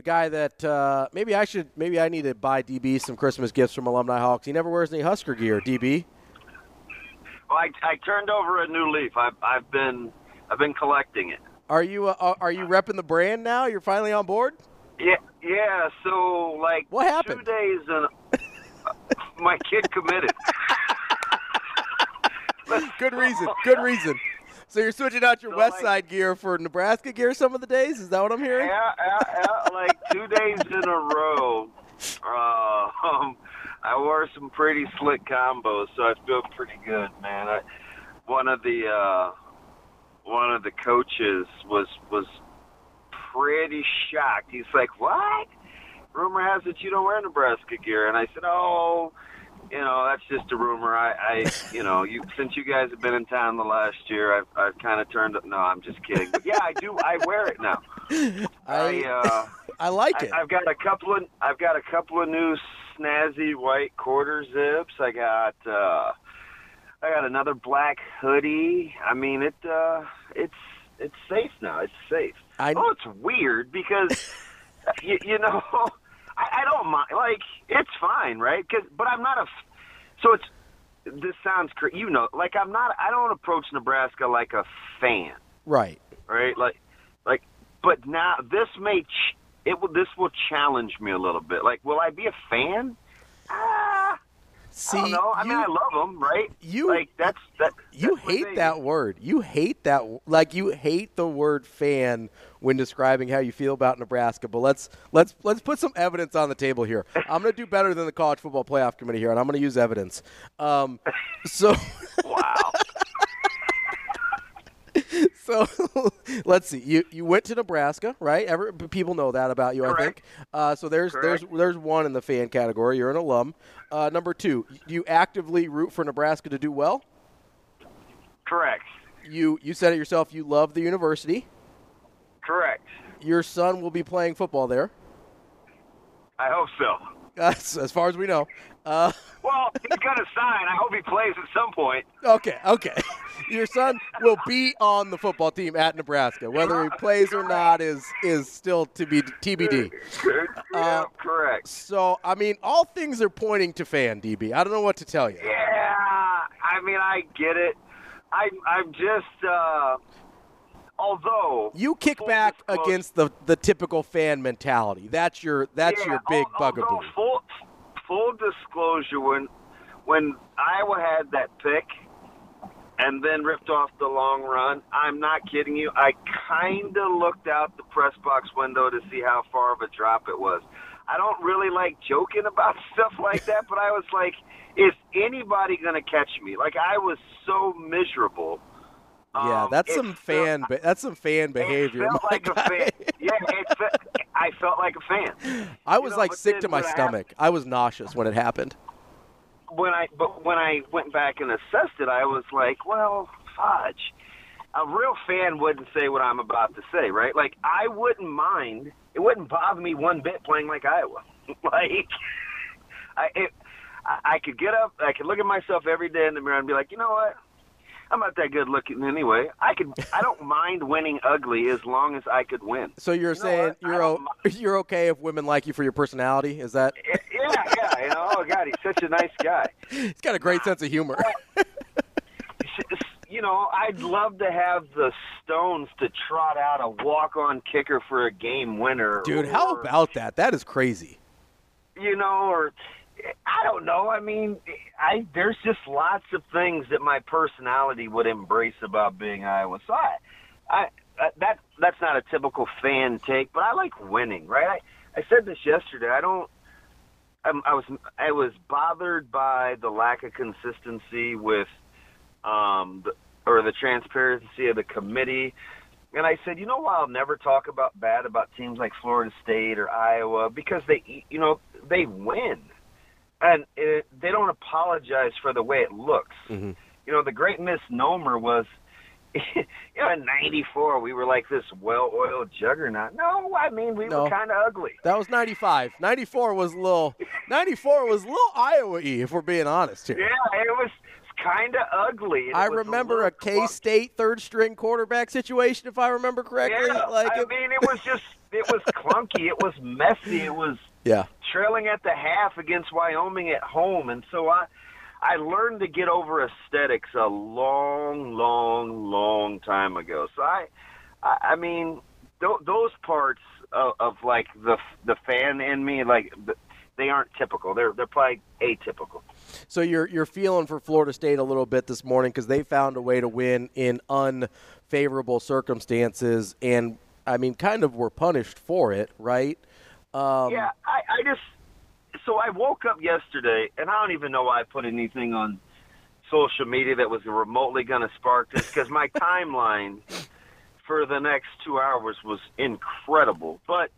Speaker 6: A guy that uh, maybe I should, maybe I need to buy DB some Christmas gifts from Alumni Hall 'cause he never wears any Husker gear. DB.
Speaker 16: Well, I, I turned over a new leaf. I've, I've been I've been collecting it.
Speaker 6: Are you uh, are you repping the brand now? You're finally on board.
Speaker 16: Yeah, yeah. So like
Speaker 6: What happened?
Speaker 16: two days and my kid committed.
Speaker 6: Good reason. Good reason. So you're switching out your
Speaker 16: So,
Speaker 6: West
Speaker 16: like-
Speaker 6: Side gear for Nebraska gear some of the days? Is that what I'm hearing?
Speaker 16: Yeah, yeah, yeah. Like two days in a row, uh, um, I wore some pretty slick combos, so I feel pretty good, man. I, one of the uh, one of the coaches was was pretty shocked. He's like, "What? Rumor has it you don't wear Nebraska gear?" And I said, "Oh." You know, that's just a rumor. I, I, you know, you since you guys have been in town the last year, I've, I've kind of turned. No, I'm just kidding. But yeah, I do. I wear it now. I, uh,
Speaker 6: I like it.
Speaker 16: I, I've got a couple of I've got a couple of new snazzy white quarter zips. I got uh I got another black hoodie. I mean it uh it's it's safe now. It's safe.
Speaker 6: I
Speaker 16: oh, it's weird because you, you know I, I don't mind. Like it's fine, right? Cause, but I'm not a. So it's this sounds cra You know, like I'm not. I don't approach Nebraska like a fan
Speaker 6: Right.
Speaker 16: right? Like, like, but now this may ch- it will this will challenge me a little bit. Like, will I be a fan? Ah,
Speaker 6: See,
Speaker 16: I don't know. I mean, I love them, right?
Speaker 6: You
Speaker 16: like that's that.
Speaker 6: You hate that word. You hate that. Like you hate the word fan when describing how you feel about Nebraska. But let's let's let's put some evidence on the table here. I'm going to do better than the college football playoff committee here, and I'm going to use evidence. Um, so
Speaker 16: wow.
Speaker 6: so let's see. You you went to Nebraska, right? Every, people know that about you, I think. Uh, so there's there's there's one in the fan category. You're an alum. Uh, number two, you actively root for Nebraska to do well.
Speaker 16: Correct.
Speaker 6: You you said it yourself. You love the university.
Speaker 16: Correct.
Speaker 6: Your son will be playing football there.
Speaker 16: I hope so.
Speaker 6: That's as far as we know. Uh,
Speaker 16: Well, he's gonna sign. I hope he plays at some point.
Speaker 6: okay, okay. Your son will be on the football team at Nebraska. Whether he plays or not is is still to be TBD.
Speaker 16: yeah, correct.
Speaker 6: So, I mean, all things are pointing to fan DB. I don't know what to tell you.
Speaker 16: Yeah, I mean, I get it. I'm, I'm just, uh, although
Speaker 6: You kick back against the the typical fan mentality. That's your that's
Speaker 16: Yeah,
Speaker 6: your big
Speaker 16: al-
Speaker 6: bugaboo.
Speaker 16: although Full, full disclosure: when when Iowa had that pick and then ripped off the long run, I'm not kidding you. I kind of looked out the press box window to see how far of a drop it was. I don't really like joking about stuff like that, but I was like, is anybody going to catch me? Like I was so miserable.
Speaker 6: Yeah,
Speaker 16: Um,
Speaker 6: that's
Speaker 16: it
Speaker 6: some fan that's some fan behavior.
Speaker 16: It felt
Speaker 6: my
Speaker 16: like a fan. Yeah, I felt like a fan.
Speaker 6: I was
Speaker 16: You know,
Speaker 6: like sick to my stomach. I was nauseous when it happened.
Speaker 16: when I but when I went back and assessed it, I was like, well, fudge. A real fan wouldn't say what I'm about to say, right? Like I wouldn't mind. It wouldn't bother me one bit playing like Iowa. like I it, I I could get up, I could look at myself every day in the mirror and be like, you know what? I'm not that good looking anyway. I could I don't mind winning ugly as long as I could win.
Speaker 6: So you're saying you're o- you're okay if women like you for your personality? Is that?
Speaker 16: Eh, yeah, yeah. You know, oh God, he's such a nice guy.
Speaker 6: He's got a great sense of humor.
Speaker 16: you know, I'd love to have the Stones to trot out a walk-on kicker for a game winner.
Speaker 6: Dude, how about that? That is crazy.
Speaker 16: you know, or I don't know. I mean, I there's just lots of things that my personality would embrace about being Iowa. So I, I that that's not a typical fan take, but I like winning, right? I I said this yesterday. I don't. I'm, I was I was bothered by the lack of consistency with um the, or the transparency of the committee. And I said, you know why I'll never talk about bad about teams like Florida State or Iowa because they you know they win, and it, they don't apologize for the way it looks.
Speaker 6: Mm-hmm.
Speaker 16: You know, the great misnomer was, you know, in '94 we were like this well-oiled juggernaut. No, I mean we
Speaker 6: No.
Speaker 16: were kind of ugly.
Speaker 6: That was 95. 94 was a little 94 was a little Iowa-y if we're being honest here.
Speaker 16: Yeah, it was kind of ugly.
Speaker 6: I remember a K-State third string quarterback situation if I remember correctly.
Speaker 16: Yeah,
Speaker 6: like
Speaker 16: I
Speaker 6: it-
Speaker 16: mean, it was just, it was clunky. It was messy. It was
Speaker 6: yeah.
Speaker 16: trailing at the half against Wyoming at home, and so I, I learned to get over aesthetics a long, long, long time ago. So I, I, I mean, th- those parts of, of like the the fan in me, like they aren't typical. They're they're probably atypical.
Speaker 6: So you're you're feeling for Florida State a little bit this morning because they found a way to win in unfavorable circumstances, and I mean, kind of were punished for it, right? Um,
Speaker 16: yeah, I, I just so I woke up yesterday, and I don't even know why I put anything on social media that was remotely going to spark this because my timeline for the next two hours was incredible. But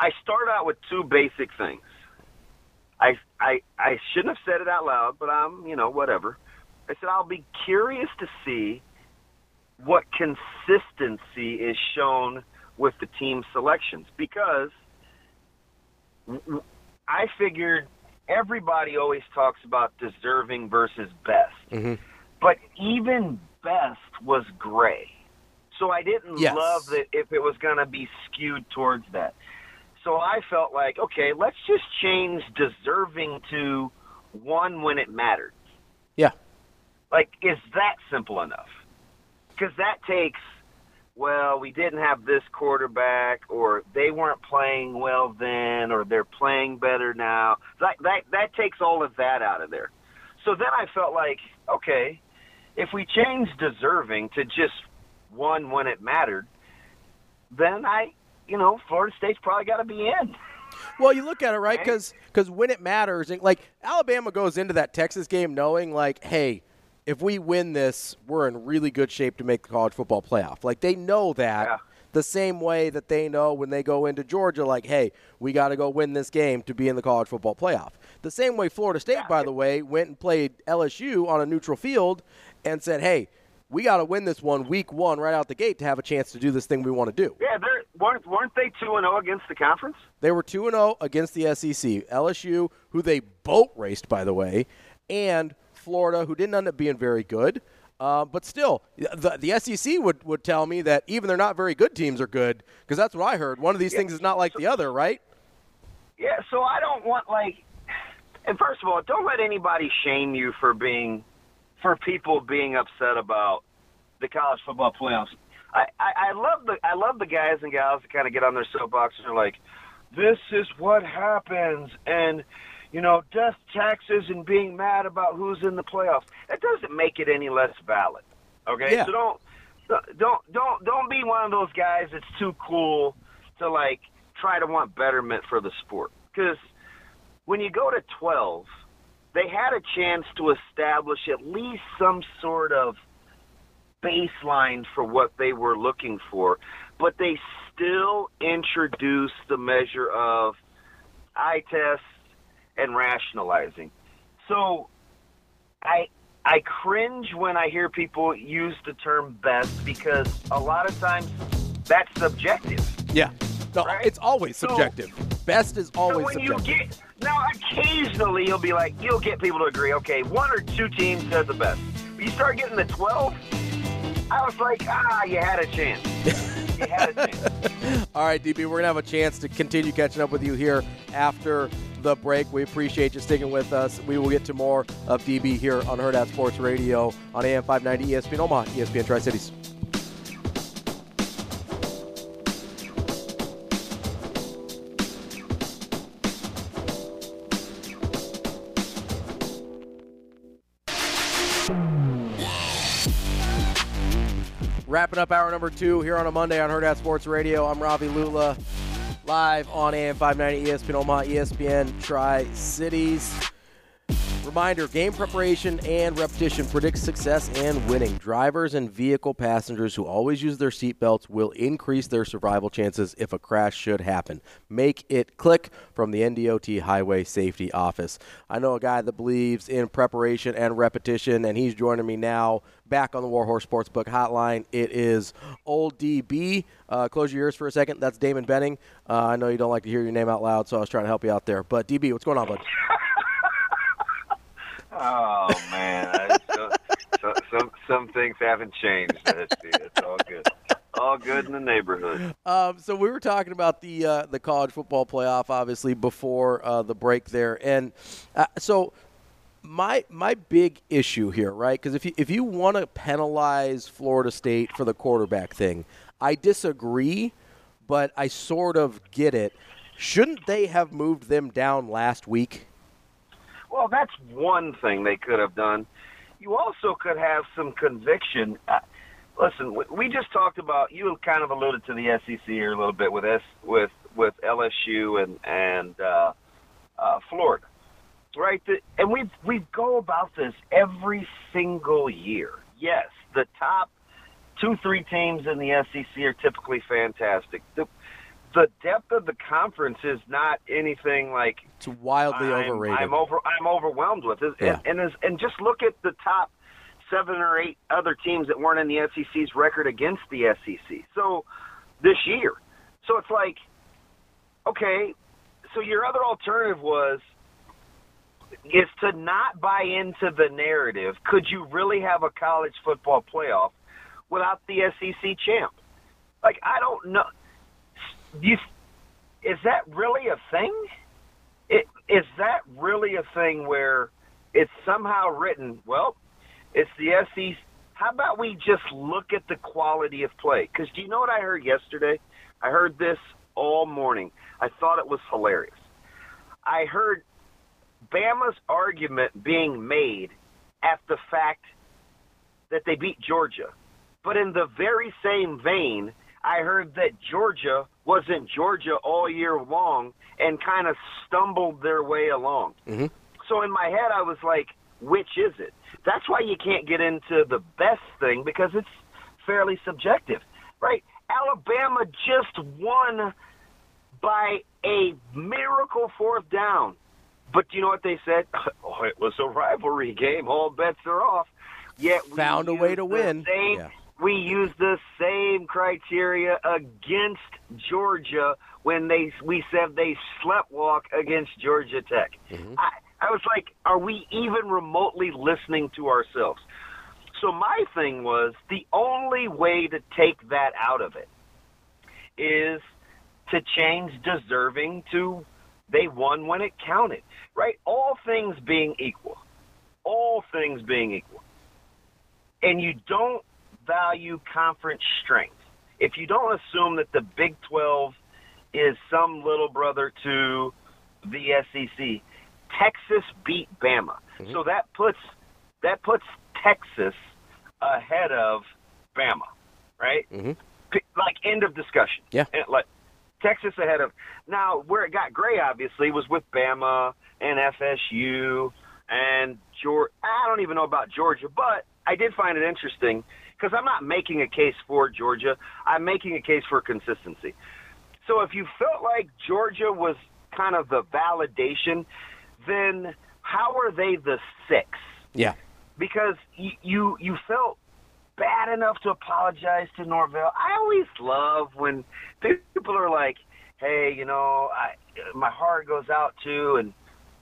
Speaker 16: I start out with two basic things. I I I shouldn't have said it out loud, but I'm you know whatever. I said I'll be curious to see what consistency is shown with the team selections because I figured everybody always talks about deserving versus best,
Speaker 6: mm-hmm.
Speaker 16: but even best was gray. So I didn't
Speaker 6: Yes.
Speaker 16: love that if it was going to be skewed towards that. So I felt like, okay, let's just change deserving to one when it mattered.
Speaker 6: Yeah.
Speaker 16: Like, is that simple enough? Because that takes, well, we didn't have this quarterback, or they weren't playing well then, or they're playing better now. That that that takes all of that out of there. So then I felt like, okay, if we change deserving to just one when it mattered, then I, you know, Florida State's probably got to be in.
Speaker 6: Well, you look at it right because because when it matters, like Alabama goes into that Texas game knowing like, hey, if we win this, we're in really good shape to make the college football playoff. Like they know that the same way that they know when they go into Georgia, like, hey, we got to go win this game to be in the college football playoff. The same way Florida State, by the way, went and played LSU on a neutral field and said, hey, we got to win this one week one right out the gate to have a chance to do this thing we want to do.
Speaker 16: Yeah, they're, weren't weren't they two and zero against the conference?
Speaker 6: They were 2 0 against the SEC. LSU, who they boat raced, by the way, and Florida, who didn't end up being very good. Uh, but still, the, the SEC would, would tell me that even they're not very good teams are good because that's what I heard. One of these things is not like the other, right?
Speaker 16: Yeah, so I don't want like and first of all, don't let anybody shame you for being for people being upset about the college football playoffs. I, I, I love the I love the guys and gals that kind of get on their soapbox and are like, "This is what happens," and you know, death taxes and being mad about who's in the playoffs. That doesn't make it any less valid. Okay,
Speaker 6: Yeah.
Speaker 16: so don't don't don't don't be one of those guys that's too cool to like try to want betterment for the sport because when you go to 12 they had a chance to establish at least some sort of baseline for what they were looking for but they still introduced the measure of eye tests and rationalizing so i I cringe when I hear people use the term best because a lot of times that's subjective.
Speaker 6: Yeah. No, it's always
Speaker 16: So-
Speaker 6: subjective. Best is always
Speaker 16: so when
Speaker 6: subjective.
Speaker 16: you get now, occasionally you'll be like, you'll get people to agree. Okay, one or two teams said the best. But you start getting the twelve. I was like, ah, you had a chance. you had a chance.
Speaker 6: All right, DB, we're going to have a chance to continue catching up with you here after the break. We appreciate you sticking with us. We will get to more of DB here on Hurrdat Sports Radio on AM 590 ESPN Omaha, ESPN Tri Cities. Wrapping up hour number two here on a Monday on Hurrdat Sports Radio. I'm Ravi Lulla, live on AM 590 ESPN Omaha, ESPN Tri Cities. Reminder game preparation and repetition predicts success and winning. Drivers and vehicle passengers who always use their seatbelts will increase their survival chances if a crash should happen. Make it click from the NDOT Highway Safety Office. I know a guy that believes in preparation and repetition, and he's joining me now back on the Warhorse Sportsbook Hotline. It is Old DB. Uh, close your ears for a second. That's Damon Benning. Uh, I know you don't like to hear your name out loud, so I was trying to help you out there. But DB, what's going on, bud?
Speaker 16: Oh man, so, so, some some things haven't changed. See, it's all good. All good in the neighborhood.
Speaker 6: Um, so we were talking about the uh, the college football playoff, obviously before uh, the break there, and uh, so my my big issue here, right? Because if you if you want to penalize Florida State for the quarterback thing, I disagree, but I sort of get it. Shouldn't they have moved them down last week?
Speaker 16: Well, that's one thing they could have done. You also could have some conviction. Uh, listen, we- just talked about. You kind of alluded to the SEC here a little bit with S with with LSU and and uh, uh, Florida, right? The, and we we go about this every single year. Yes, the top two three teams in the SEC are typically fantastic. The the depth of the conference is not anything like
Speaker 6: it's wildly
Speaker 16: I'm,
Speaker 6: overrated.
Speaker 16: I'm over. I'm overwhelmed with it.
Speaker 6: Yeah.
Speaker 16: And and, as, and just look at the top seven or eight other teams that weren't in the SEC's record against the SEC. So this year, so it's like, okay, so your other alternative was is to not buy into the narrative. Could you really have a college football playoff without the SEC champ? Like I don't know. You, is that really a thing? It, is that really a thing where it's somehow written? Well, it's the SEC. How about we just look at the quality of play? Because do you know what I heard yesterday? I heard this all morning. I thought it was hilarious. I heard Bama's argument being made at the fact that they beat Georgia. But in the very same vein, I heard that Georgia wasn't Georgia all year long and kind of stumbled their way along.
Speaker 6: Mm-hmm.
Speaker 16: So in my head, I was like, which is it? That's why you can't get into the best thing because it's fairly subjective, right? Alabama just won by a miracle fourth down. But do you know what they said? Oh, it was a rivalry game. All bets are off. Yet we
Speaker 6: Found a way to win.
Speaker 16: Same,
Speaker 6: Yeah.
Speaker 16: We used the same criteria against Georgia when they we said they sleptwalk against Georgia Tech. Mm-hmm. I, I was like, are we even remotely listening to ourselves? So my thing was the only way to take that out of it is to change deserving to they won when it counted, right? All things being equal, all things being equal, and you don't value conference strength. If you don't assume that the Big 12 is some little brother to the SEC, Texas beat Bama. So that puts that puts Texas ahead of Bama, right?
Speaker 6: Mm-hmm.
Speaker 16: Like end of discussion.
Speaker 6: Yeah.
Speaker 16: And, like Texas ahead of now where it got gray obviously was with Bama and FSU and Georgia. I don't even know about Georgia, but I did find it interesting because I'm not making a case for Georgia. I'm making a case for consistency. So if you felt like Georgia was kind of the validation, then how are they the six?
Speaker 6: Yeah.
Speaker 16: Because you you, you felt bad enough to apologize to Norvell. I always love when people are like, "Hey, you know, I my heart goes out to," and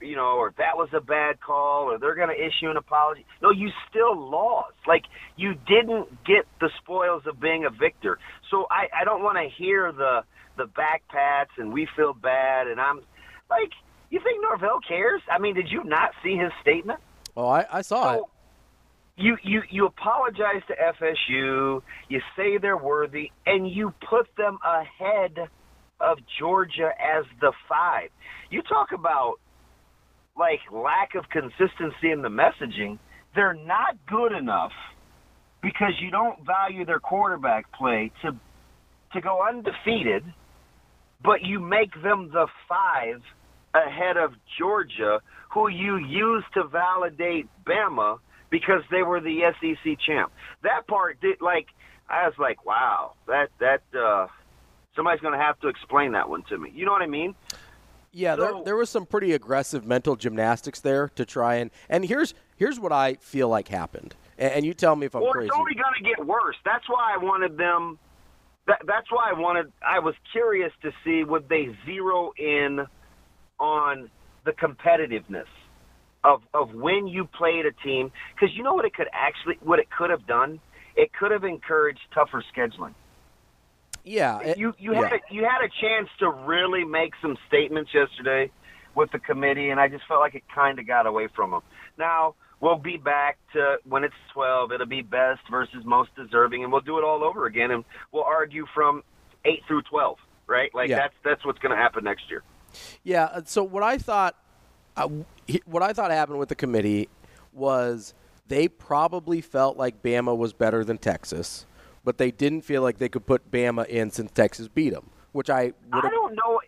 Speaker 16: you know, or that was a bad call, or they're going to issue an apology. No, you still lost. Like you didn't get the spoils of being a victor. So I I don't want to hear the the back pats and we feel bad and I'm like, you think Norvell cares? I mean, did you not see his statement?
Speaker 6: Oh, I, I saw it.
Speaker 16: you you you apologize to FSU, you say they're worthy, and you put them ahead of Georgia as the five. You talk about like lack of consistency in the messaging. They're not good enough because you don't value their quarterback play to to go undefeated, but you make them the five ahead of Georgia, who you use to validate Bama because they were the SEC champ. That part did like I was like, wow, that that uh somebody's going to have to explain that one to me. You know what I mean?
Speaker 6: Yeah, there there was some pretty aggressive mental gymnastics there to try and and here's here's what I feel like happened. And, and you tell me if I'm
Speaker 16: well,
Speaker 6: crazy.
Speaker 16: it's only going to get worse. That's why I wanted them. That, that's why I wanted. I was curious to see would they zero in on the competitiveness of of when you played a team because you know what it could actually what it could have done. It could have encouraged tougher scheduling.
Speaker 6: Yeah, it-
Speaker 16: you you
Speaker 6: yeah.
Speaker 16: had a, you had a chance to really make some statements yesterday with the committee, and I just felt like it kind of got away from them. Now we'll be back to when it's twelve. It'll be best versus most deserving, and we'll do it all over again, and we'll argue from eight through twelve. right? Like
Speaker 6: Yeah.
Speaker 16: that's that's what's going to happen next year.
Speaker 6: Yeah. uh, So what I thought, uh, what I thought happened with the committee was they probably felt like Bama was better than Texas, but they didn't feel like they could put Bama in since Texas beat them, which I.
Speaker 16: I don't know.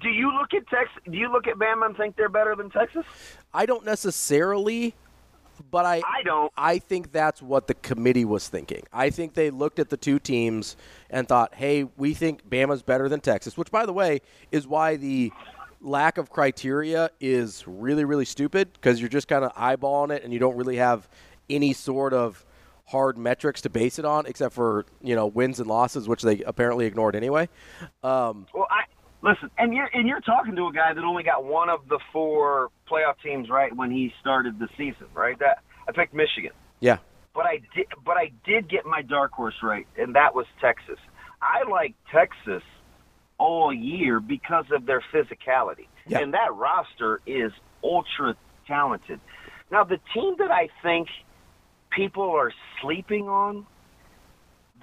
Speaker 16: Do you look at Texas? Do you look at Bama and think they're better than Texas?
Speaker 6: I don't necessarily, but I
Speaker 16: I don't.
Speaker 6: I think that's what the committee was thinking. I think they looked at the two teams and thought, "Hey, we think Bama's better than Texas," which by the way is why the lack of criteria is really really stupid because you're just kind of eyeballing it and you don't really have any sort of hard metrics to base it on except for, you know, wins and losses which they apparently ignored anyway. Um,
Speaker 16: Well, I listen, and you're and you're talking to a guy that only got one of the four playoff teams right when he started the season, right? That I picked Michigan,
Speaker 6: yeah.
Speaker 16: but I did, but I did get my dark horse right, and that was Texas. I like Texas all year because of their physicality,
Speaker 6: Yeah.
Speaker 16: and that roster is ultra talented. Now, the team that I think people are sleeping on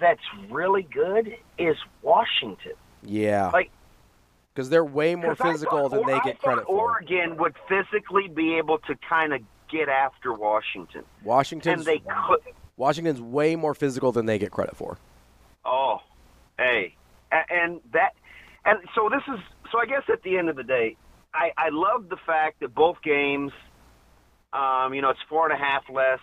Speaker 16: that's really good is Washington.
Speaker 6: Yeah.
Speaker 16: Like
Speaker 6: because they're way more physical
Speaker 16: thought-
Speaker 6: than they get credit for.
Speaker 16: Oregon would physically be able to kind of get after Washington,
Speaker 6: Washington's
Speaker 16: and they could.
Speaker 6: Washington's way more physical than they get credit for.
Speaker 16: Oh, hey, and that, and so this is so. I guess at the end of the day, I I love the fact that both games, um, you know, it's four and a half less,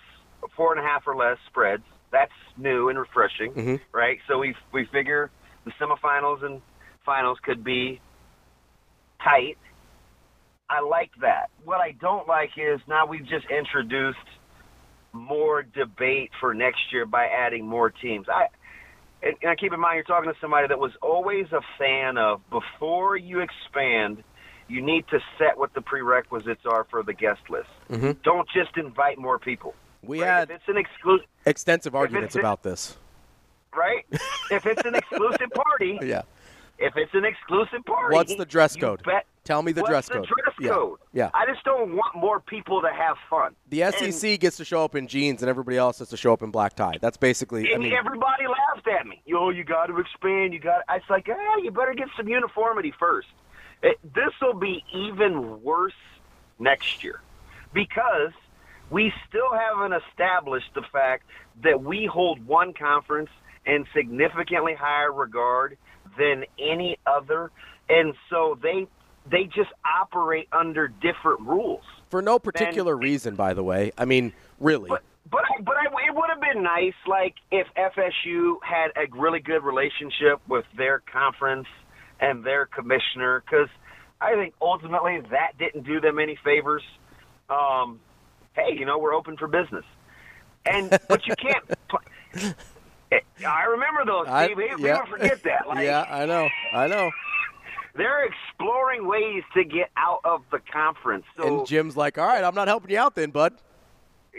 Speaker 16: four and a half or less spreads. That's new and refreshing,
Speaker 6: Mhm.
Speaker 16: right? So we we figure the semifinals and finals could be tight. I like that. What I don't like is now we've just introduced more debate for next year by adding more teams. I and, and keep in mind you're talking to somebody that was always a fan of before you expand, you need to set what the prerequisites are for the guest list.
Speaker 6: Mhm.
Speaker 16: Don't just invite more people.
Speaker 6: We
Speaker 16: Right?
Speaker 6: had
Speaker 16: it's an exclusive,
Speaker 6: extensive arguments about this.
Speaker 16: right? if it's an exclusive party,
Speaker 6: Yeah.
Speaker 16: if it's an exclusive party,
Speaker 6: What's the dress code?
Speaker 16: bet-
Speaker 6: Tell me the dress
Speaker 16: the
Speaker 6: code.
Speaker 16: dress
Speaker 6: Yeah.
Speaker 16: code?
Speaker 6: Yeah.
Speaker 16: I just don't want more people to have fun.
Speaker 6: The SEC gets to show up in jeans, and everybody else has to show up in black tie. That's basically. I mean,
Speaker 16: everybody laughed at me. Yo, you got to expand. You got. It's like, ah, you better get some uniformity first. This will be even worse next year because we still haven't established the fact that we hold one conference in significantly higher regard than any other, and so they they just operate under different rules.
Speaker 6: for no particular reason, by the way. I mean, really.
Speaker 16: But I, but I, it would have been nice, like if FSU had a really good relationship with their conference and their commissioner, because I think ultimately that didn't do them any favors. Um, hey, you know, we're open for business, and but you can't. pl- eh, I remember those.
Speaker 6: I-
Speaker 16: Steve. People
Speaker 6: yeah.
Speaker 16: forget that. Like,
Speaker 6: yeah, I know. I know.
Speaker 16: They're exploring ways to get out of the conference. So
Speaker 6: and Jim's like, "All right, I'm not helping you out then, bud."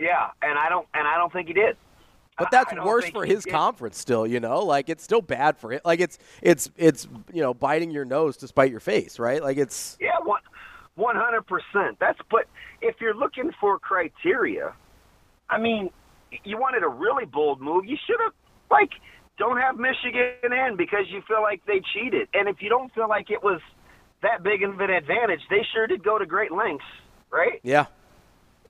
Speaker 16: yeah, and I don't, and I don't think he did.
Speaker 6: But that's worse for his
Speaker 16: did.
Speaker 6: conference still, you know? Like it's still bad for it. Like it's it's it's you know, biting your nose to spite your face, right? Like it's
Speaker 16: Yeah, one one hundred percent. That's but if you're looking for criteria, I mean, you wanted a really bold move. You should have like don't have Michigan in because you feel like they cheated, and if you don't feel like it was that big of an advantage, they sure did go to great lengths, right?
Speaker 6: yeah.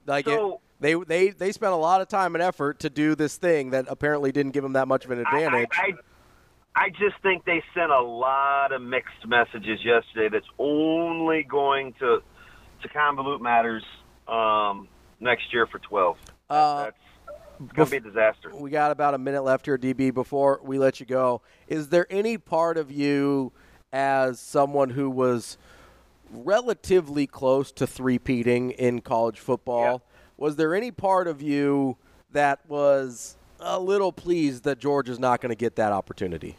Speaker 6: Like
Speaker 16: So-
Speaker 6: it, they they they spent a lot of time and effort to do this thing that apparently didn't give them that much of an advantage.
Speaker 16: I, I, I just think they sent a lot of mixed messages yesterday. That's only going to to convolute matters um, next year for twelve.
Speaker 6: Uh,
Speaker 16: That's it's going to be a disaster.
Speaker 6: We got about a minute left here, DB. Before we let you go, is there any part of you, as someone who was relatively close to three-peating in college football, was there any part of you that was a little pleased that Georgia's not going to get that opportunity?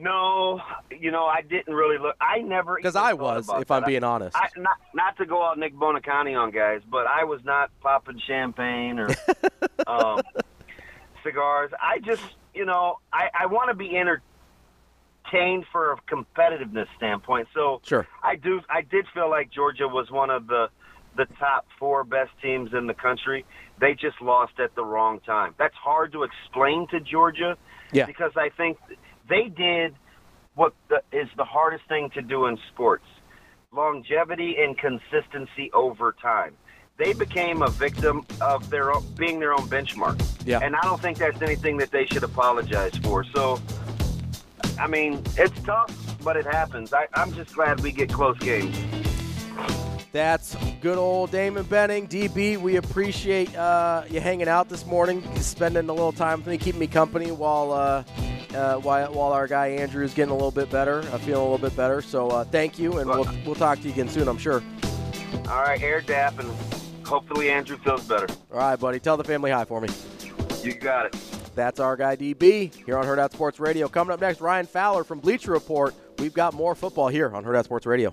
Speaker 16: No, you know, I didn't really look. I never
Speaker 6: Because I was, if I'm being honest.
Speaker 16: I, not not to go out Nick Bonacani on guys, but I was not popping champagne or um, cigars. I just, you know, I, I want to be entertained for a competitiveness standpoint. So
Speaker 6: Sure.
Speaker 16: I do. I did feel like Georgia was one of the the top four best teams in the country. They just lost at the wrong time. That's hard to explain to Georgia
Speaker 6: Yeah.
Speaker 16: because I think they did what the, is the hardest thing to do in sports: longevity and consistency over time. They became a victim of their own, being their own benchmark,
Speaker 6: Yeah.
Speaker 16: and I don't think that's anything that they should apologize for. So, I mean, it's tough, but it happens. I, I'm just glad we get close games.
Speaker 6: That's good old Damon Benning, DB. We appreciate uh, you hanging out this morning, spending a little time with me, keeping me company while uh, uh, while, while our guy Andrew is getting a little bit better, uh, feeling a little bit better. So uh, thank you, and we'll we'll talk to you again soon, I'm sure.
Speaker 16: All right, air dap, and hopefully Andrew feels better.
Speaker 6: All right, buddy. Tell the family hi for me.
Speaker 16: You got it.
Speaker 6: That's our guy DB here on Hurrdat Sports Radio. Coming up next, Ryan Fowler from Bleacher Report. We've got more football here on Hurrdat Sports Radio.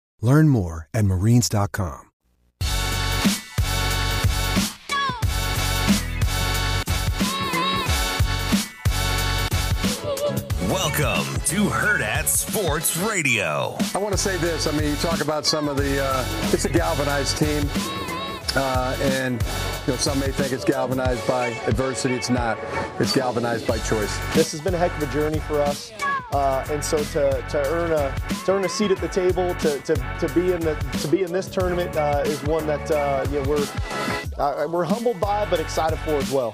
Speaker 17: Learn more at marines.com.
Speaker 1: Welcome to Hurrdat Sports Radio.
Speaker 18: I want to say this. I mean, you talk about some of the. Uh, it's a galvanized team, uh, and you know some may think it's galvanized by adversity. It's not. It's galvanized by choice.
Speaker 19: This has been a heck of a journey for us, uh, and so to, to earn a to earn a seat at the table, to, to, to be in the to be in this tournament uh, is one that uh, you know, we're uh, we're humbled by, but excited for as well.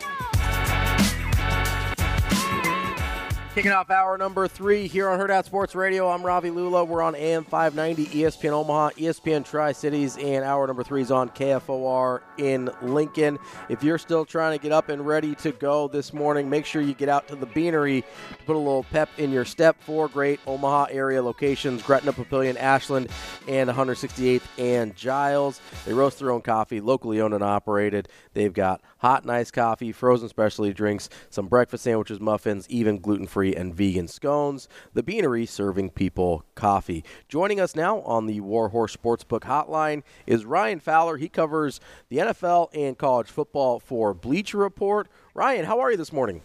Speaker 6: Kicking off hour number three here on Hurrdat Sports Radio. I'm Ravi Lulla. We're on AM 590, ESPN Omaha, ESPN Tri Cities, and hour number three is on KFOR in Lincoln. If you're still trying to get up and ready to go this morning, make sure you get out to the Beanery to put a little pep in your step. Four great Omaha area locations Gretna, Papillion, Ashland, and 168th and Giles. They roast their own coffee, locally owned and operated. They've got hot nice coffee, frozen specialty drinks, some breakfast sandwiches, muffins, even gluten free and vegan scones. The Beanery serving people coffee. Joining us now on the Warhorse Sportsbook Hotline is Ryan Fowler. He covers the NFL and college football for Bleacher Report. Ryan, how are you this morning?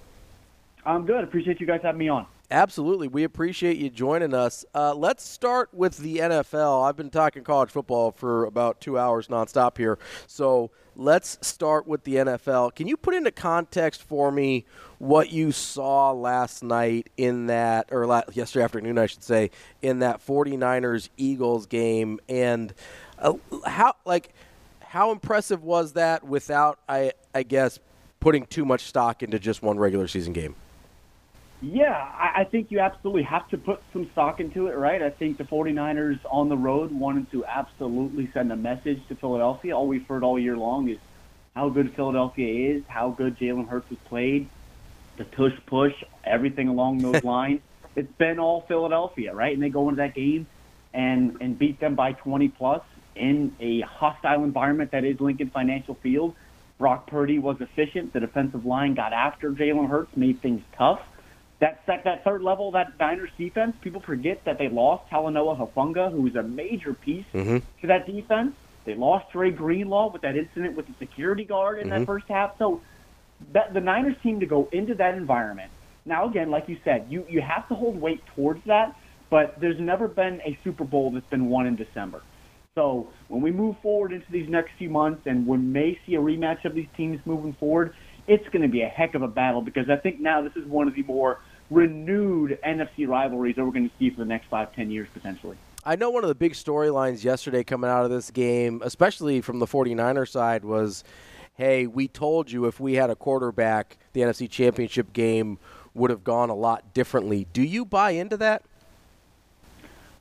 Speaker 20: I'm good. Appreciate you guys having me on.
Speaker 6: Absolutely. We appreciate you joining us. Uh, let's start with the NFL. I've been talking college football for about two hours nonstop here. So let's start with the NFL. Can you put into context for me what you saw last night in that, or la- yesterday afternoon, I should say, in that 49ers Eagles game? And uh, how, like, how impressive was that without, I, I guess, putting too much stock into just one regular season game?
Speaker 20: Yeah, I, I think you absolutely have to put some stock into it, right? I think the 49ers on the road wanted to absolutely send a message to Philadelphia. All we've heard all year long is how good Philadelphia is, how good Jalen Hurts has played, the tush push, everything along those lines. It's been all Philadelphia, right? And they go into that game and and beat them by 20 plus in a hostile environment that is Lincoln Financial Field. Brock Purdy was efficient. The defensive line got after Jalen Hurts, made things tough. That that, that third level, that Niners defense, people forget that they lost Talanoa Hufanga, who was a major piece
Speaker 6: Mm-hmm.
Speaker 20: to that defense. They lost Dre Greenlaw with that incident with the security guard in
Speaker 6: Mhm.
Speaker 20: that first half. So that the Niners seem to go into that environment. Now again, like you said, you, you have to hold weight towards that, but there's never been a Super Bowl that's been won in December. So when we move forward into these next few months and we may see a rematch of these teams moving forward, it's going to be a heck of a battle because I think now this is one of the more renewed NFC rivalries that we're going to see for the next five, ten years potentially.
Speaker 6: I know one of the big storylines yesterday coming out of this game, especially from the 49er side, was hey, we told you if we had a quarterback, the NFC Championship game would have gone a lot differently. Do you buy into that?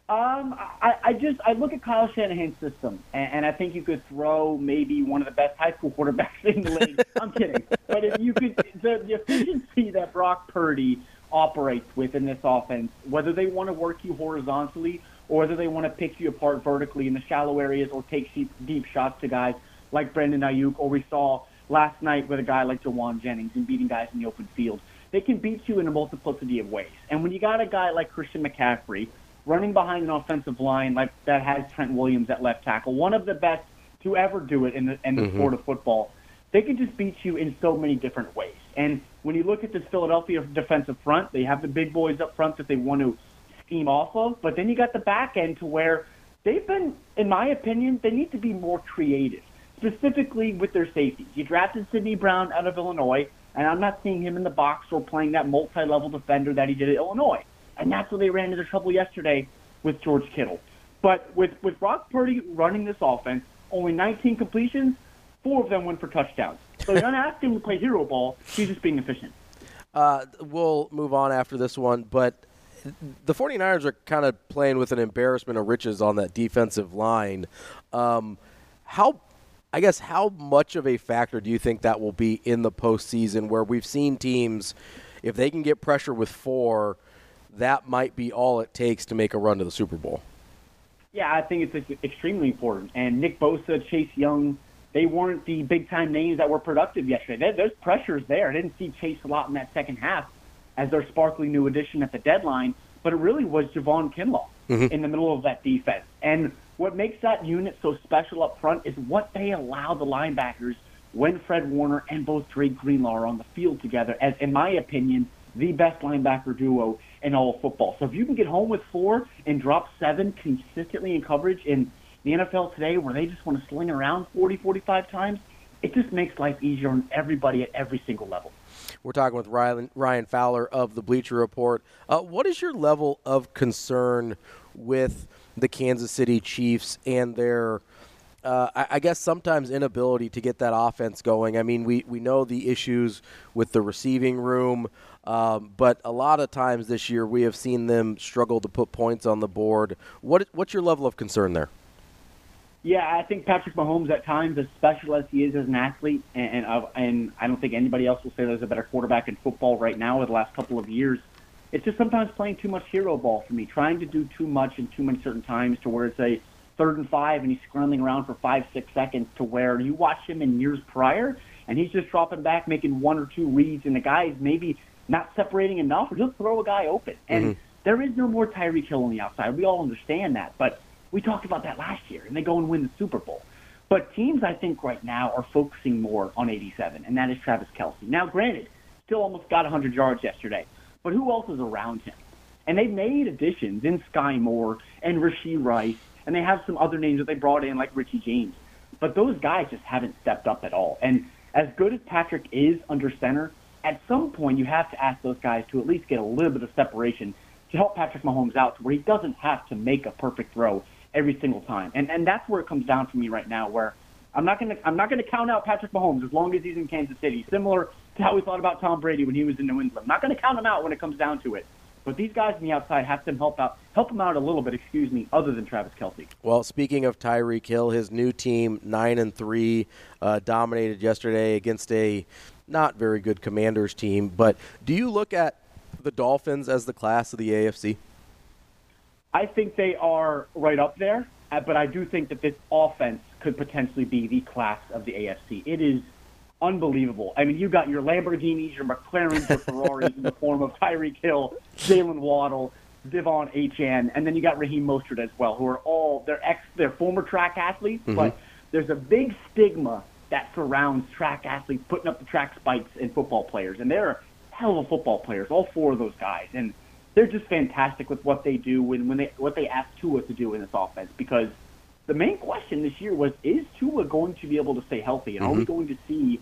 Speaker 20: Um, I, I just I look at Kyle Shanahan's system, and, and I think you could throw maybe one of the best high school quarterbacks in the league. I'm kidding, but if you could, the, the efficiency that Brock Purdy operates with in this offense, whether they want to work you horizontally or whether they want to pick you apart vertically in the shallow areas or take deep, deep shots to guys like Brandon Aiyuk, or we saw last night with a guy like Jauan Jennings and beating guys in the open field. They can beat you in a multiplicity of ways. And when you got a guy like Christian McCaffrey running behind an offensive line like that has Trent Williams at left tackle, one of the best to ever do it in the, in the
Speaker 21: Mhm.
Speaker 20: sport of football, they can just beat you in so many different ways. And when you look at this Philadelphia defensive front, they have the big boys up front that they want to scheme off of, but then you got the back end to where they've been, in my opinion, they need to be more creative, specifically with their safeties. You drafted Sydney Brown out of Illinois, and I'm not seeing him in the box or playing that multi-level defender that he did at Illinois. And that's where they ran into trouble yesterday with George Kittle. But with, with Brock Purdy running this offense, only 19 completions, four of them went for touchdowns. So you're not asking him to play hero ball, he's just being efficient.
Speaker 6: Uh, we'll move on after this one, but the 49ers are kind of playing with an embarrassment of riches on that defensive line. Um, how, I guess, how much of a factor do you think that will be in the postseason where we've seen teams, if they can get pressure with four, that might be all it takes to make a run to the Super Bowl?
Speaker 20: Yeah, I think it's extremely important. And Nick Bosa, Chase Young, they weren't the big time names that were productive yesterday. There, there's pressures there. I didn't see Chase a lot in that second half as their sparkly new addition at the deadline, but it really was Javon Kinlaw
Speaker 21: Mhm.
Speaker 20: in the middle of that defense. And what makes that unit so special up front is what they allow the linebackers when Fred Warner and both Drake Greenlaw are on the field together, as in my opinion, the best linebacker duo in all of football. So if you can get home with four and drop seven consistently in coverage in the NFL today where they just want to sling around 40, 45 times, it just makes life easier on everybody at every single level.
Speaker 6: We're talking with Ryan, Ryan Fowler of the Bleacher Report. Uh, what is your level of concern with the Kansas City Chiefs and their, uh, I, I guess, sometimes inability to get that offense going? I mean, we, we know the issues with the receiving room, um, but a lot of times this year we have seen them struggle to put points on the board. What What's your level of concern there?
Speaker 20: Yeah, I think Patrick Mahomes at times, as special as he is as an athlete, and and, uh, and I don't think anybody else will say there's a better quarterback in football right now over the last couple of years. It's just sometimes playing too much hero ball for me, trying to do too much in too many certain times to where it's a third and five and he's scrambling around for five, six seconds to where you watch him in years prior and he's just dropping back, making one or two reads, and the guy's maybe not separating enough or just throw a guy open. And
Speaker 21: Mhm.
Speaker 20: there is no more Tyreek Hill on the outside. We all understand that, but we talked about that last year, and they go and win the Super Bowl. But teams, I think, right now are focusing more on 87, and that is Travis Kelce. Now, granted, still almost got 100 yards yesterday, but who else is around him? And they've made additions in Skyy Moore and Rashee Rice, and they have some other names that they brought in, like Richie James. But those guys just haven't stepped up at all. And as good as Patrick is under center, at some point you have to ask those guys to at least get a little bit of separation to help Patrick Mahomes out to where he doesn't have to make a perfect throw every single time. And and that's where it comes down for me right now where I'm not gonna I'm not gonna count out Patrick Mahomes as long as he's in Kansas City. Similar to how we thought about Tom Brady when he was in New England. I'm not gonna count him out when it comes down to it. But these guys on the outside have to help out help him out a little bit, excuse me, other than Travis Kelce.
Speaker 6: Well, speaking of Tyreek Hill, his new team nine and three uh, dominated yesterday against a not very good Commanders team. But do you look at the Dolphins as the class of the AFC?
Speaker 20: I think they are right up there, uh, but I do think that this offense could potentially be the class of the AFC. It is unbelievable. I mean, you got your Lamborghinis, your McLarens, your Ferraris in the form of Tyreek Hill, Jaylen Waddle, De'Von Achane, and then you got Raheem Mostert as well, who are all they're ex, they're former track athletes,
Speaker 21: Mhm.
Speaker 20: but there's a big stigma that surrounds track athletes putting up the track spikes and football players, and they're hell of a football players, all four of those guys, and they're just fantastic with what they do when when they what they ask Tua to do in this offense because the main question this year was is Tua going to be able to stay healthy and are we
Speaker 21: Mhm.
Speaker 20: going to see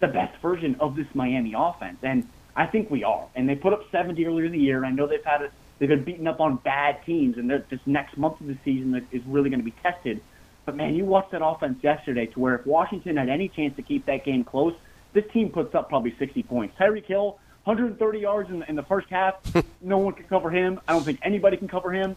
Speaker 20: the best version of this Miami offense? And I think we are and they put up 70 earlier in the year. And I know they've had a, they've been beaten up on bad teams and this next month of the season is really going to be tested. But man you watched that offense yesterday to where if Washington had any chance to keep that game close this team puts up probably 60 points. Tyreek Hill 130 yards in, in the first half no one can cover him I don't think anybody can cover him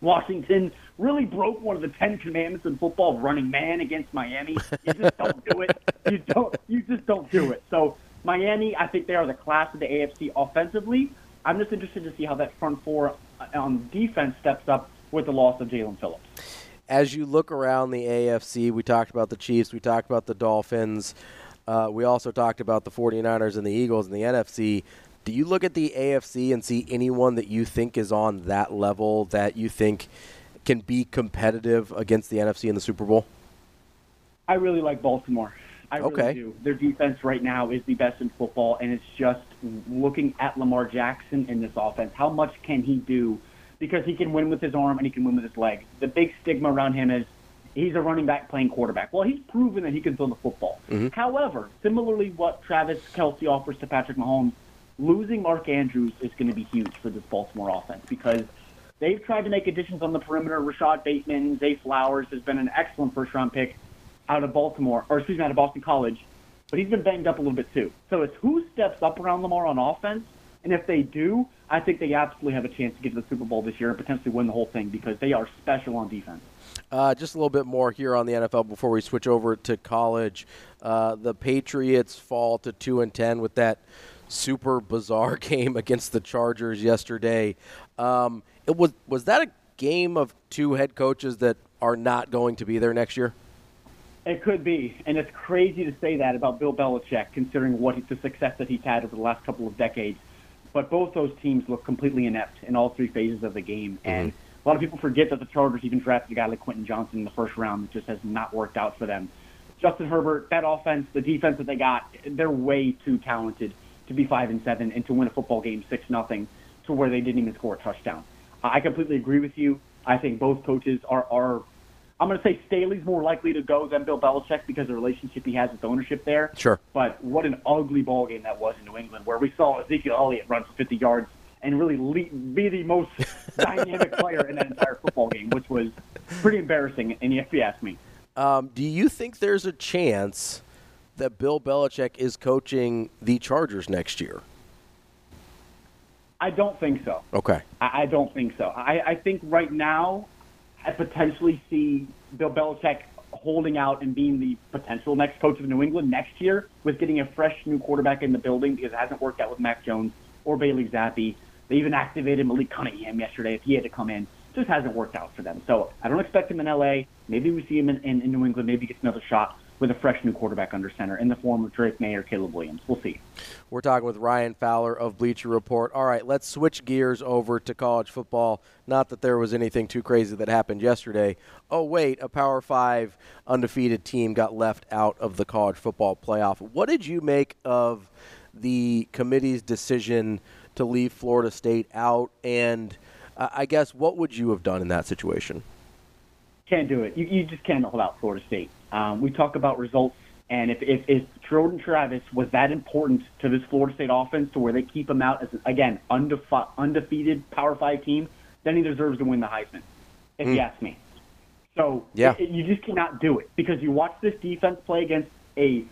Speaker 20: Washington really broke one of the Ten Commandments in football, running man against Miami. You just don't do it. You don't. You just don't do it. So Miami, I think they are the class of the AFC offensively. I'm just interested to see how that front four uh, on defense steps up with the loss of Jaelan Phillips.
Speaker 6: As you look around the AFC, we talked about the Chiefs, we talked about the Dolphins, uh, we also talked about the 49ers and the Eagles in the NFC. Do you look at the AFC and see anyone that you think is on that level that you think can be competitive against the NFC in the Super Bowl?
Speaker 20: I really like Baltimore. I really
Speaker 6: Okay.
Speaker 20: do. Their defense right now is the best in football, and it's just looking at Lamar Jackson in this offense. How much can he do? Because he can win with his arm and he can win with his leg. The big stigma around him is he's a running back playing quarterback. Well, he's proven that he can throw the football. Mm-hmm. However, similarly, what Travis Kelce offers to Patrick Mahomes, losing Mark Andrews is going to be huge for this Baltimore offense because they've tried to make additions on the perimeter. Rashod Bateman, Zay Flowers has been an excellent first round pick out of Baltimore, or excuse me, out of Boston College, but he's been banged up a little bit too. So it's who steps up around Lamar on offense, and if they do, I think they absolutely have a chance to get to the Super Bowl this year and potentially win the whole thing because they are special on defense.
Speaker 6: Uh, just a little bit more here on the NFL before we switch over to college. Uh, the Patriots fall to two and ten with that super bizarre game against the Chargers yesterday. Um, it was was that a game of two head coaches that are not going to be there next year?
Speaker 20: It could be, and it's crazy to say that about Bill Belichick, considering what he, the success that he's had over the last couple of decades. But both those teams look completely inept in all three phases of the game, and a lot of people forget that the Chargers even drafted a guy like Quentin Johnston in the first round. It just has not worked out for them. Justin Herbert, that offense, the defense that they got, they're way too talented to be five and seven and to win a football game six nothing to where they didn't even score a touchdown. I completely agree with you. I think both coaches are are I'm going to say Staley's more likely to go than Bill Belichick because of the relationship he has with ownership there.
Speaker 6: Sure.
Speaker 20: But what an ugly ball game that was in New England, where we saw Ezekiel Elliott run for 50 yards and really le- be the most dynamic player in that entire football game, which was pretty embarrassing. And if you ask me,
Speaker 6: Um, do you think there's a chance that Bill Belichick is coaching the Chargers next year?
Speaker 20: I don't think so.
Speaker 6: Okay.
Speaker 20: I, I don't think so. I, I think right now, I potentially see Bill Belichick holding out and being the potential next coach of New England next year with getting a fresh new quarterback in the building because it hasn't worked out with Mac Jones or Bailey Zappe. They even activated Malik Cunningham yesterday if he had to come in. Just hasn't worked out for them. So I don't expect him in LA. Maybe we see him in, in, in New England. Maybe he gets another shot with a fresh new quarterback under center in the form of Drake Maye or Caleb Williams. We'll see.
Speaker 6: We're talking with Ryan Fowler of Bleacher Report. All right, let's switch gears over to college football. Not that there was anything too crazy that happened yesterday. Oh, wait, a Power Five undefeated team got left out of the college football playoff. What did you make of the committee's decision to leave Florida State out? And uh, I guess what would you have done in that situation?
Speaker 20: Can't do it. You, you just can't hold out Florida State. Um, we talk about results, and if, if, if Jordan Travis was that important to this Florida State offense to where they keep him out as, again, undefi- undefeated Power 5 team, then he deserves to win the Heisman, if
Speaker 6: Hmm.
Speaker 20: you ask me. So
Speaker 6: Yeah.
Speaker 20: it- you just cannot do it because you watch this defense play against a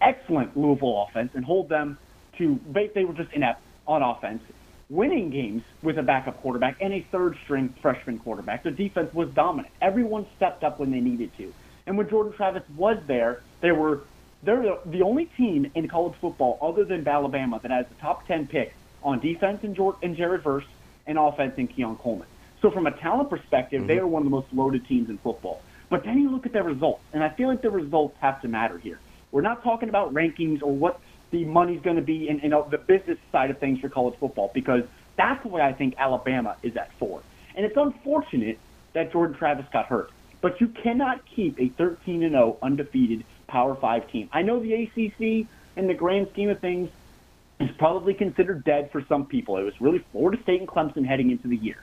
Speaker 20: excellent Louisville offense and hold them to they, they were just inept on offense, winning games with a backup quarterback and a third string freshman quarterback. The defense was dominant. Everyone stepped up when they needed to. And when Jordan Travis was there, they were they're the, only team in college football other than Alabama that has the top 10 pick on defense in, Jor- in Jared Verse and offense in Keon Coleman. So from a talent perspective, they mm-hmm. are one of the most loaded teams in football. But then you look at their results, and I feel like the results have to matter here. We're not talking about rankings or what the money's going to be in, in uh, the business side of things for college football because that's why I think Alabama is at four. And it's unfortunate that Jordan Travis got hurt, but you cannot keep a 13 and 0 undefeated Power Five team. I know the ACC, in the grand scheme of things, is probably considered dead for some people. It was really Florida State and Clemson heading into the year,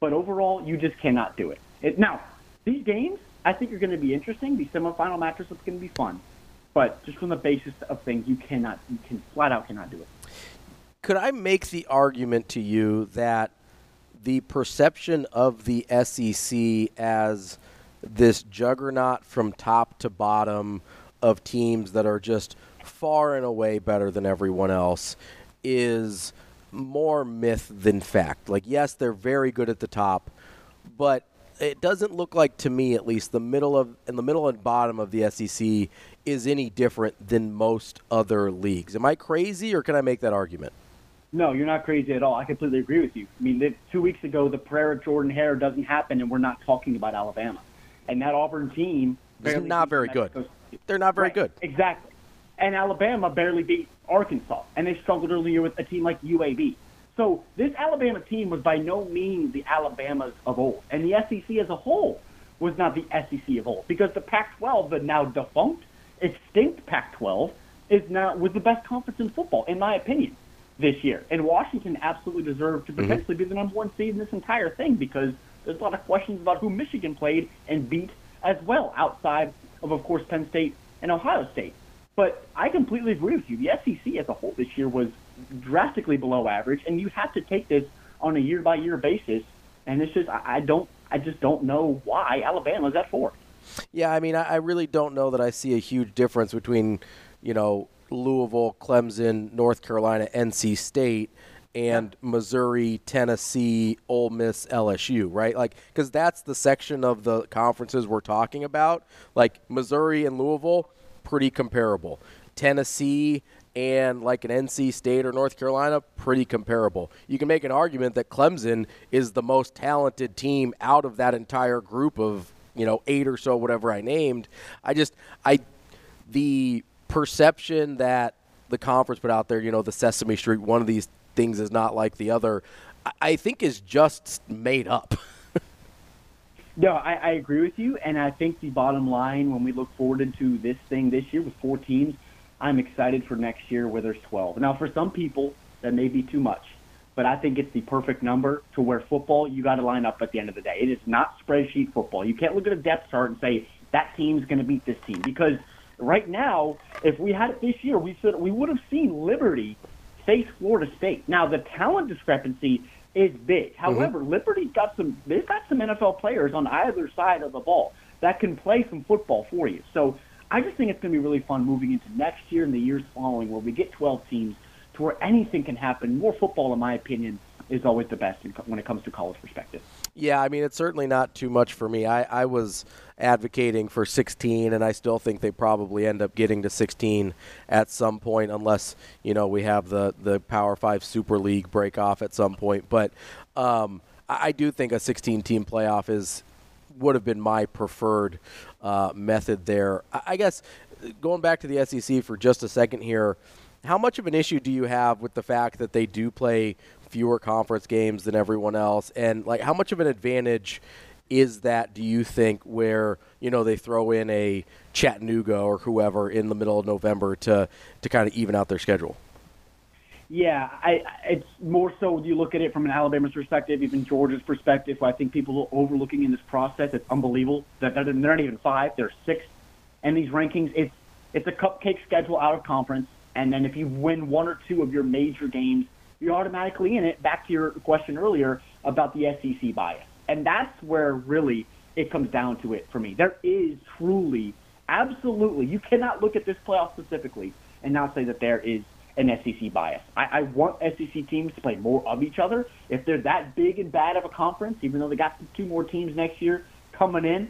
Speaker 20: but overall, you just cannot do it. it now, these games I think are going to be interesting. These semifinal matches are going to be fun. But just from the basis of things, you cannot, you can flat out cannot do it.
Speaker 6: Could I make the argument to you that the perception of the SEC as this juggernaut from top to bottom of teams that are just far and away better than everyone else is more myth than fact? Like, yes, they're very good at the top, but it doesn't look like to me, at least, the middle of in the middle and bottom of the SEC is any different than most other leagues. Am I crazy, or can I make that argument?
Speaker 20: No, you're not crazy at all. I completely agree with you. I mean, the, two weeks ago, the prayer of Jordan Hare doesn't happen, and we're not talking about Alabama. And that Auburn team barely
Speaker 6: not very good. They're not very
Speaker 20: Right,
Speaker 6: good.
Speaker 20: Exactly. And Alabama barely beat Arkansas, and they struggled earlier with a team like UAB. So this Alabama team was by no means the Alabamas of old, and the SEC as a whole was not the SEC of old because the Pac-12, the now defunct, extinct Pac-12, is now was the best conference in football, in my opinion, this year. And Washington absolutely deserved to
Speaker 6: Mm-hmm.
Speaker 20: potentially be the number one seed in this entire thing because there's a lot of questions about who Michigan played and beat as well, outside of, of course, Penn State and Ohio State. But I completely agree with you. The SEC as a whole this year was drastically below average, and you have to take this on a year by year basis. And it's just I, I don't I just don't know why Alabama's at four.
Speaker 6: Yeah, I mean, I, I really don't know that I see a huge difference between, you know, Louisville, Clemson, North Carolina, NC State, and Missouri, Tennessee, Ole Miss, LSU, right? Like, because that's the section of the conferences we're talking about. Like, Missouri and Louisville, pretty comparable. Tennessee and like an NC State or North Carolina, pretty comparable. You can make an argument that Clemson is the most talented team out of that entire group of, you know, eight or so, whatever I named. I just, I, the perception that the conference put out there, you know, the Sesame Street, one of these things is not like the other, I- think is just made up.
Speaker 20: No, I, I agree with you, and I think the bottom line when we look forward into this thing this year with four teams, I'm excited for next year where there's 12. Now, for some people, that may be too much, but I think it's the perfect number to where football you got to line up at the end of the day. It is not spreadsheet football. You can't look at a depth chart and say that team's going to beat this team because right now, if we had it this year, we should we would have seen Liberty face Florida State. Now, the talent discrepancy is big. Mm-hmm. However, Liberty's got some they've got some NFL players on either side of the ball that can play some football for you. So I just think it's going to be really fun moving into next year and the years following where we get 12 teams to where anything can happen. More football, in my opinion, is always the best when it comes to college perspective.
Speaker 6: Yeah, I mean, it's certainly not too much for me. I, I was advocating for 16, and I still think they probably end up getting to 16 at some point, unless you know we have the the Power Five Super League break off at some point. But um, I, I do think a 16 team playoff is would have been my preferred uh, method there. I, guess going back to the SEC for just a second here. How much of an issue do you have with the fact that they do play fewer conference games than everyone else, and like how much of an advantage is that? Do you think where you know they throw in a Chattanooga or whoever in the middle of November to to kind of even out their schedule?
Speaker 20: Yeah, I, it's more so you look at it from an Alabama's perspective, even Georgia's perspective. I think people are overlooking in this process. It's unbelievable that they're, they're not even five; they're six. And these rankings, it's it's a cupcake schedule out of conference. And then if you win one or two of your major games, you're automatically in it. Back to your question earlier about the SEC bias, and that's where really it comes down to it for me. There is truly, absolutely, you cannot look at this playoff specifically and not say that there is an SEC bias. I, I want SEC teams to play more of each other. If they're that big and bad of a conference, even though they got two more teams next year coming in,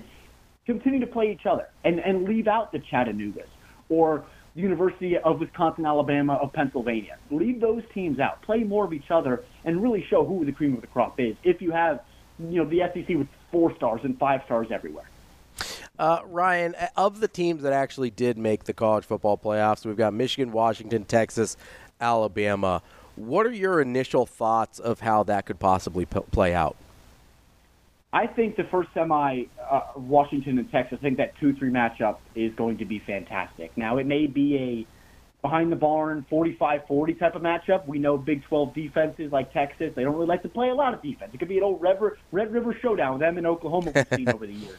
Speaker 20: continue to play each other and, and leave out the Chattanoogas or the University of Wisconsin, Alabama, of Pennsylvania. Leave those teams out. Play more of each other and really show who the cream of the crop is. If you have, you know, the SEC with four stars and five stars everywhere.
Speaker 6: Uh, Ryan, of the teams that actually did make the college football playoffs, we've got Michigan, Washington, Texas, Alabama. What are your initial thoughts of how that could possibly p- play out?
Speaker 20: I think the first semi, uh, Washington and Texas, I think that 2 3 matchup is going to be fantastic. Now, it may be a behind the barn 45 40 type of matchup. We know Big 12 defenses like Texas, they don't really like to play a lot of defense. It could be an old Red River, Red River showdown with them in Oklahoma we've seen over the years.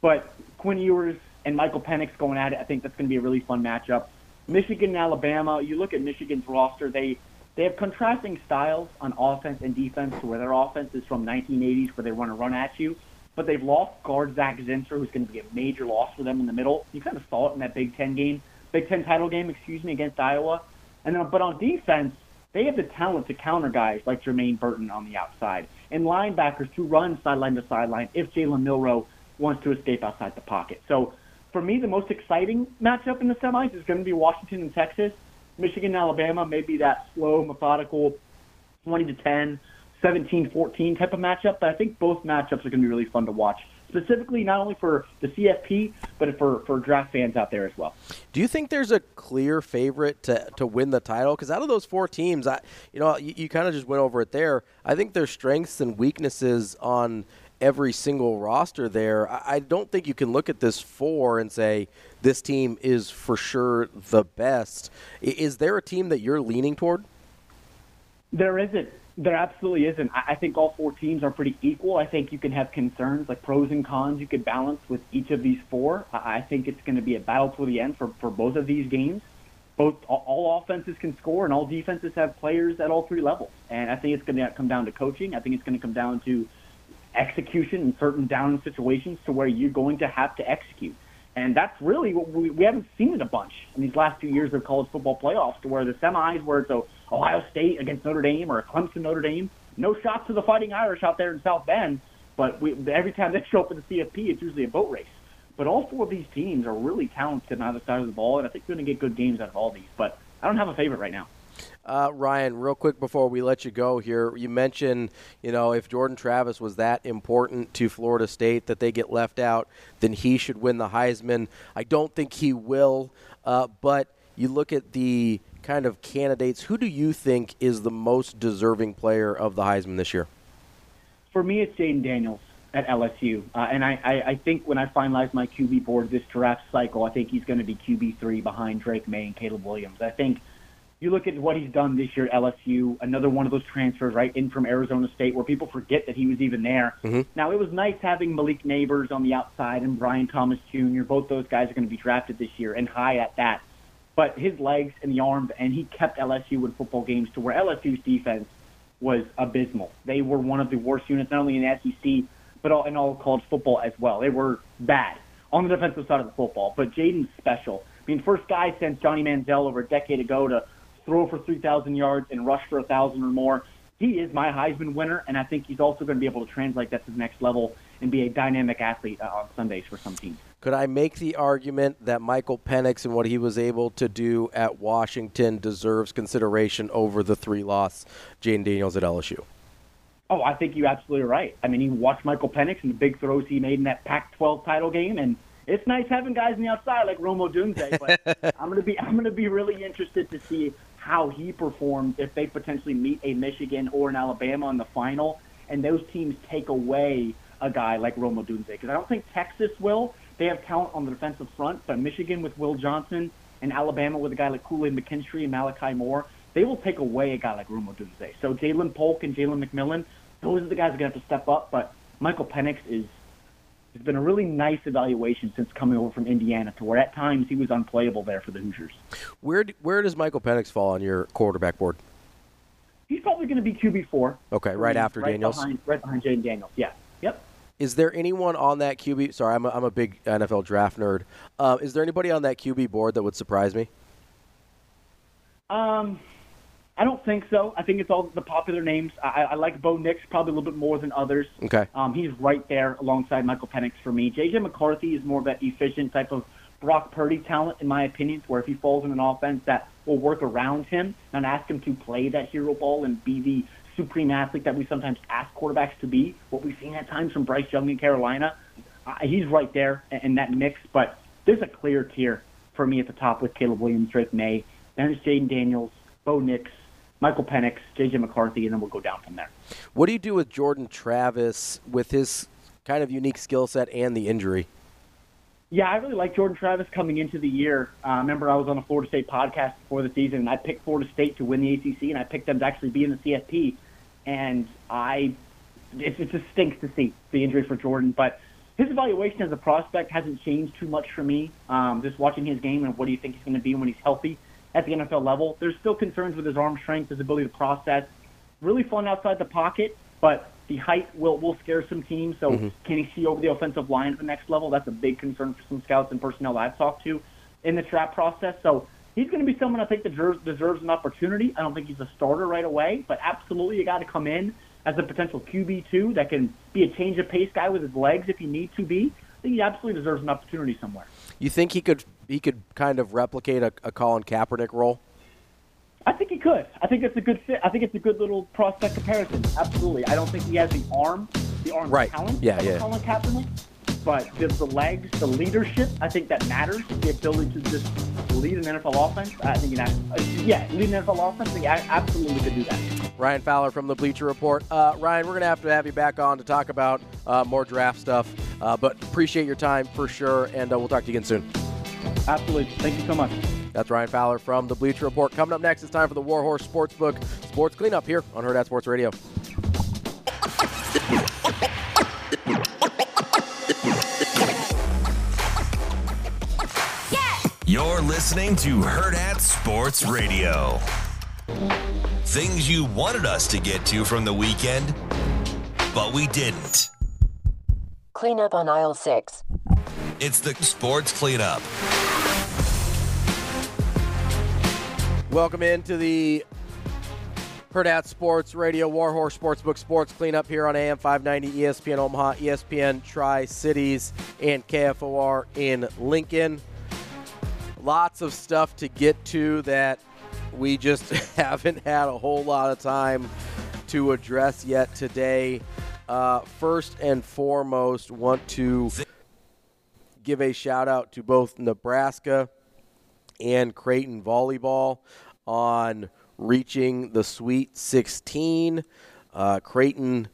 Speaker 20: But Quinn Ewers and Michael Penix going at it, I think that's going to be a really fun matchup. Michigan and Alabama, you look at Michigan's roster, they they have contrasting styles on offense and defense to where their offense is from 1980s where they want to run at you, but they've lost guard Zak Zinter, who's going to be a major loss for them in the middle. You kind of saw it in that Big Ten game, Big Ten title game, excuse me, against Iowa. And then, but on defense, they have the talent to counter guys like Jermaine Burton on the outside and linebackers to run sideline to sideline if Jalen Milroe wants to escape outside the pocket. So for me, the most exciting matchup in the semis is going to be Washington and Texas. Michigan and Alabama may be that slow, methodical 20 to 10, 17 14 type of matchup, but I think both matchups are going to be really fun to watch, specifically not only for the CFP, but for, for draft fans out there as well.
Speaker 6: Do you think there's a clear favorite to, to win the title? Because out of those four teams, I you know you, you kind of just went over it there. I think there's strengths and weaknesses on every single roster there. I, don't think you can look at this four and say this team is for sure the best. Is there a team that you're leaning toward?
Speaker 20: There isn't. There absolutely isn't. I think all four teams are pretty equal. I think you can have concerns like pros and cons you could balance with each of these four. I think it's going to be a battle to the end for, for both of these games. Both all offenses can score and all defenses have players at all three levels. And I think it's going to come down to coaching. I think it's going to come down to execution in certain down situations to where you're going to have to execute. And that's really what we, we haven't seen it a bunch in these last two years of college football playoffs, to where the semis, where it's a Ohio State against Notre Dame or Clemson Notre Dame, no shots to the Fighting Irish out there in South Bend, but we, every time they show up in the CFP, it's usually a boat race. But all four of these teams are really talented on either side of the ball, and I think we're going to get good games out of all these. But I don't have a favorite right now.
Speaker 6: Uh, Ryan, real quick before we let you go here, you mentioned, you know, if Jordan Travis was that important to Florida State that they get left out, then he should win the Heisman. I don't think he will, uh, but you look at the kind of candidates. Who do you think is the most deserving player of the Heisman this year?
Speaker 20: For me, it's Jayden Daniels at LSU. Uh, and I, I, I think when I finalize my QB board this draft cycle, I think he's going to be QB3 behind Drake Maye and Caleb Williams. I think you look at what he's done this year at LSU, another one of those transfers right in from Arizona State where people forget that he was even there.
Speaker 6: Mm-hmm.
Speaker 20: Now, it was nice having Malik Nabers on the outside and Brian Thomas Jr. Both those guys are going to be drafted this year and high at that. But his legs and the arms, and he kept LSU in football games to where LSU's defense was abysmal. They were one of the worst units, not only in the SEC, but all, in all college football as well. They were bad on the defensive side of the football. But Jayden's special. I mean, first guy since Johnny Manziel over a decade ago to throw for 3,000 yards and rush for 1,000 or more. He is my Heisman winner, and I think he's also going to be able to translate that to the next level and be a dynamic athlete uh, on Sundays for some teams.
Speaker 6: Could I make the argument that Michael Penix and what he was able to do at Washington deserves consideration over the three loss Jayden Daniels at LSU?
Speaker 20: Oh, I think you're absolutely right. I mean, you watch Michael Penix and the big throws he made in that Pac-12 title game, and it's nice having guys on the outside like Rome Odunze. But I'm gonna be I'm gonna be really interested to see how he performs if they potentially meet a Michigan or an Alabama in the final, and those teams take away a guy like Rome Odunze. Because I don't think Texas will. They have talent on the defensive front, but Michigan with Will Johnson and Alabama with a guy like Kool-Aid McKinstry and Malachi Moore, they will take away a guy like Rome Odunze. So Ja'Lynn Polk and Jalen McMillan, those are the guys that are going to have to step up. But Michael Penix is has been a really nice evaluation since coming over from Indiana, to where at times he was unplayable there for the Hoosiers.
Speaker 6: Where do, where does Michael Penix fall on your quarterback board?
Speaker 20: He's probably going to be QB four.
Speaker 6: Okay, right after
Speaker 20: right
Speaker 6: Daniels.
Speaker 20: behind, right behind Jayden Daniels. Yeah. Yep.
Speaker 6: Is there anyone on that QB? Sorry, I'm a, I'm a big NFL draft nerd. Uh, is there anybody on that QB board that would surprise me?
Speaker 20: Um, I don't think so. I think it's all the popular names. I, I like Bo Nix probably a little bit more than others.
Speaker 6: Okay.
Speaker 20: Um, he's right there alongside Michael Penix for me. JJ McCarthy is more of that efficient type of Brock Purdy talent, in my opinion, where if he falls in an offense that will work around him, not ask him to play that hero ball and be the supreme athlete that we sometimes ask quarterbacks to be, what we've seen at times from Bryce Young in Carolina, uh, he's right there in, in that mix. But there's a clear tier for me at the top with Caleb Williams, Drake Maye, then it's Jayden Daniels, Bo Nix, Michael Penix, JJ McCarthy, and then we'll go down from there.
Speaker 6: What do you do with Jordan Travis with his kind of unique skill set and the injury?
Speaker 20: Yeah, I really like Jordan Travis coming into the year. Uh, remember, I was on a Florida State podcast before the season, and I picked Florida State to win the ACC, and I picked them to actually be in the CFP. And I, it, it just stinks to see the injury for Jordan, but his evaluation as a prospect hasn't changed too much for me. Um, just watching his game and what do you think he's going to be when he's healthy at the NFL level. There's still concerns with his arm strength, his ability to process. Really fun outside the pocket, but the height will will scare some teams. So
Speaker 6: Mhm.
Speaker 20: can he see over the offensive line at the next level? That's a big concern for some scouts and personnel I've talked to in the trap process. So he's going to be someone I think that deserves, deserves an opportunity. I don't think he's a starter right away, but absolutely you got to come in as a potential QB two that can be a change of pace guy with his legs if he needs to be. I think he absolutely deserves an opportunity somewhere.
Speaker 6: You think he could he could kind of replicate a, a Colin Kaepernick role?
Speaker 20: I think he could. I think it's a good fit. I think it's a good little prospect comparison. Absolutely. I don't think he has the arm, the arm
Speaker 6: Right.
Speaker 20: talent
Speaker 6: Yeah,
Speaker 20: of
Speaker 6: yeah.
Speaker 20: Colin Kaepernick, but the, the legs, the leadership, I think that matters. The ability to just lead an NFL offense. I think, you uh, yeah, lead an NFL offense. I think I absolutely could do that.
Speaker 6: Ryan Fowler from the Bleacher Report. Uh, Ryan, we're going to have to have you back on to talk about uh, more draft stuff, uh, but appreciate your time for sure, and uh, we'll talk to you again soon.
Speaker 20: Absolutely. Thank you so much.
Speaker 6: That's Ryan Fowler from the Bleacher Report. Coming up next, it's time for the Warhorse Sportsbook Sports Cleanup here on Hurrdat Sports Radio.
Speaker 1: You're listening to Hurrdat Sports Radio. Things you wanted us to get to from the weekend, but we didn't.
Speaker 21: Cleanup on aisle six.
Speaker 1: It's the Sports Cleanup.
Speaker 6: Welcome into the Hurrdat Sports Radio Warhorse Sportsbook Sports Cleanup here on AM 590 ESPN Omaha, ESPN Tri Cities, and KFOR in Lincoln. Lots of stuff to get to that we just haven't had a whole lot of time to address yet today. Uh, first and foremost, want to give a shout out to both Nebraska and Creighton volleyball on reaching the Sweet 16. Uh, Creighton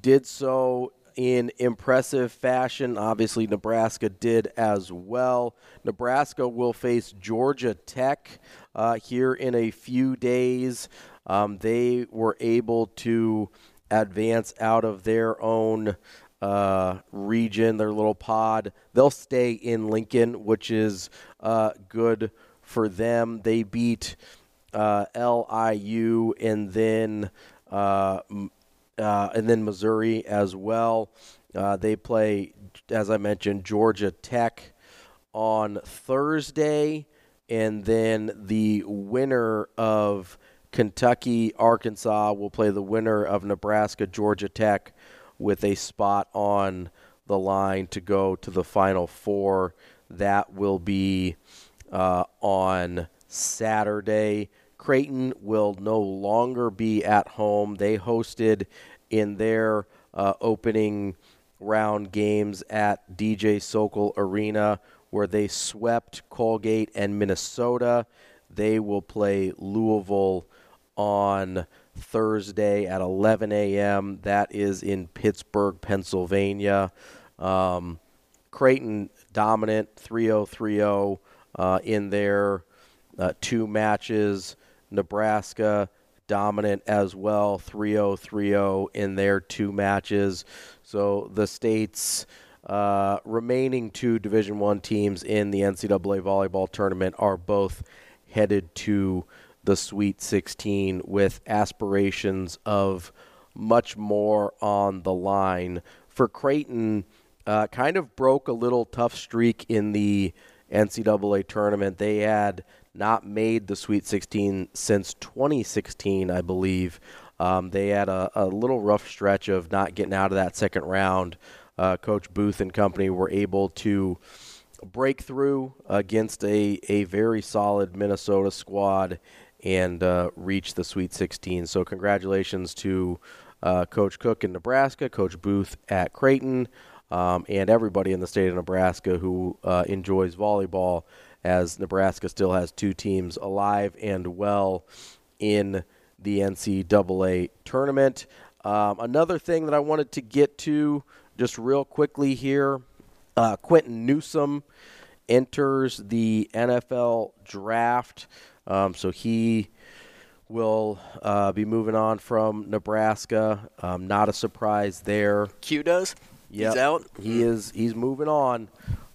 Speaker 6: did so in impressive fashion. Obviously, Nebraska did as well. Nebraska will face Georgia Tech uh, here in a few days. Um, they were able to advance out of their own uh, region, their little pod. They'll stay in Lincoln, which is uh, good for them. They beat uh, LIU and then uh, uh, and then Missouri as well. Uh, they play, as I mentioned, Georgia Tech on Thursday, and then the winner of Kentucky Arkansas will play the winner of Nebraska Georgia Tech with a spot on the line to go to the Final Four. That will be uh, on Saturday. Creighton will no longer be at home. They hosted in their uh, opening round games at DJ Sokol Arena, where they swept Colgate and Minnesota. They will play Louisville on Thursday at 11 a.m. That is in Pittsburgh, Pennsylvania. Um, Creighton dominant 3 0 3 0 uh, in their uh, two matches. Nebraska dominant as well 3 0 3 0 in their two matches. So the state's uh, remaining two Division One teams in the NCAA volleyball tournament are both headed to the Sweet 16 with aspirations of much more on the line. For Creighton, uh, kind of broke a little tough streak in the NCAA tournament. They had not made the Sweet 16 since 2016, I believe. Um, they had a, a little rough stretch of not getting out of that second round. Uh, Coach Booth and company were able to break through against a, a very solid Minnesota squad and uh, reach the Sweet 16. So, congratulations to uh, Coach Cook in Nebraska, Coach Booth at Creighton, um, and everybody in the state of Nebraska who uh, enjoys volleyball, as Nebraska still has two teams alive and well in the NCAA tournament. Um, another thing that I wanted to get to just real quickly here uh, Quinton Newsome enters the NFL draft. Um, so he will uh, be moving on from Nebraska. Um, not a surprise there.
Speaker 12: Q does?
Speaker 6: Yep.
Speaker 12: He's out?
Speaker 6: He is. He's moving on.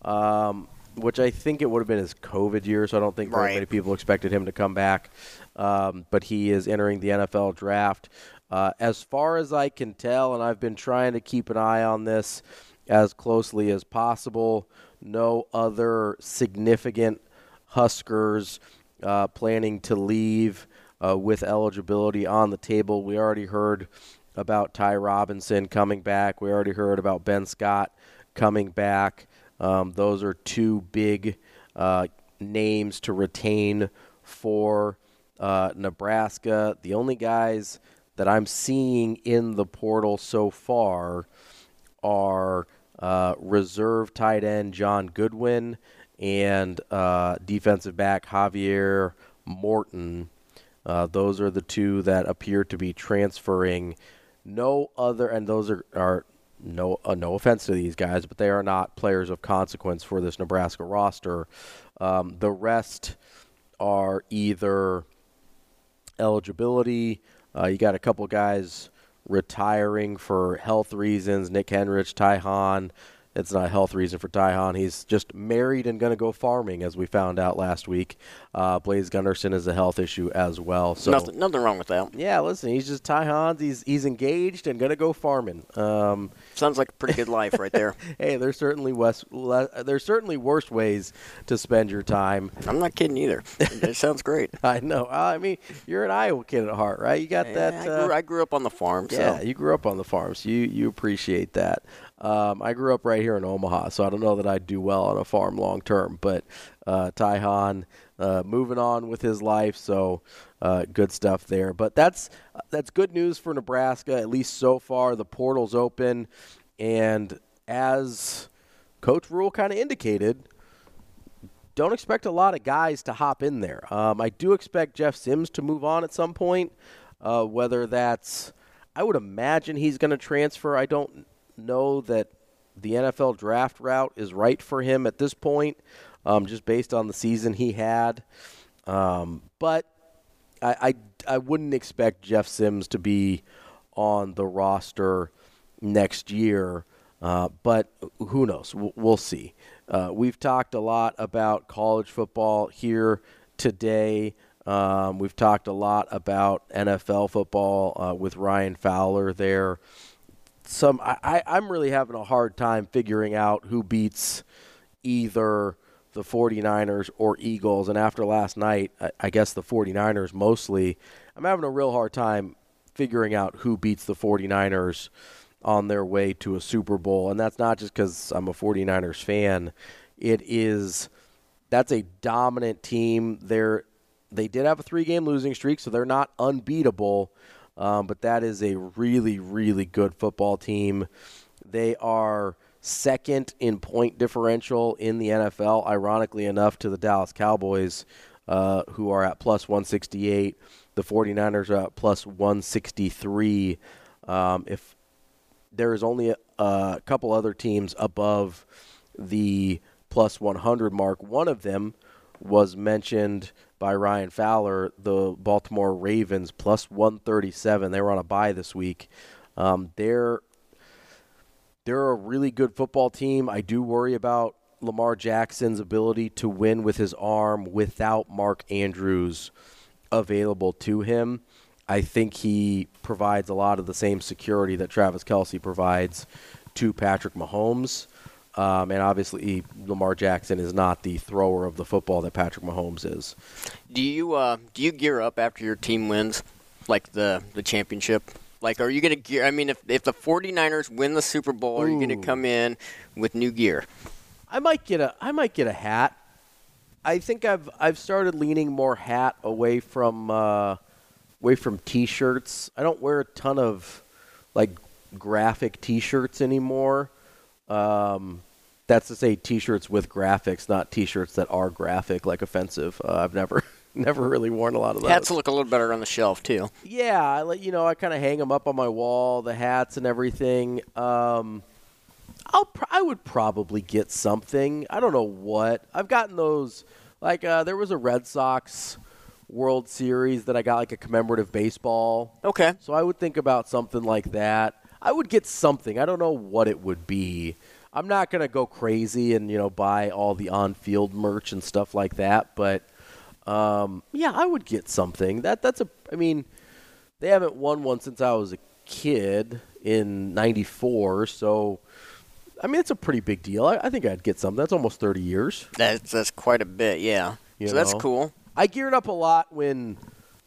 Speaker 6: Um, which I think it would have been his COVID year, so I don't think very
Speaker 12: Right.
Speaker 6: many people expected him to come back. Um, but he is entering the NFL draft. Uh, as far as I can tell, and I've been trying to keep an eye on this as closely as possible, no other significant Huskers uh, planning to leave uh, with eligibility on the table. We already heard about Ty Robinson coming back. We already heard about Ben Scott coming back. Um, those are two big uh, names to retain for uh, Nebraska. The only guys that I'm seeing in the portal so far are uh, reserve tight end John Goodwin and uh, defensive back Javier Morton. Uh, those are the two that appear to be transferring. No other, and those are, are no uh, no offense to these guys, but they are not players of consequence for this Nebraska roster. Um, the rest are either eligibility. Uh, you got a couple guys retiring for health reasons. Nick Henrich, Ty Hahn. It's not a health reason for Ty Hahn. He's just married and going to go farming, as we found out last week. Uh, Blaise Gunnerson is a health issue as well. So
Speaker 12: nothing, nothing wrong with that.
Speaker 6: Yeah, listen, he's just Ty Hahn. He's he's engaged and going to go farming. Um,
Speaker 12: Sounds like a pretty good life right there.
Speaker 6: hey, there's certainly west, there's certainly worse ways to spend your time.
Speaker 12: I'm not kidding either. It sounds great.
Speaker 6: I know. Uh, I mean, you're an Iowa kid at heart, right? You got
Speaker 12: Yeah,
Speaker 6: that.
Speaker 12: I,
Speaker 6: uh,
Speaker 12: grew, I grew up on the farm.
Speaker 6: yeah,
Speaker 12: so.
Speaker 6: you grew up on the farm, so you you appreciate that. Um, I grew up right here in Omaha, so I don't know that I'd do well on a farm long term. But uh, Ty Hahn, uh, moving on with his life, so uh, good stuff there. But that's that's good news for Nebraska, at least so far. The portal's open, and as Coach Rhule kind of indicated, don't expect a lot of guys to hop in there. Um, I do expect Jeff Sims to move on at some point. Uh, whether that's, I would imagine he's going to transfer. I don't know that the NFL draft route is right for him at this point, um, just based on the season he had. Um, but I, I, I wouldn't expect Jeff Sims to be on the roster next year. Uh, but who knows? We'll, we'll see. Uh, we've talked a lot about college football here today. Um, we've talked a lot about NFL football uh, with Ryan Fowler there. Some I, I, I'm really having a hard time figuring out who beats either the 49ers or Eagles. And after last night, I, I guess the 49ers mostly. I'm having a real hard time figuring out who beats the 49ers on their way to a Super Bowl. And that's not just because I'm a 49ers fan. It is that's a dominant team. They're they did have a three game losing streak, so they're not unbeatable. Um, but that is a really, really good football team. They are second in point differential in the NFL, ironically enough, to the Dallas Cowboys, uh, who are at plus 168. The 49ers are at plus 163. Um, if there is only a, a couple other teams above the plus 100 mark, one of them was mentioned by Ryan Fowler, the Baltimore Ravens plus 137. They were on a bye this week. Um, they're they're a really good football team. I do worry about Lamar Jackson's ability to win with his arm without Mark Andrews available to him. I think he provides a lot of the same security that Travis Kelce provides to Patrick Mahomes. Um, and obviously, Lamar Jackson is not the thrower of the football that Patrick Mahomes is.
Speaker 12: Do you uh, do you gear up after your team wins, like the the championship? Like, are you going to gear? I mean, if if the 49ers win the Super Bowl, are you going to come in with new gear?
Speaker 6: I might get a I might get a hat. I think I've I've started leaning more hat away from uh, away from t-shirts. I don't wear a ton of like graphic t-shirts anymore. Um, that's to say t-shirts with graphics, not t-shirts that are graphic like offensive. Uh, I've never never really worn a lot of those.
Speaker 12: Hats look a little better on the shelf too.
Speaker 6: Yeah, I let you know. I kind of hang them up on my wall, the hats and everything. Um, I'll pr- I would probably get something. I don't know what. I've gotten those. Like uh, there was a Red Sox World Series that I got like a commemorative baseball.
Speaker 12: Okay.
Speaker 6: So I would think about something like that. I would get something. I don't know what it would be. I'm not gonna go crazy and you know buy all the on-field merch and stuff like that, but um, yeah, I would get something. That that's a. I mean, they haven't won one since I was a kid in '94, so I mean it's a pretty big deal. I, I think I'd get something. That's almost 30 years.
Speaker 12: That's that's quite a bit, yeah.
Speaker 6: You
Speaker 12: so that's cool.
Speaker 6: I geared up a lot when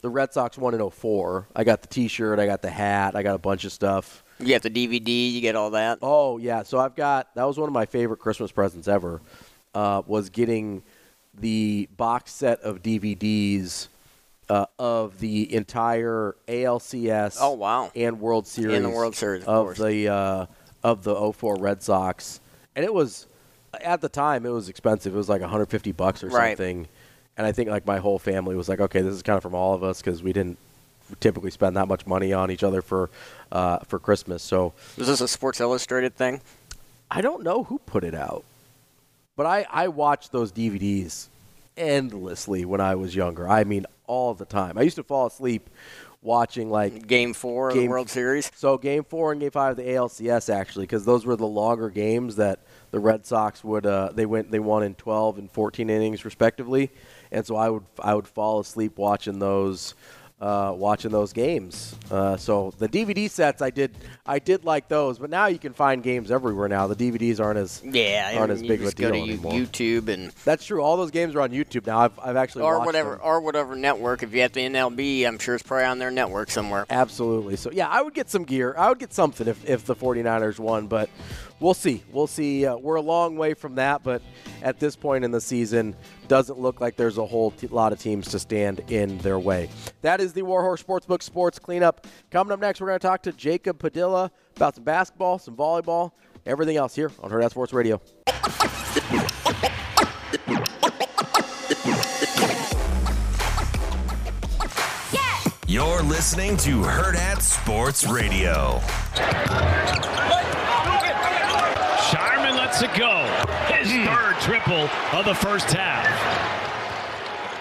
Speaker 6: the Red Sox won in 04. I got the T-shirt, I got the hat, I got a bunch of stuff.
Speaker 12: You get the DVD, you get all that.
Speaker 6: Oh yeah, so I've got that was one of my favorite Christmas presents ever. Uh, was getting the box set of DVDs uh, of the entire ALCS.
Speaker 12: Oh, wow.
Speaker 6: And World Series.
Speaker 12: And the World Series, of
Speaker 6: of the uh, of the 04 Red Sox, and it was at the time it was expensive. It was like 150 bucks or
Speaker 12: Right.
Speaker 6: something. And I think like my whole family was like, okay, this is kind of from all of us because we didn't typically spend that much money on each other for uh, for Christmas. So
Speaker 12: Was this a Sports Illustrated thing?
Speaker 6: I don't know who put it out, but I, I watched those DVDs endlessly when I was younger. I mean, all the time. I used to fall asleep watching like
Speaker 12: Game four of the World Series.
Speaker 6: So game four and game five of the ALCS actually, because those were the longer games that the Red Sox would uh, they went they won in 12 and 14 innings respectively, and so I would I would fall asleep watching those. Uh, watching those games, uh, so the DVD sets I did I did like those, but now you can find games everywhere now. The DVDs aren't as
Speaker 12: Yeah,
Speaker 6: aren't as big of a deal
Speaker 12: go to
Speaker 6: anymore.
Speaker 12: YouTube and
Speaker 6: That's true. All those games are on YouTube now. I've I've actually
Speaker 12: or
Speaker 6: watched
Speaker 12: whatever
Speaker 6: them.
Speaker 12: or whatever network. If you have the MLB, I'm sure it's probably on their network somewhere.
Speaker 6: Absolutely. So, yeah, I would get some gear. I would get something if, if the 49ers won, but we'll see. We'll see. Uh, we're a long way from that, but at this point in the season, doesn't look like there's a whole t- lot of teams to stand in their way. That is the Warhorse Sportsbook Sports Cleanup. Coming up next, we're going to talk to Jacob Padilla about some basketball, some volleyball, everything else here on Hurrdat Sports Radio.
Speaker 1: You're listening to Hurrdat Sports Radio.
Speaker 22: Scheierman lets it go. His hmm. third triple of the first half.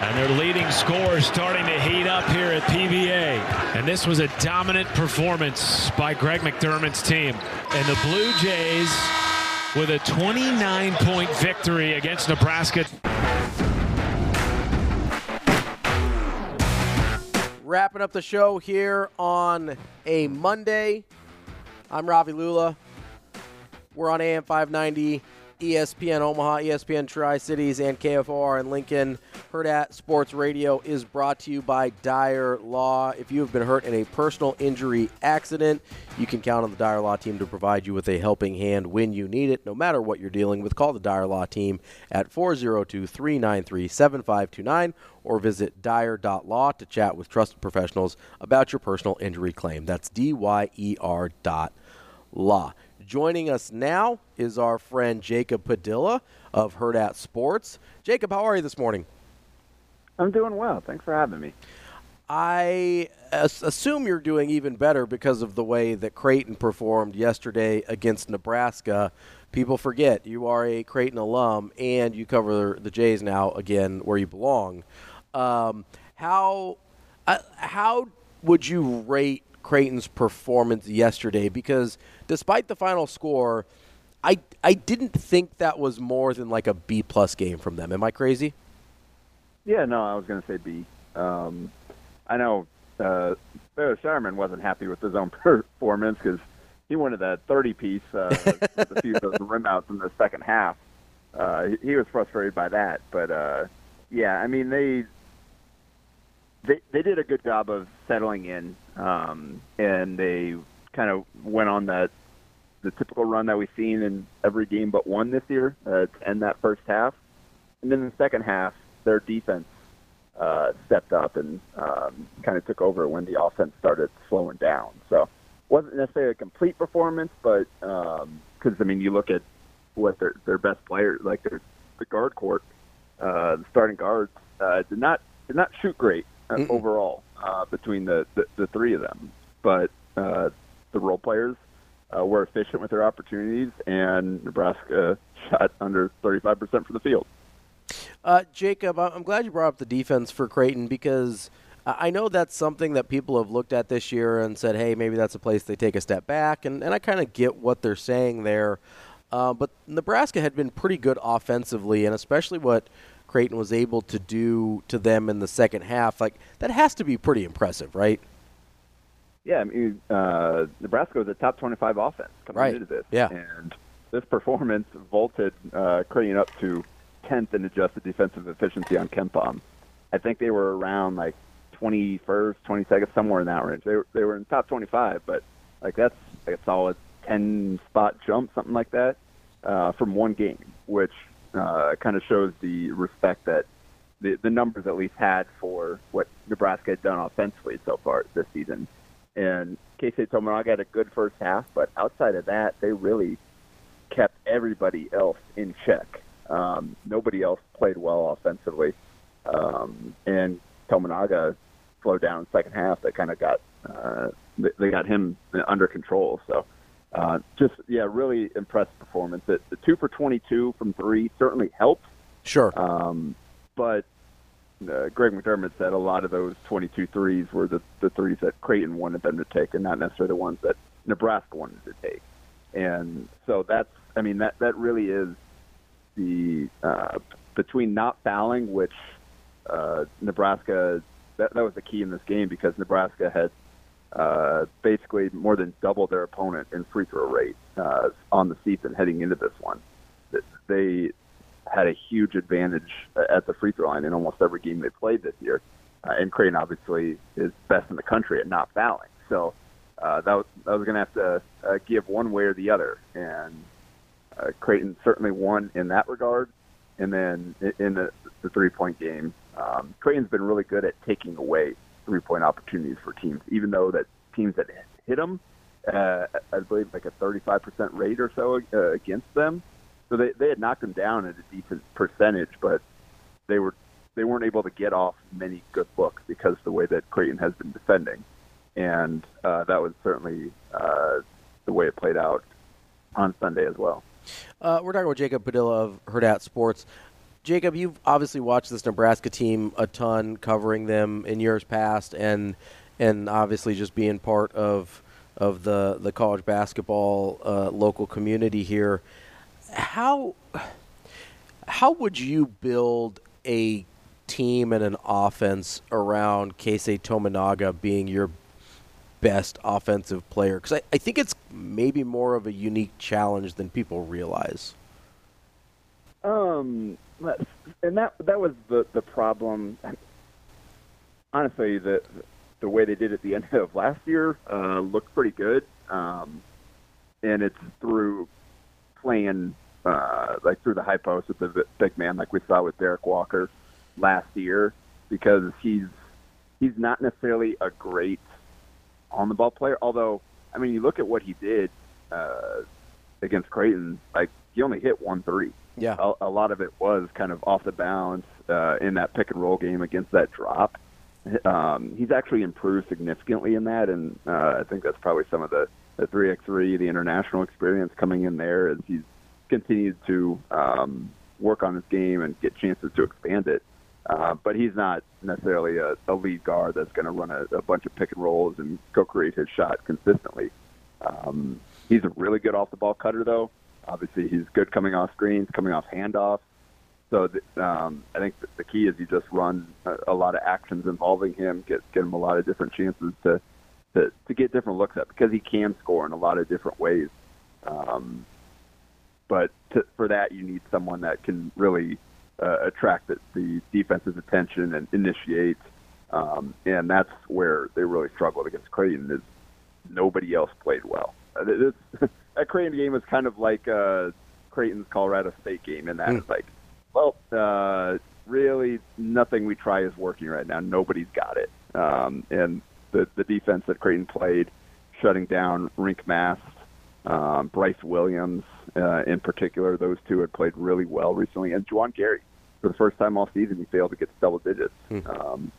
Speaker 22: And their leading scorers starting to heat up here at PBA. And this was a dominant performance by Greg McDermott's team. And the Blue Jays with a 29 point victory against Nebraska.
Speaker 6: Wrapping up the show here on a Monday. I'm Ravi Lulla. We're on AM 590, ESPN Omaha, ESPN Tri Cities, and KFOR in Lincoln. Hurrdat Sports Radio is brought to you by Dyer Law. If you have been hurt in a personal injury accident, you can count on the Dyer Law team to provide you with a helping hand when you need it, no matter what you're dealing with. Call the Dyer Law team at 402 393 7529 or visit dyer.law to chat with trusted professionals about your personal injury claim. That's D Y E R dot law. Joining us now is our friend Jacob Padilla of Hurrdat Sports. Jacob, how are you this morning?
Speaker 23: I'm doing well. Thanks for having me.
Speaker 6: I assume you're doing even better because of the way that Creighton performed yesterday against Nebraska. People forget you are a Creighton alum and you cover the Jays now again where you belong. Um, how uh, how would you rate Creighton's performance yesterday? Because despite the final score, I I didn't think that was more than like a B plus game from them. Am I crazy?
Speaker 23: Yeah, no, I was going to say B. Um, I know uh, Barry Scheierman wasn't happy with his own performance because he wanted that 30 piece uh, with a few those rim outs in the second half. Uh, he, he was frustrated by that, but uh, yeah, I mean they they they did a good job of settling in, um, and they kind of went on that the typical run that we've seen in every game but one this year uh, to end that first half. And then the second half, their defense uh, stepped up and um, kind of took over when the offense started slowing down. So wasn't necessarily a complete performance, but because I mean, you look at what their their best players, like their the guard court, uh, the starting guards, uh, did not did not shoot great uh, overall uh, between the, the the three of them, but uh, the role players uh, were efficient with their opportunities, and Nebraska shot under 35% from the field.
Speaker 6: Uh, Jacob, I'm glad you brought up the defense for Creighton because I I know that's something that people have looked at this year and said, hey, maybe that's a place they take a step back. And, and I kind of get what they're saying there. Uh, but Nebraska had been pretty good offensively, and especially what Creighton was able to do to them in the second half. Like, that has to be pretty impressive, right?
Speaker 23: Yeah, I mean, uh, Nebraska was a top 25 offense coming
Speaker 6: Right.
Speaker 23: into this.
Speaker 6: Yeah.
Speaker 23: And this performance vaulted uh, Creighton up to 10th in adjusted defensive efficiency on KenPom. I think they were around like 21st, 22nd, somewhere in that range. They were, they were in top 25, but like that's like a solid 10 spot jump, something like that, uh, from one game, which uh, kind of shows the respect that the, the numbers at least had for what Nebraska had done offensively so far this season. And Keisei Tominaga had a good first half, but outside of that, they really kept everybody else in check. Um, nobody else played well offensively, um, and Tominaga slowed down second half. That kind of got uh, they got him under control. So uh, just yeah, really impressive performance. The, the two for 22 from three certainly helped.
Speaker 6: Sure.
Speaker 23: Um, but uh, Greg McDermott said a lot of those 22 threes were the, the threes that Creighton wanted them to take, and not necessarily the ones that Nebraska wanted to take. And so that's, I mean, that that really is the uh, between not fouling, which uh, Nebraska that that was the key in this game because Nebraska had uh, basically more than double their opponent in free throw rate uh, on the season heading into this one. They had a huge advantage at the free throw line in almost every game they played this year. Uh, and Creighton obviously is best in the country at not fouling. So uh, that was, that was going to have to uh, give one way or the other. And uh, Creighton certainly won in that regard. And then in the, the three point game, um, Creighton's been really good at taking away three point opportunities for teams, even though that teams that hit them, uh, I believe like a 35% rate or so uh, against them. So they, they had knocked them down at a decent percentage, but they were they weren't able to get off many good looks because the way that Creighton has been defending, and uh, that was certainly uh, the way it played out on Sunday as well.
Speaker 6: Uh, we're talking with Jacob Padilla of Hurrdat Sports. Jacob, you've obviously watched this Nebraska team a ton, covering them in years past, and and obviously just being part of of the the college basketball uh, local community here. How how would you build a team and an offense around Keisei Tominaga being your best offensive player? Because I, I think it's maybe more of a unique challenge than people realize.
Speaker 23: Um, and that that was the the problem. Honestly, the the way they did at the end of last year uh, looked pretty good, um, and it's through playing uh, like through the high post with the big man, like we saw with Derrick Walker last year, because he's he's not necessarily a great on the ball player. Although, I mean, you look at what he did uh, against Creighton, like he only hit one three.
Speaker 6: Yeah.
Speaker 23: A, a lot of it was kind of off the bounds uh, in that pick and roll game against that drop. Um, he's actually improved significantly in that, and uh, I think that's probably some of the three x three, the international experience coming in there as he's continued to um, work on his game and get chances to expand it. Uh, but he's not necessarily a, a lead guard that's going to run a, a bunch of pick and rolls and go create his shot consistently. Um, he's a really good off the ball cutter, though. Obviously, he's good coming off screens, coming off handoffs. So th- um, I think the key is you just run a, a lot of actions involving him, get get him a lot of different chances to to, to get different looks at because he can score in a lot of different ways. Um, but to, for that, you need someone that can really uh, attract the, the defense's attention and initiate. Um, and that's where they really struggled against Creighton. Is nobody else played well. Uh, this, that Creighton game was kind of like uh, Creighton's Colorado State game, in that
Speaker 6: Hmm.
Speaker 23: it's like, well, uh, really nothing we try is working right now. Nobody's got it. Um, and the the defense that Creighton played, shutting down Rienk Mast, um, Brice Williams uh, in particular, those two had played really well recently, and Juwan Gary for the first time all season he failed to get to double digits, um,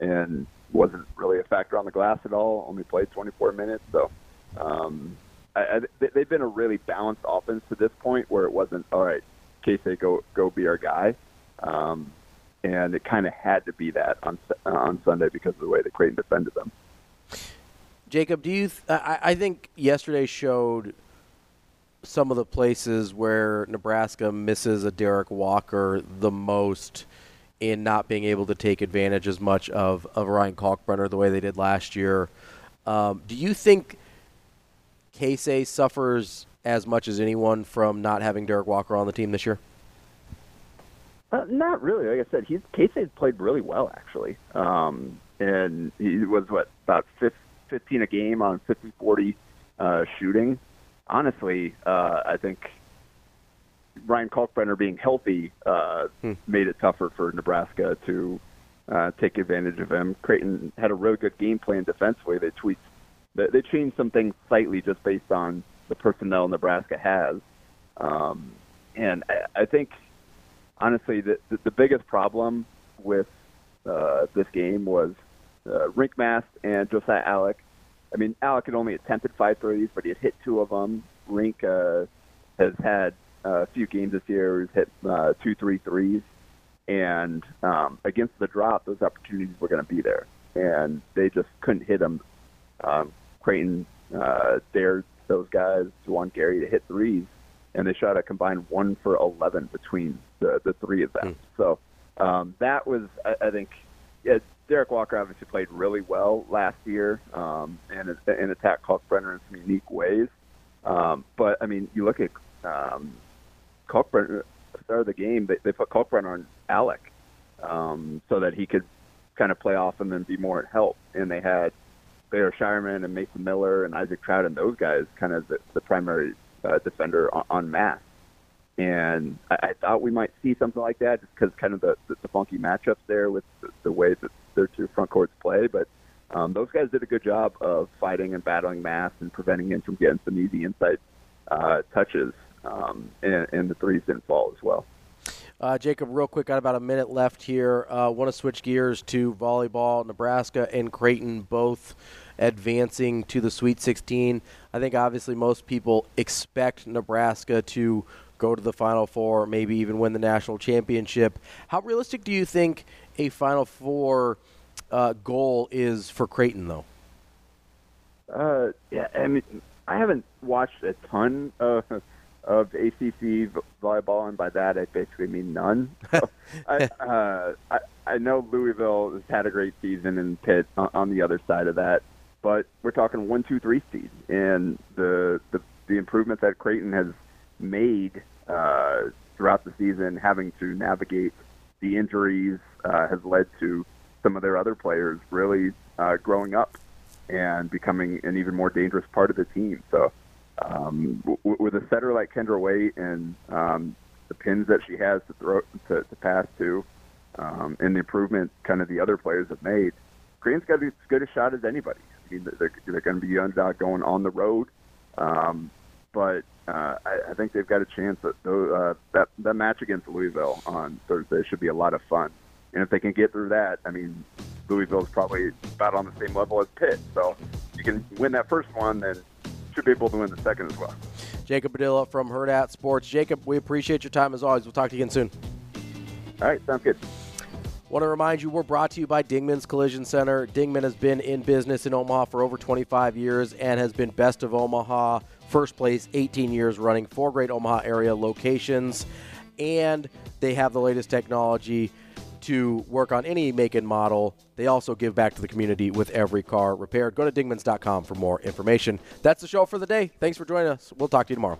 Speaker 23: and wasn't really a factor on the glass at all. Only played 24 minutes, so. Um, I, I, they- they've been a really balanced offense to this point, where it wasn't all right. Keisei, go go be our guy, um, and it kind of had to be that on on Sunday because of the way that Creighton defended them.
Speaker 6: Jacob, do you? Th- I, I think yesterday showed some of the places where Nebraska misses a Derrick Walker the most in not being able to take advantage as much of, of Ryan Kalkbrenner the way they did last year. Um, do you think Keisei suffers as much as anyone from not having Derrick Walker on the team this year?
Speaker 23: Uh, not really. Like I said, he's State's played really well actually, um, and he was what about 15 a game on 50-40 uh, shooting. Honestly, uh, I think Ryan Kalkbrenner being healthy uh,
Speaker 6: Hmm.
Speaker 23: made it tougher for Nebraska to uh, take advantage of him. Creighton had a really good game plan defensively. They tweaked, they, changed some things slightly just based on the personnel Nebraska has, um, and I, I think honestly the, the the biggest problem with uh, this game was uh, Rienk Mast and Josiah Allick. I mean, Allick had only attempted five threes, but he had hit two of them. Rienk uh, has had uh, a few games this year where he's hit uh, two, three threes. And um, against the drop, those opportunities were going to be there. And they just couldn't hit them. Um, Creighton uh, dared those guys, Juwan Gary, to hit threes. And they shot a combined one for 11 between the, the three of them. So um, that was, I, I think, yeah, Derrick Walker obviously played really well last year um, and, and attacked Kalkbrenner in some unique ways. Um, but I mean, you look at um, Kalkbrenner the start of the game. They, they put Kalkbrenner on Allick um, so that he could kind of play off him and be more at help. And they had Baylor Scheierman and Mason Miller and Isaac Traudt and those guys kind of the, the primary uh, defender on, on Mast. And I, I thought we might see something like that just because kind of the, the, the funky matchups there with the, the way that their two front courts play. But um, those guys did a good job of fighting and battling Mast and preventing him from getting some easy inside uh, touches. Um, and, and the threes didn't fall as well.
Speaker 6: Uh, Jacob, real quick, got about a minute left here. Uh, Want to switch gears to volleyball. Nebraska and Creighton both advancing to the Sweet 16. I think obviously most people expect Nebraska to go to the Final Four, maybe even win the national championship. How realistic do you think a Final Four uh, goal is for Creighton, though?
Speaker 23: Uh, yeah, I mean, I haven't watched a ton of of ACC volleyball, and by that I basically mean none. So I, uh, I I know Louisville has had a great season, and Pitt on, on the other side of that. But we're talking one, two, three seed, and the the, the improvement that Creighton has made uh, throughout the season, having to navigate the injuries, uh, has led to some of their other players really uh, growing up and becoming an even more dangerous part of the team. So, um, w- with a setter like Kendra Wait and um, the pins that she has to throw to, to pass to, um, and the improvement kind of the other players have made, Creighton's got as good a shot as anybody. I mean, they're, they're going to be underdog going on the road, um, but uh, I, I think they've got a chance. That uh, that that match against Louisville on Thursday should be a lot of fun. And if they can get through that, I mean, Louisville's probably about on the same level as Pitt. So you can win that first one, then should be able to win the second as well.
Speaker 6: Jacob Padilla from Hurrdat Sports. Jacob, we appreciate your time as always. We'll talk to you again soon.
Speaker 23: All right, sounds good.
Speaker 6: Want to remind you, we're brought to you by Dingman's Collision Center. Dingman has been in business in Omaha for over 25 years and has been best of Omaha, first place 18 years running, four great Omaha area locations. And they have the latest technology to work on any make and model. They also give back to the community with every car repaired. Go to dingmans.com for more information. That's the show for the day. Thanks for joining us. We'll talk to you tomorrow.